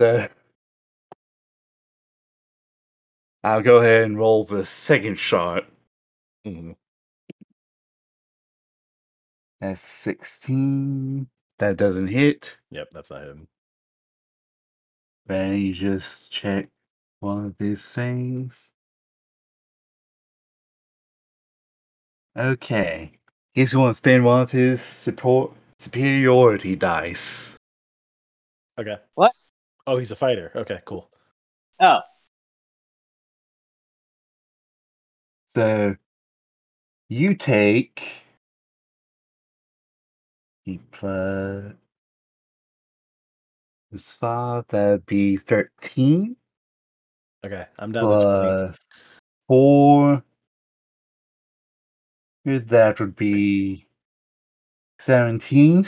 So I'll go ahead and roll the second shot. Mhm. That's sixteen. That doesn't hit. Yep, that's not him. Then me just check one of these things. Okay. He's going to spend one of his support superiority dice. Okay. What? Oh, he's a fighter. Okay, cool. Oh, So you take he plus is five, that'd be thirteen Okay, I'm down to twenty. plus four. That would be seventeen.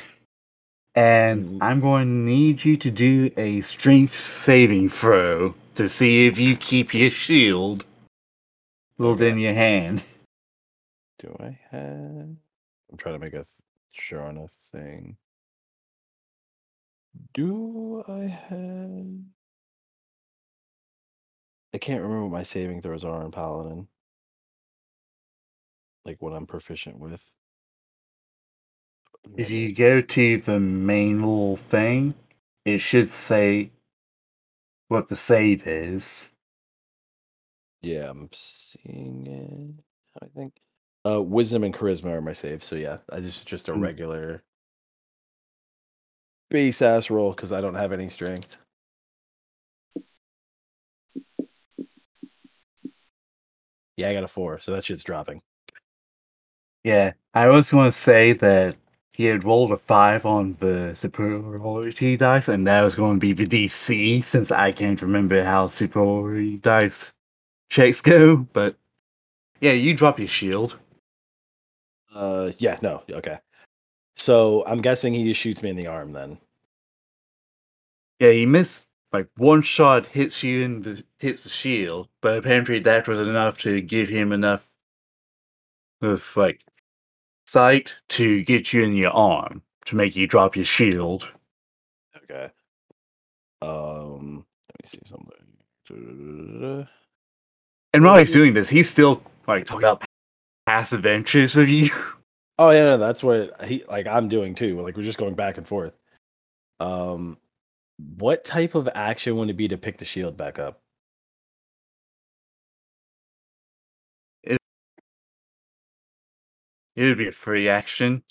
And Mhm. I'm going to need you to do a strength saving throw to see if you keep your shield within your hand. Do I have? I'm trying to make a sure on a thing. Do I have? I can't remember what my saving throws are in Paladin. Like what I'm proficient with. If you go to the main little thing, it should say what the save is. Yeah, I'm seeing it. I think uh wisdom and charisma are my saves. So yeah, I just just a Mm. regular base ass roll because I don't have any strength. Yeah, I got a four, so that shit's dropping. Yeah, I also want to say that he had rolled a five on the superiority dice, and that was going to be the DC since I can't remember how superiority dice checks go. But yeah, you drop your shield. Uh yeah, no, okay. So I'm guessing he just shoots me in the arm then. Yeah, he missed like one shot hits you in the hits the shield, but apparently that was enough to give him enough of like sight to get you in your arm to make you drop your shield. Okay. Um let me see something. And while he's doing this, he's still like talking about past adventures with you. Oh yeah, no, that's what he like I'm doing too. Like we're just going back and forth. Um what type of action would it be to pick the shield back up? It would be a free action.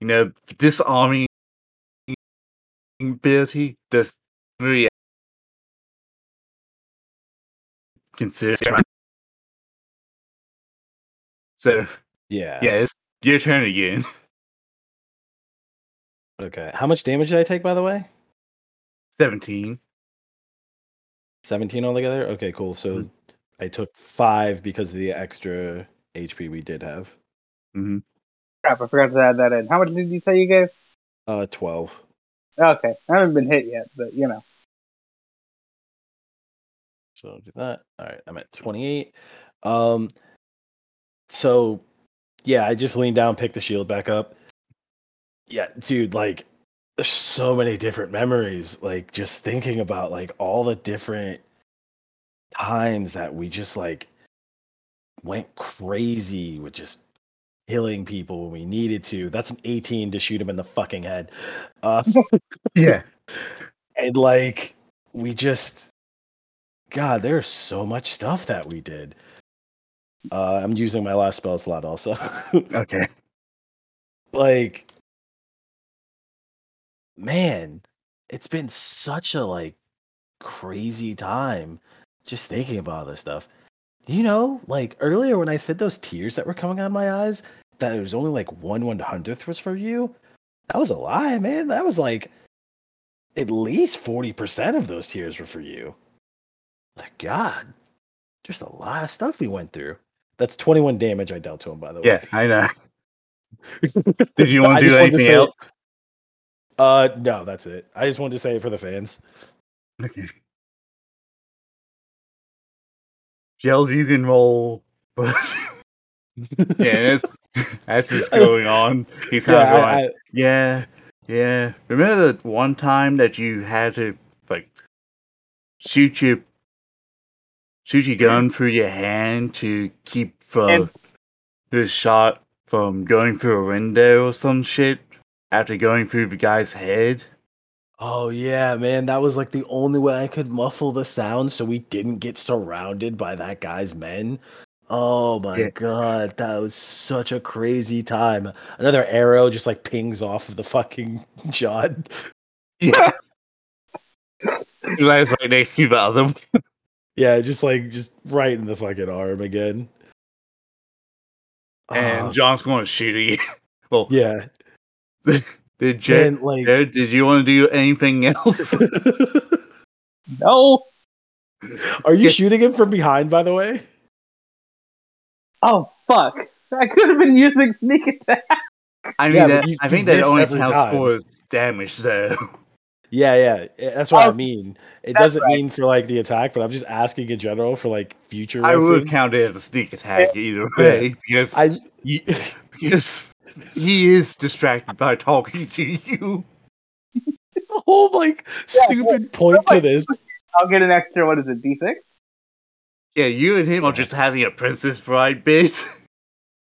You know, disarming ability does really consider. So Yeah. yeah, it's your turn again. Okay. How much damage did I take by the way? Seventeen. 17 altogether? Okay, cool. So Mhm. I took 5 because of the extra HP we did have. Hmm Crap, I forgot to add that in. How much did you say you gave? Uh 12. Okay, I haven't been hit yet, but you know. So I'll do that. All right, I'm at 28. Um so yeah, I just leaned down, picked the shield back up. Yeah, dude, like there's so many different memories like just thinking about like all the different times that we just like went crazy with just killing people when we needed to. That's an 18 to shoot him in the fucking head. Uh Yeah. and like we just god there's so much stuff that we did uh i'm using my last spell slot also Okay. like man it's been such a like crazy time just thinking about all this stuff you know like earlier when i said those tears that were coming out of my eyes that it was only like one one hundredth was for you that was a lie man. That was like at least 40% of those tears were for you. Like god just a lot of stuff we went through. That's 21 damage i dealt to him by the way. Yeah, I know. Did you want to do to anything say- else? uh no that's it. I just wanted to say it for the fans. Okay. Gels, you can roll. Yeah, that's that's just going on. He's kind yeah of going. I, I, Yeah, yeah. Remember that one time that you had to like shoot your shoot your gun through your hand to keep And- the shot from going through a window or some shit after going through the guy's head? Oh yeah, man, that was like the only way I could muffle the sound so we didn't get surrounded by that guy's men. Oh my Yeah. god, that was such a crazy time. Another arrow just like pings off of the fucking John. Yeah. Right next to the other. Yeah, just like just right in the fucking arm again. And Oh, John's going to shoot again. Well, yeah, did Jared, man, like Jared, did you want to do anything else? No. Are you Yeah. shooting him from behind by the way? Oh fuck! I could have been using sneak attack. I mean, Yeah, that, you- I you think that only every counts time. for damage, though. Yeah, yeah. That's what I Oh, mean. It doesn't right. mean for like the attack, but I'm just asking in general for like future. I would count it as a sneak attack either way because I he, because he is distracted by talking to you. the whole like stupid point to this. I'll get an extra. What is it? D six. Yeah, you and him are just having a Princess Bride bit.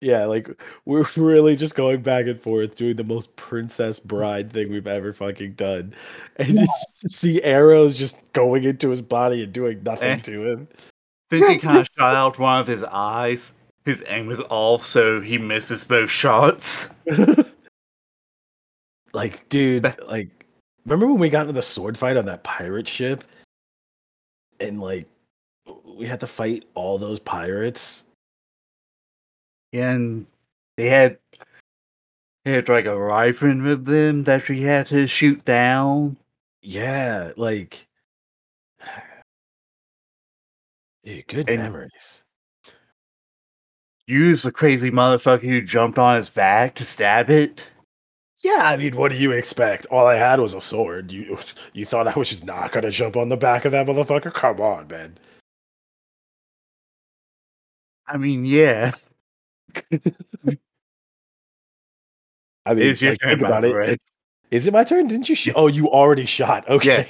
Yeah, like we're really just going back and forth doing the most princess bride thing we've ever fucking done. And you just see arrows just going into his body and doing nothing Eh. to him. Since he kind of shot out one of his eyes, his aim was off, so he misses both shots. like, dude, like remember when we got into the sword fight on that pirate ship? And like we had to fight all those pirates. And they had they had like a rifle with them that she had to shoot down. Yeah, like Dude, good And- memories. Use the crazy motherfucker who jumped on his back to stab it. Yeah, I mean, what do you expect? All I had was a sword. You you thought I was not gonna jump on the back of that motherfucker? Come on, man. I mean, yeah. I mean, It's your like, turn, think about it. friend. Is it my turn? Didn't you shoot? Oh, you already shot. Okay.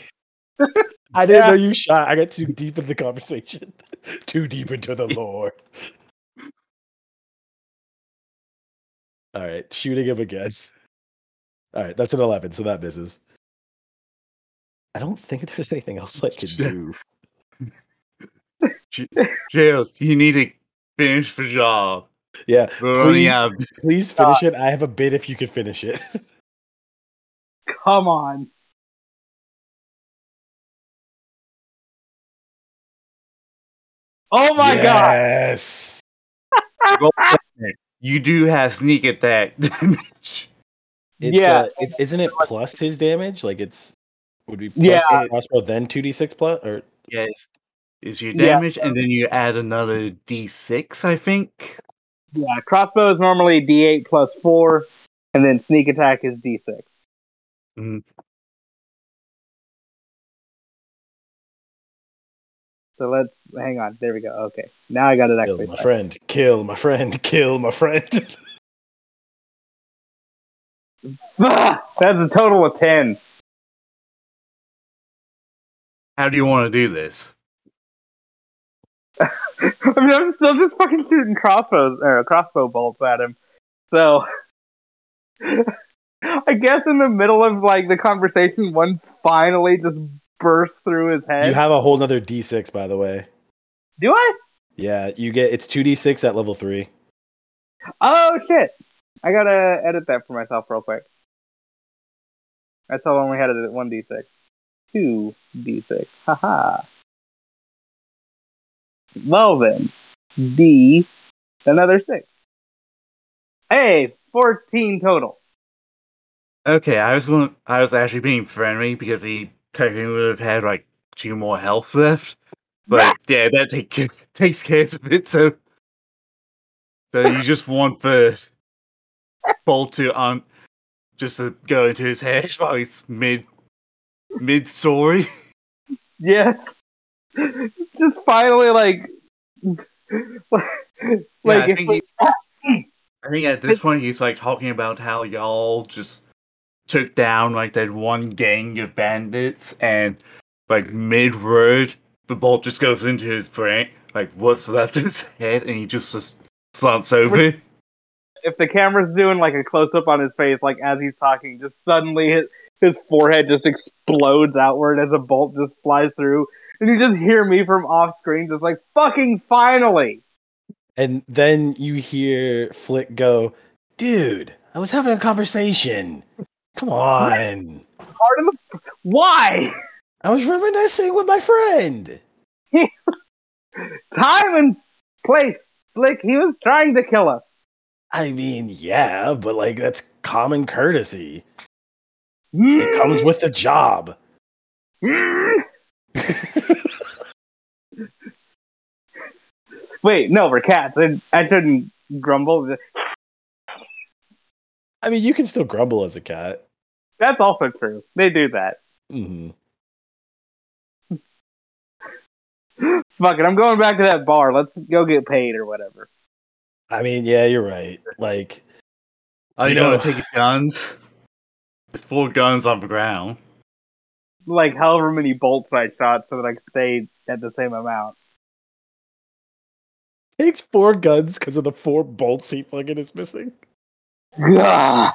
Yeah. I didn't Yeah. know you shot. I got too deep in the conversation. too deep into the lore. All right, shooting him again. All right, that's an 11, so that misses. I don't think there's anything else I can Shit. do. Jail, you need to finish the job. Yeah, We're please, please finish it. I have a bid if you can finish it. Come on. Oh my god. yes. Roll damage. You do have sneak attack damage. It's, Yeah. uh, it's, isn't it plus his damage? Like it's would be plus Yeah. the crossbow then two d six plus or Yes. Is your Yeah. damage, and then you add another d6, I think. Yeah, crossbow is normally D8 plus 4, and then sneak attack is D6. Mhm. So let's hang on. There we go. Okay. Now I got it actually. kill my typed. friend, kill my friend, kill my friend. That's a total of 10. How do you want to do this? I mean, I'm still just fucking shooting crossbows or crossbow bolts at him. So I guess in the middle of like the conversation, one finally just bursts through his head. you have a whole nother d six by the way. Do I? Yeah, you get it's two d six at level three. Oh shit! I gotta edit that for myself real quick. That's I still only had it at one d six, two d six. Haha. Well then, D another six. Hey, fourteen total. Okay, I was going. I was actually being friendly because he technically would have had like two more health left. But yeah, that take, takes care of it. So, so you just want the bolt to um, just to go into his head while he's mid mid story. Yeah. Just finally like like Yeah, I think we- I think at this point he's like talking about how y'all just took down like that one gang of bandits and like mid road the bolt just goes into his brain, like what's left of his head and he just, just slumps over. if the camera's doing like a close up on his face, like as he's talking, just suddenly his his forehead just explodes outward as a bolt just flies through, and you just hear me from off screen just like fucking finally. And then you hear Flick go, dude, I was having a conversation. Come on. Part of the why I was reminiscing with my friend. time and place. Slick, he was trying to kill us. I mean, yeah, but like that's common courtesy. It mm. comes with the job. Wait, no, we're cats. I, I shouldn't grumble. I mean, you can still grumble as a cat. That's also true. They do that. Mm-hmm. Fuck it, I'm going back to that bar. Let's go get paid or whatever. I mean, yeah, you're right. Like, Oh, You you know, know- take his guns. There's four guns on the ground. Like however many bolts I shot so that I could stay at the same amount. takes four guns because of the four bolts he fucking is missing. Gah.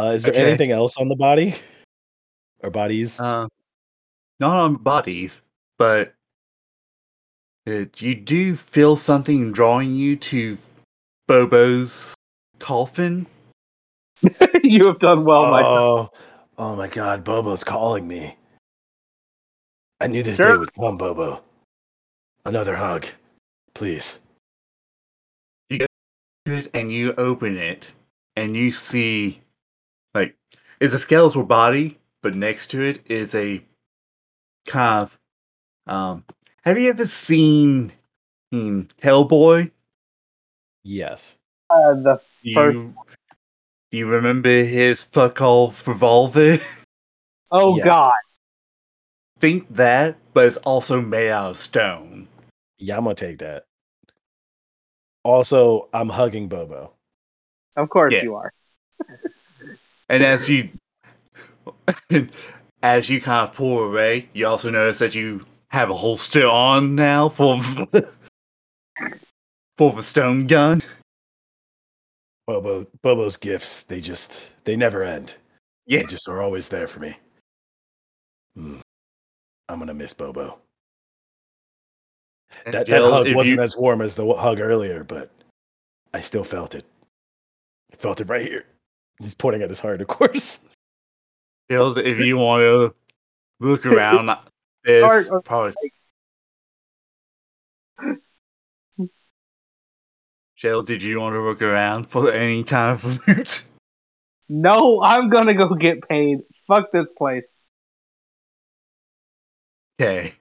Uh, is there Okay. anything else on the body or bodies? Uh, not on bodies, but uh, you do feel something drawing you to Bobo's coffin. you have done well, my friend. oh, oh my God, Bobo's calling me. I knew this Sure. day would come, Bobo. Another hug, please. You go it and you open it and you see like it's a skeletal body but next to it is a kind of um have you ever seen hmm, hellboy Yes. Uh, the do First- you do you remember his fuck off revolver oh Yes. god, think that but it's also made out of stone Yeah, I'm gonna take that. Also, I'm hugging Bobo. of course Yeah. you are. and as you as you kind of pull away you also notice that you have a holster on now for for the stone gun Bobo, Bobo's gifts, they just, they never end. Yeah. They just are always there for me. Mm. I'm gonna miss Bobo. And That, that hug wasn't you- as warm as the hug earlier, but I still felt it. I felt it right here. He's pointing at his heart, of course. Jill, if you want to look around, there's Or- or- probably. Jill, did you want to look around for any kind of loot? No, I'm gonna go get paid. Fuck this place. Okay.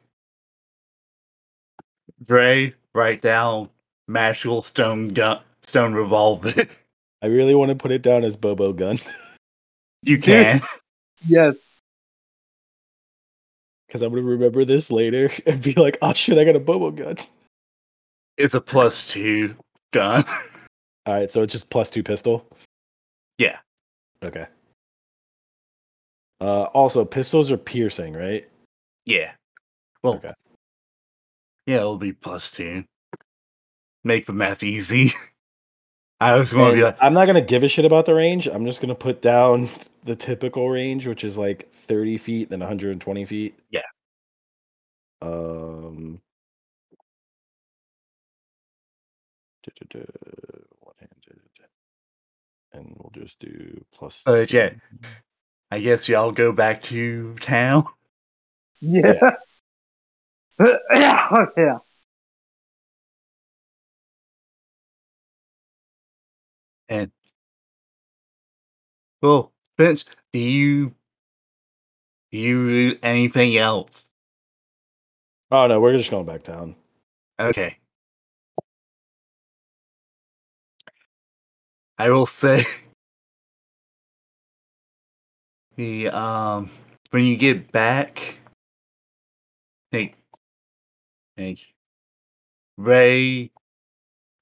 Dre, write down magical stone gun, stone revolver. I really want to put it down as Bobo gun you can. Yes. because I'm gonna remember this later and be like, "Oh shit, I got a Bobo gun." It's a plus two gun. All right, so it's just plus two pistol. Yeah. Okay. Uh, also, pistols are piercing, right? yeah. Well, Okay. yeah, it'll be plus two. Make the math easy. I was going to be like, I'm not gonna give a shit about the range. I'm just gonna put down the typical range, which is like 30 feet, then 120 feet. Yeah. Um. duh-duh-duh, one-handed. And we'll just do plus. Uh, two. yeah. I guess y'all go back to town. Yeah. Yeah. yeah. And well, Finch, do you do you do anything else? Oh no, we're just going back down. Okay. I will say the um when you get back think think Ray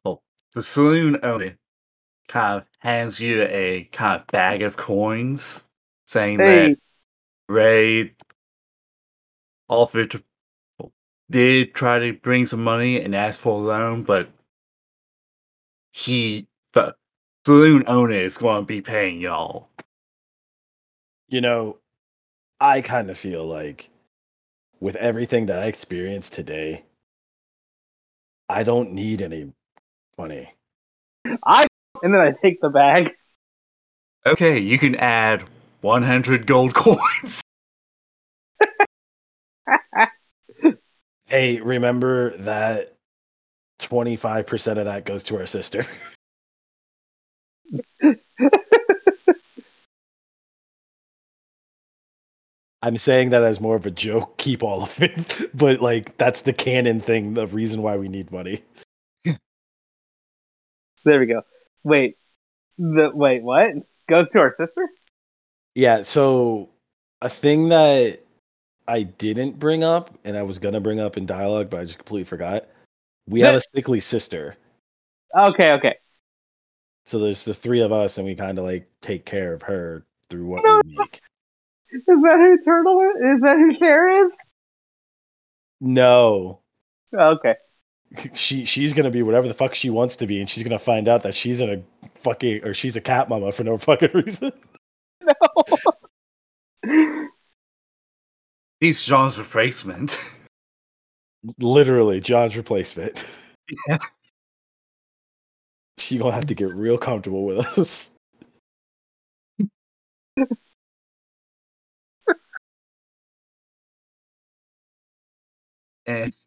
oh the saloon owner kind of hands you a kind of bag of coins saying Hey, that Ray offered to did try to bring some money and ask for a loan, but he the saloon owner is going to be paying y'all. You know, I kind of feel like with everything that I experienced today, I don't need any money. I and then I take the bag. Okay, you can add 100 gold coins. Hey, remember that 25% of that goes to our sister. I'm saying that as more of a joke, keep all of it. But like that's the canon thing, the reason why we need money. There we go. Wait. The wait, what? Goes to our sister? Yeah, so a thing that I didn't bring up and I was gonna bring up in dialogue, but I just completely forgot. We have a sickly sister. Okay, okay. So there's the three of us and we kind of like take care of her through what No, we make. Is that who Turtle is? Is that who Cher is? No. Okay. She she's gonna be whatever the fuck she wants to be, and she's gonna find out that she's in a fucking or she's a cat mama for no fucking reason. No. He's John's replacement. Literally, John's replacement. Yeah. She gonna have to get real comfortable with us. And eh.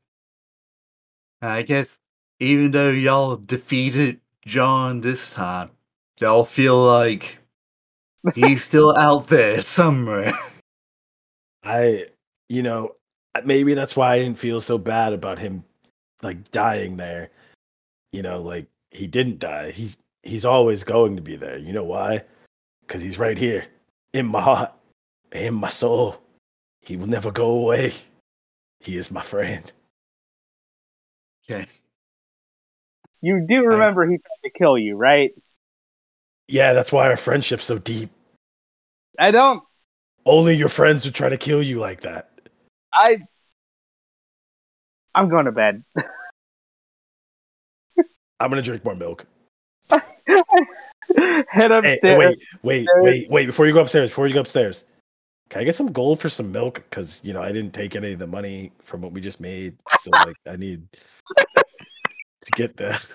I guess even though y'all defeated John this time, y'all feel like he's still out there somewhere. I, you know, maybe that's why I didn't feel so bad about him like dying there. You know, like he didn't die. He's he's always going to be there. You know why? Cuz he's right here in my heart, in my soul. He will never go away. He is my friend. Okay. You do remember he tried to kill you, right? Yeah, that's why our friendship's so deep. I don't. Only your friends would try to kill you like that. I. I'm going to bed. I'm gonna drink more milk. Head upstairs. Hey, wait, wait, wait, wait! Before you go upstairs, before you go upstairs, can I get some gold for some milk? Because you know I didn't take any of the money from what we just made, so like I need to get that.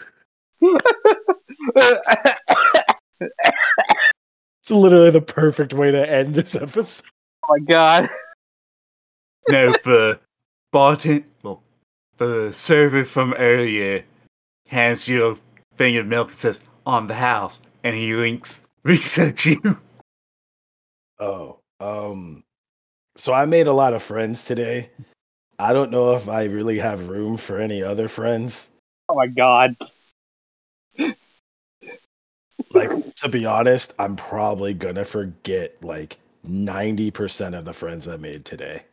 It's literally the perfect way to end this episode. oh my god. No, for bartend, well, the server from earlier hands you a thing of milk and says, on the house, and he winks, winks at you. Oh, um, so I made a lot of friends today. I don't know if I really have room for any other friends. Oh my god. Like to be honest, I'm probably gonna forget like 90% of the friends I made today.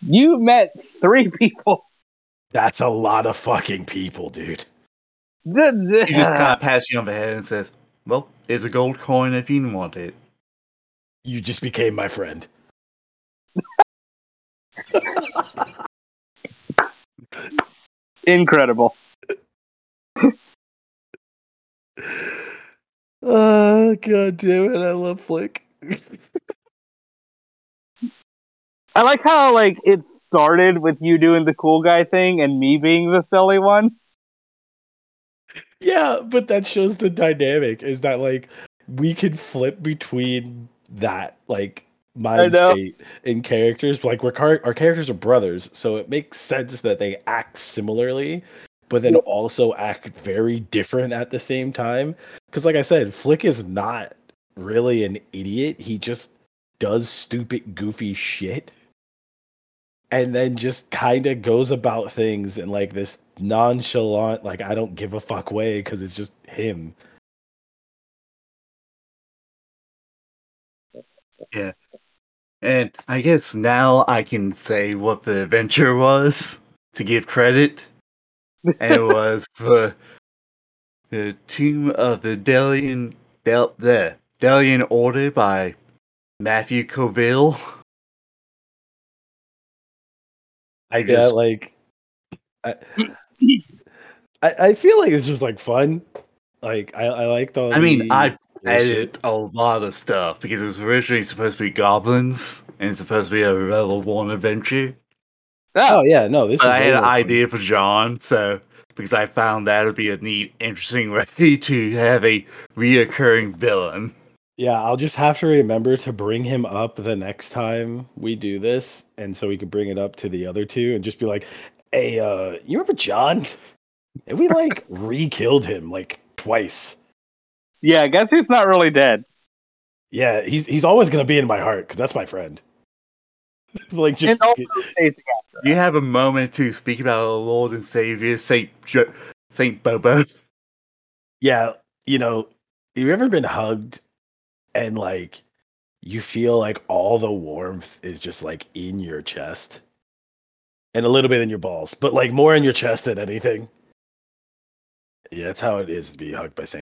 You met three people. That's a lot of fucking people, dude. He just kind of pats you on the head and says, well, there's a gold coin if you want it. You just became my friend. Incredible. Oh god damn it, I love Flick. I like how like it started with you doing the cool guy thing and me being the silly one. yeah, but that shows the dynamic is that like we can flip between that like mind state in characters. Like we're car- our characters are brothers, so it makes sense that they act similarly, but then also act very different at the same time. Because like I said, Flick is not really an idiot. He just does stupid, goofy shit. And then just kind of goes about things in like this nonchalant, like I don't give a fuck way because it's just him. Yeah. And I guess now I can say what the adventure was to give credit. And it was the the Tomb of the Delian Del the Delian Order by Matthew Colville. I Yeah, like I, I I feel like it's just like fun. Like I, I liked all. I mean the I bullshit. edited a lot of stuff because it was originally supposed to be goblins and it's supposed to be a level one adventure. Oh yeah, no, this. But is I way had an idea for John, so because I found that would be a neat, interesting way to have a reoccurring villain. Yeah, I'll just have to remember to bring him up the next time we do this, and so we can bring it up to the other two and just be like, "Hey, uh, you remember John? And we like re-killed him like twice. Yeah, I guess he's not really dead? Yeah, he's he's always gonna be in my heart because that's my friend. like just also you have a moment to speak about our Lord and Savior, Saint jo- Saint Bobo? yeah, you know, you ever been hugged and like you feel like all the warmth is just like in your chest and a little bit in your balls, but like more in your chest than anything. Yeah, that's how it is to be hugged by Saint.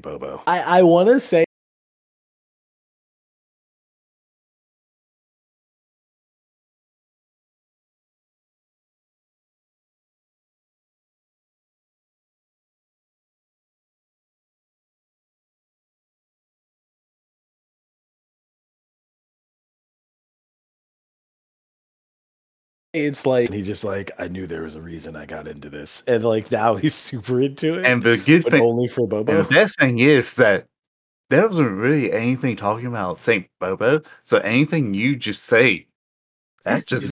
Bobo. I I want to say it's like he's just like I knew there was a reason I got into this, and like now he's super into it, And the good but thing, only for Bobo. the best thing is that there wasn't really anything talking about Saint Bobo. So anything you just say, that's just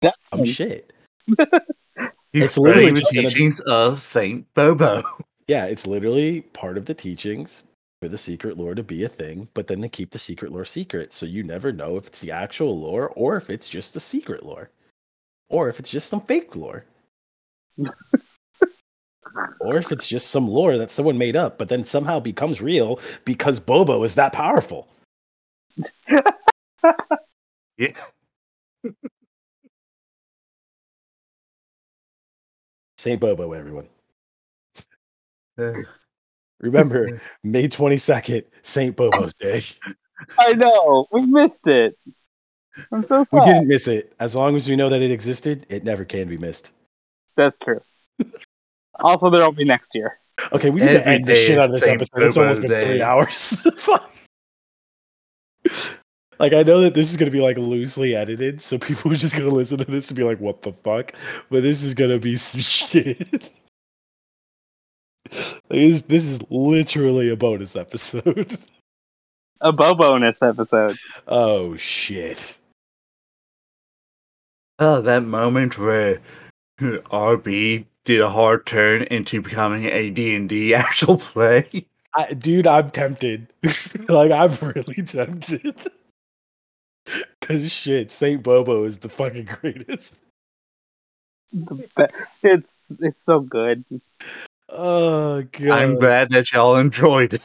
That's some oh, shit. he's It's literally the gonna be- teachings of Saint Bobo. Yeah, it's literally part of the teachings for the secret lore to be a thing, but then to keep the secret lore secret, so you never know if it's the actual lore or if it's just the secret lore, or if it's just some fake lore. or if it's just some lore that someone made up, but then somehow becomes real because Bobo is that powerful. Yeah. Saint Bobo, everyone. Remember, May 22nd, Saint Bobo's Day. I know we missed it. I'm so We didn't miss it. As long as we know that it existed, it never can be missed. That's true. also, there'll be next year. Okay, we need to end the shit is out of this Saint episode. It's almost Bobo's been three hours. Fuck. Like I know that this is gonna be like loosely edited, so people are just gonna listen to this and be like, "What the fuck?" But this is gonna be some shit. Like, this, this is literally a bonus episode. A Bo bonus episode. oh shit! oh, that moment where RB did a hard turn into becoming a D&D actual play. I, dude, I'm tempted. like I'm really tempted. Cause shit, Saint Bobo is the fucking greatest. The be- It's it's so good. Oh god. I'm glad that y'all enjoyed it.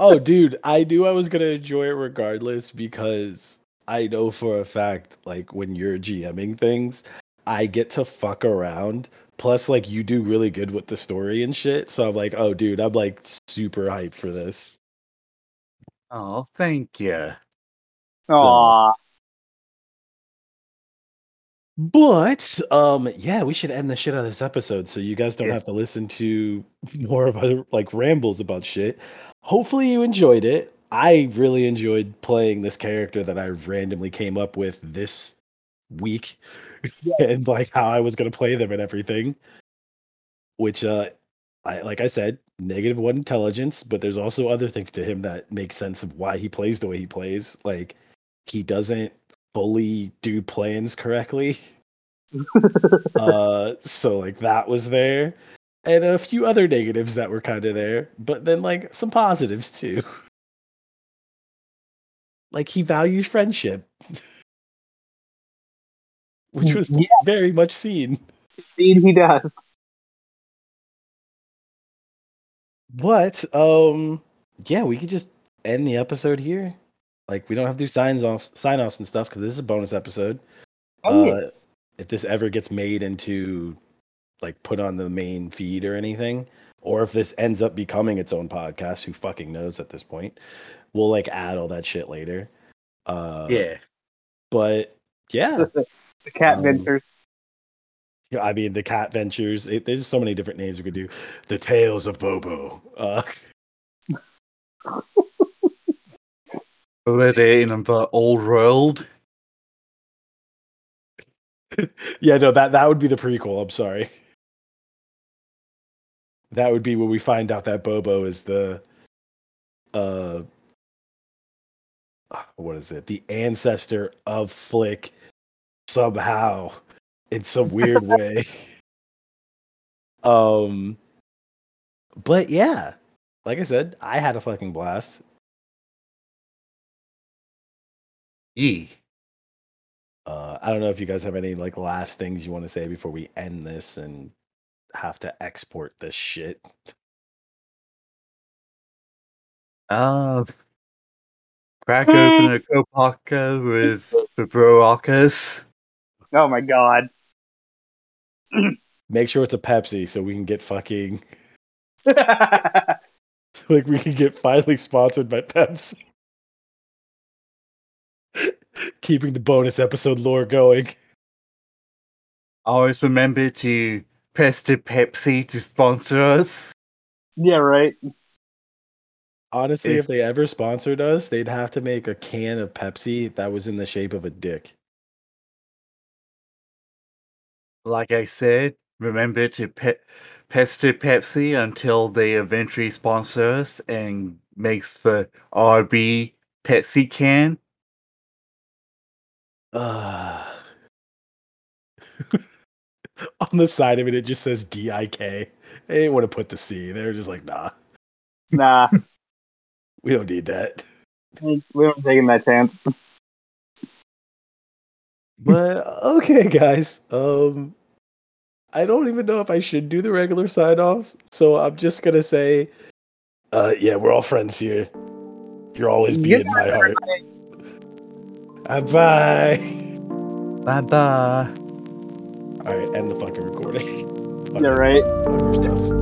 Oh, dude, I knew I was gonna enjoy it regardless because I know for a fact, like when you're GMing things, I get to fuck around. Plus, like you do really good with the story and shit. So I'm like, oh, dude, I'm like super hyped for this. Oh, thank you. Aw, But um, yeah, we should end the shit out of this episode so you guys don't Yeah. have to listen to more of other like rambles about shit. Hopefully, you enjoyed it. I really enjoyed playing this character that I randomly came up with this week, and like how I was gonna play them and everything. Which, uh, I like I said, negative one intelligence, but there's also other things to him that make sense of why he plays the way he plays. Like he doesn't fully do plans correctly. uh so like that was there and a few other negatives that were kind of there but then like some positives too like he values friendship which was Yeah. very much seen indeed he does. but um yeah we could just end the episode here like we don't have to do signs off sign offs and stuff because this is a bonus episode Oh, yeah. uh, if this ever gets made into like put on the main feed or anything, or if this ends up becoming its own podcast, who fucking knows at this point, we'll like add all that shit later. Uh, Yeah. but yeah, the cat um, ventures. yeah, I mean the cat ventures. It, there's so many different names we could do. The tales of Bobo. Uh, It in the old world. yeah, no, that that would be the prequel. I'm sorry. That would be where we find out that Bobo is the uh what is it? The ancestor of Flick somehow in some weird way. Um but yeah, like I said, I had a fucking blast. Yee. Uh, I don't know if you guys have any like last things you want to say before we end this and have to export this shit. Uh, crack open a Kopaka with the Broakas. Oh my god. Make sure it's a Pepsi so we can get fucking like we can get finally sponsored by Pepsi. Keeping the bonus episode lore going. Always remember to press the Pepsi to sponsor us. yeah, right. Honestly, If- if they ever sponsored us, they'd have to make a can of Pepsi that was in the shape of a dick. Like I said, remember to pe- pester Pepsi until they eventually sponsor us and makes the RB Pepsi can. Uh, on the side of it, it just says DIK. They didn't want to put the C. They were just like, nah, Nah, we don't need that. we don't taking that chance. But okay, guys. Um, I don't even know if I should do the regular sign off. So I'm just gonna say, uh, yeah, we're all friends here. You're always be Good in my heart. Bye. Bye bye. Bye. All right, end the fucking recording. Yeah, right. Fuck your stuff.